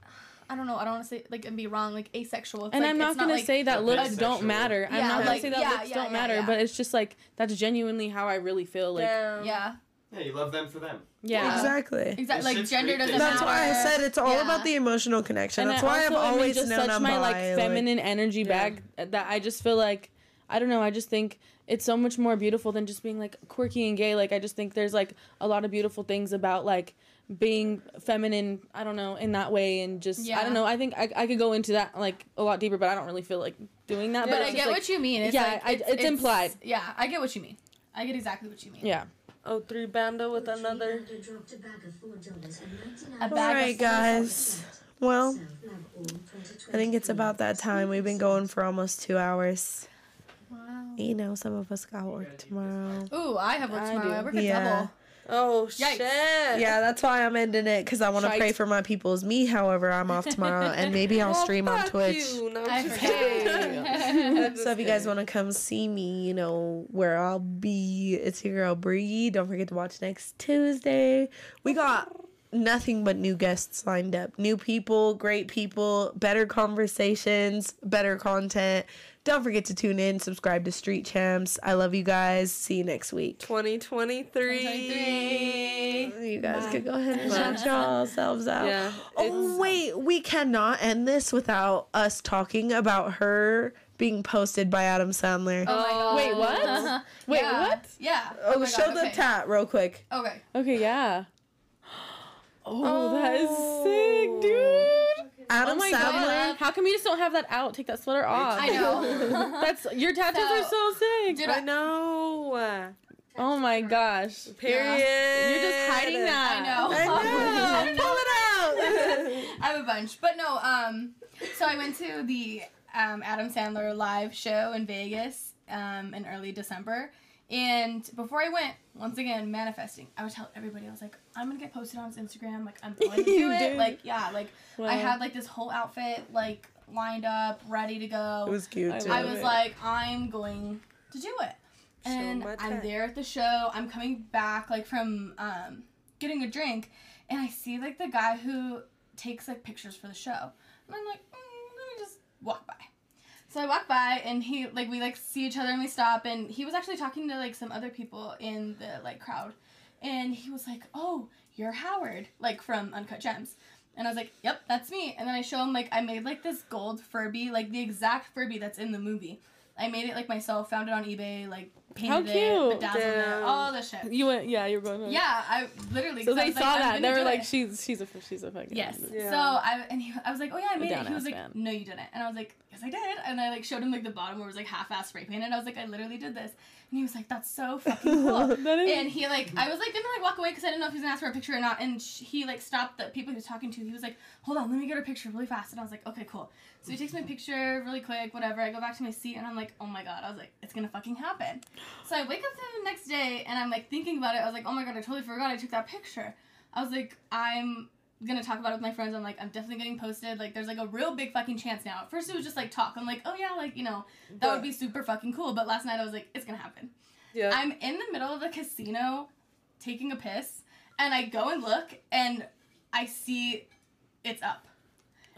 I don't know. I don't want to say like and be wrong. Like asexual. It's and like, I'm not it's gonna like, say that looks pansexual. don't matter. I'm Yeah, not gonna like, say that yeah, looks yeah, don't yeah, matter, yeah. but it's just like that's genuinely how I really feel. Like Damn. Yeah, Yeah, you love them for them. Yeah. Exactly. exactly. Like gender doesn't matter. That's matter. why I said it's all Yeah. about the emotional connection. And That's I why I've also am in always just known such I'm my bi, like feminine energy yeah. bag that I just feel like I don't know. I just think it's so much more beautiful than just being like quirky and gay. Like I just think there's like a lot of beautiful things about like being feminine. I don't know in that way and just I don't know. I think I, I could go into that like a lot deeper, but I don't really feel like doing that. But but I it's get just, like, what you mean. It's yeah, like, I- it's implied. Yeah, I get what you mean. I get exactly what you mean. Yeah. Oh, three bando with another. All right, guys. Well, I think it's about that time. We've been going for almost two hours. Wow. You know, some of us got work tomorrow. Ooh, I have work tomorrow. do. I work a Yeah. double. Oh Yikes. shit. Yeah, that's why I'm ending it because I want to pray for my peoples. Me, however, I'm off tomorrow, and maybe I'll Well, stream on Twitch. You. No, I'm I just forgot. kidding. So if you guys want to come see me, you know where I'll be. It's your girl Bree. Don't forget to watch next Tuesday. We got nothing but new guests lined up. New people, great people, better conversations, better content. Don't forget to tune in, subscribe to Street Champs. I love you guys. See you next week. 2023. You guys could go ahead and Bye. shout yourselves out. Yeah. Oh wait, we cannot end this without us talking about her being posted by Adam Sandler. Oh my god. Wait, what? Wait, Yeah. what? Yeah. Oh, oh my show God, the okay. tat real quick. Okay. Okay, yeah. Oh, that is oh. sick, dude. Adam oh my Sandler. god. How come you just don't have that out? Take that sweater off. I know. That's your tattoos are so sick. Dude, I know. Oh my gosh. Period. You're just hiding that. I know. I know. Pull it out. I have a bunch, but no. Um, so I went to the um, Adam Sandler live show in Vegas um, in early December, and before I went, once again manifesting, I would tell everybody I was like, I'm gonna get posted on his Instagram. Like I'm going to do it. did. Like yeah, like I had like this whole outfit like lined up, ready to go. It was cute I too. I was it. like, I'm going to do it. Show And my I'm there at the show. I'm coming back like from um, getting a drink, and I see like the guy who takes like pictures for the show, and I'm like, mm, let me just walk by. So I walk by, and he like we like see each other, and we stop, and he was actually talking to like some other people in the like crowd, and he was like, oh, you're Howard, like from Uncut Gems. And I was like, yep, that's me. And then I show him like I made like this gold Furby, like the exact Furby that's in the movie. I made it like myself, found it on eBay, like painted cute. it, bedazzled it, all this shit. You went, yeah, you were going. Yeah, I literally. So 'cause I they was like, saw I'm that. gonna They were like, it. she's she's a she's a fucking. Yes. Yeah. So I and he, I was like, oh yeah, I made it. He was like, fan. no, you didn't. And I was like, yes, I did. And I like showed him like the bottom where it was like half-ass spray painted. I was like, I literally did this. And he was like, that's so fucking cool. And he like, I was like gonna like walk away because I didn't know if he was gonna ask for a picture or not. And sh- he like stopped the people he was talking to. He was like, hold on, let me get a picture really fast. And I was like, okay, cool. So he takes my picture really quick, whatever. I go back to my seat and I'm like, oh my god. I was like, it's gonna fucking happen. So I wake up the next day and I'm like thinking about it. I was like, oh my god, I totally forgot I took that picture. I was like, I'm gonna talk about it with my friends. I'm like, I'm definitely getting posted. Like, there's like a real big fucking chance now. At first, it was just like talk. I'm like, oh yeah, like you know, that would be super fucking cool. But last night, I was like, it's gonna happen. Yeah. I'm in the middle of the casino, taking a piss, and I go and look, and I see it's up.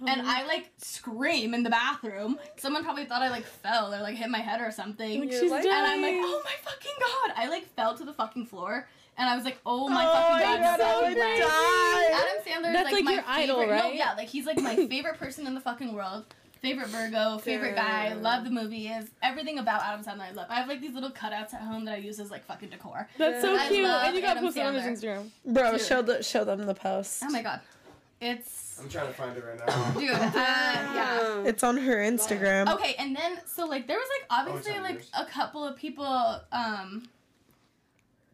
And oh. I like scream in the bathroom. Someone probably thought I like fell or like hit my head or something. Like, You're she's like- And I'm like, oh my fucking god! I like fell to the fucking floor, and I was like, oh my Oh fucking god, God, I so glad. die. Adam Sandler That's is like, like my your idol, favorite- No, right? yeah, like he's like my favorite person in the fucking world. Favorite Virgo, favorite guy, love the movie, is everything about Adam Sandler I love. I have like these little cutouts at home that I use as like fucking decor. That's so I cute, love and you got Adam posted on his Sandler. Instagram. Bro, Dude. show the show them the post. Oh my god. It's I'm trying to find it right now. dude, uh, yeah. It's on her Instagram. Okay, and then so like there was like obviously on like yours. a couple of people um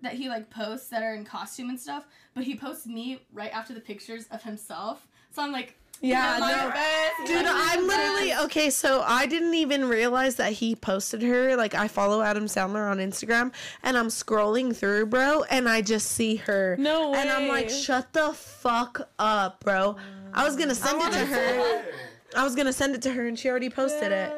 that he like posts that are in costume and stuff, but he posts me right after the pictures of himself. So I'm like, Yeah, no. best? Dude, Am I I'm literally best? okay. So I didn't even realize that he posted her. Like, I follow Adam Sandler on Instagram, and I'm scrolling through, bro, and I just see her. No way. And I'm like, shut the fuck up, bro. I was gonna send it to her. I was gonna send it to her, and she already posted it.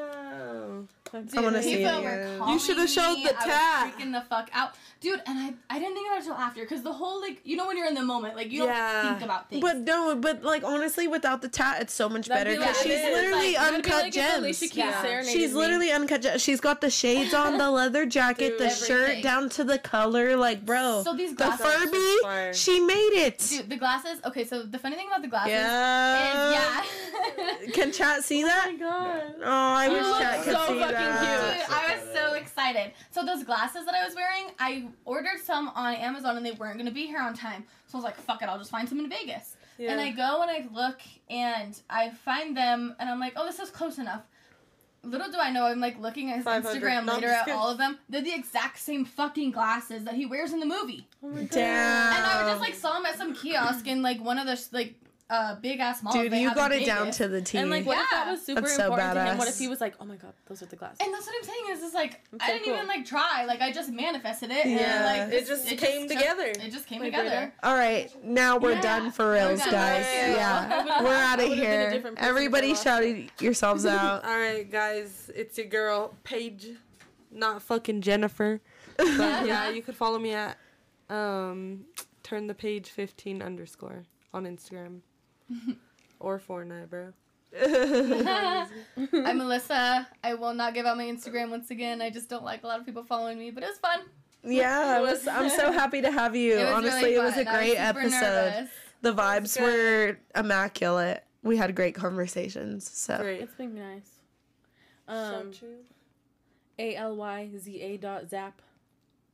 Dude, I wanna see it were again. You should've showed me. the I was tat. freaking the fuck out, dude. And I, I didn't think about it until after, cause the whole like, you know, when you're in the moment, like you don't Yeah. think about things. But no, but like honestly, without the tat, it's so much better That'd be because like- she's literally like, uncut like gems. Yeah. serenaded She's me. literally uncut. ge- She's got the shades on, the leather jacket, Dude, the shirt down to the color. Like, bro, So these glasses, the Furby, Fire. she made it. dude, the glasses. Okay, so the funny thing about the glasses yeah. is yeah. Can chat see Oh that? my god. Oh, I wish look chat could so see fucking that. Dude, I was so excited. So those glasses that I was wearing, I ordered some on Amazon and they weren't gonna be here on time. So I was like, fuck it, I'll just find some in Vegas. Yeah. And I go and I look and I find them and I'm like, oh, this is close enough. Little do I know, I'm like looking at his Instagram No, later at all of them. They're the exact same fucking glasses that he wears in the movie. Oh my god. Damn. And I just like saw him at some kiosk in like one of the like uh big ass malls. Dude, you got it down Vegas. to the T. And like, what if that Yeah. was super That's so important to him? What if he was like, oh my god, those are the glasses? And that's what I'm saying is, is like That's I didn't cool. even like try. Like I just manifested it. Yeah. And, like It just came took- together. It just came Like together. All right, now we're Yeah. done for We're reals, done. guys. Yeah. Yeah, we're out of would've a here. different person Everybody if shouted yourselves out. All right, guys, it's your girl Paige, not fucking Jennifer. But yeah, you could follow me at um turn the page fifteen underscore on Instagram or Fortnite, bro. I'm Melissa. I will not give out my Instagram once again. I just don't like a lot of people following me, but it was fun. yeah, it was, I'm so happy to have you. It Honestly, really it was a great super episode. nervous. The vibes were immaculate. We had great conversations. So Great. It's been nice. Um, so true. A L Y Z A dot zap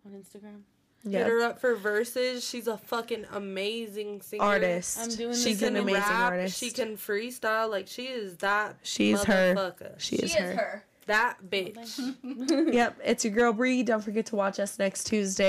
on Instagram. Yeah, Hit her up for verses. She's a fucking amazing singer. artist. I'm doing She's this an amazing rap, artist. She can freestyle. Like she is that. She's her. motherfucker. She She is is her. her. That bitch. Oh, yep, it's your girl Bree. Don't forget to watch us next Tuesday.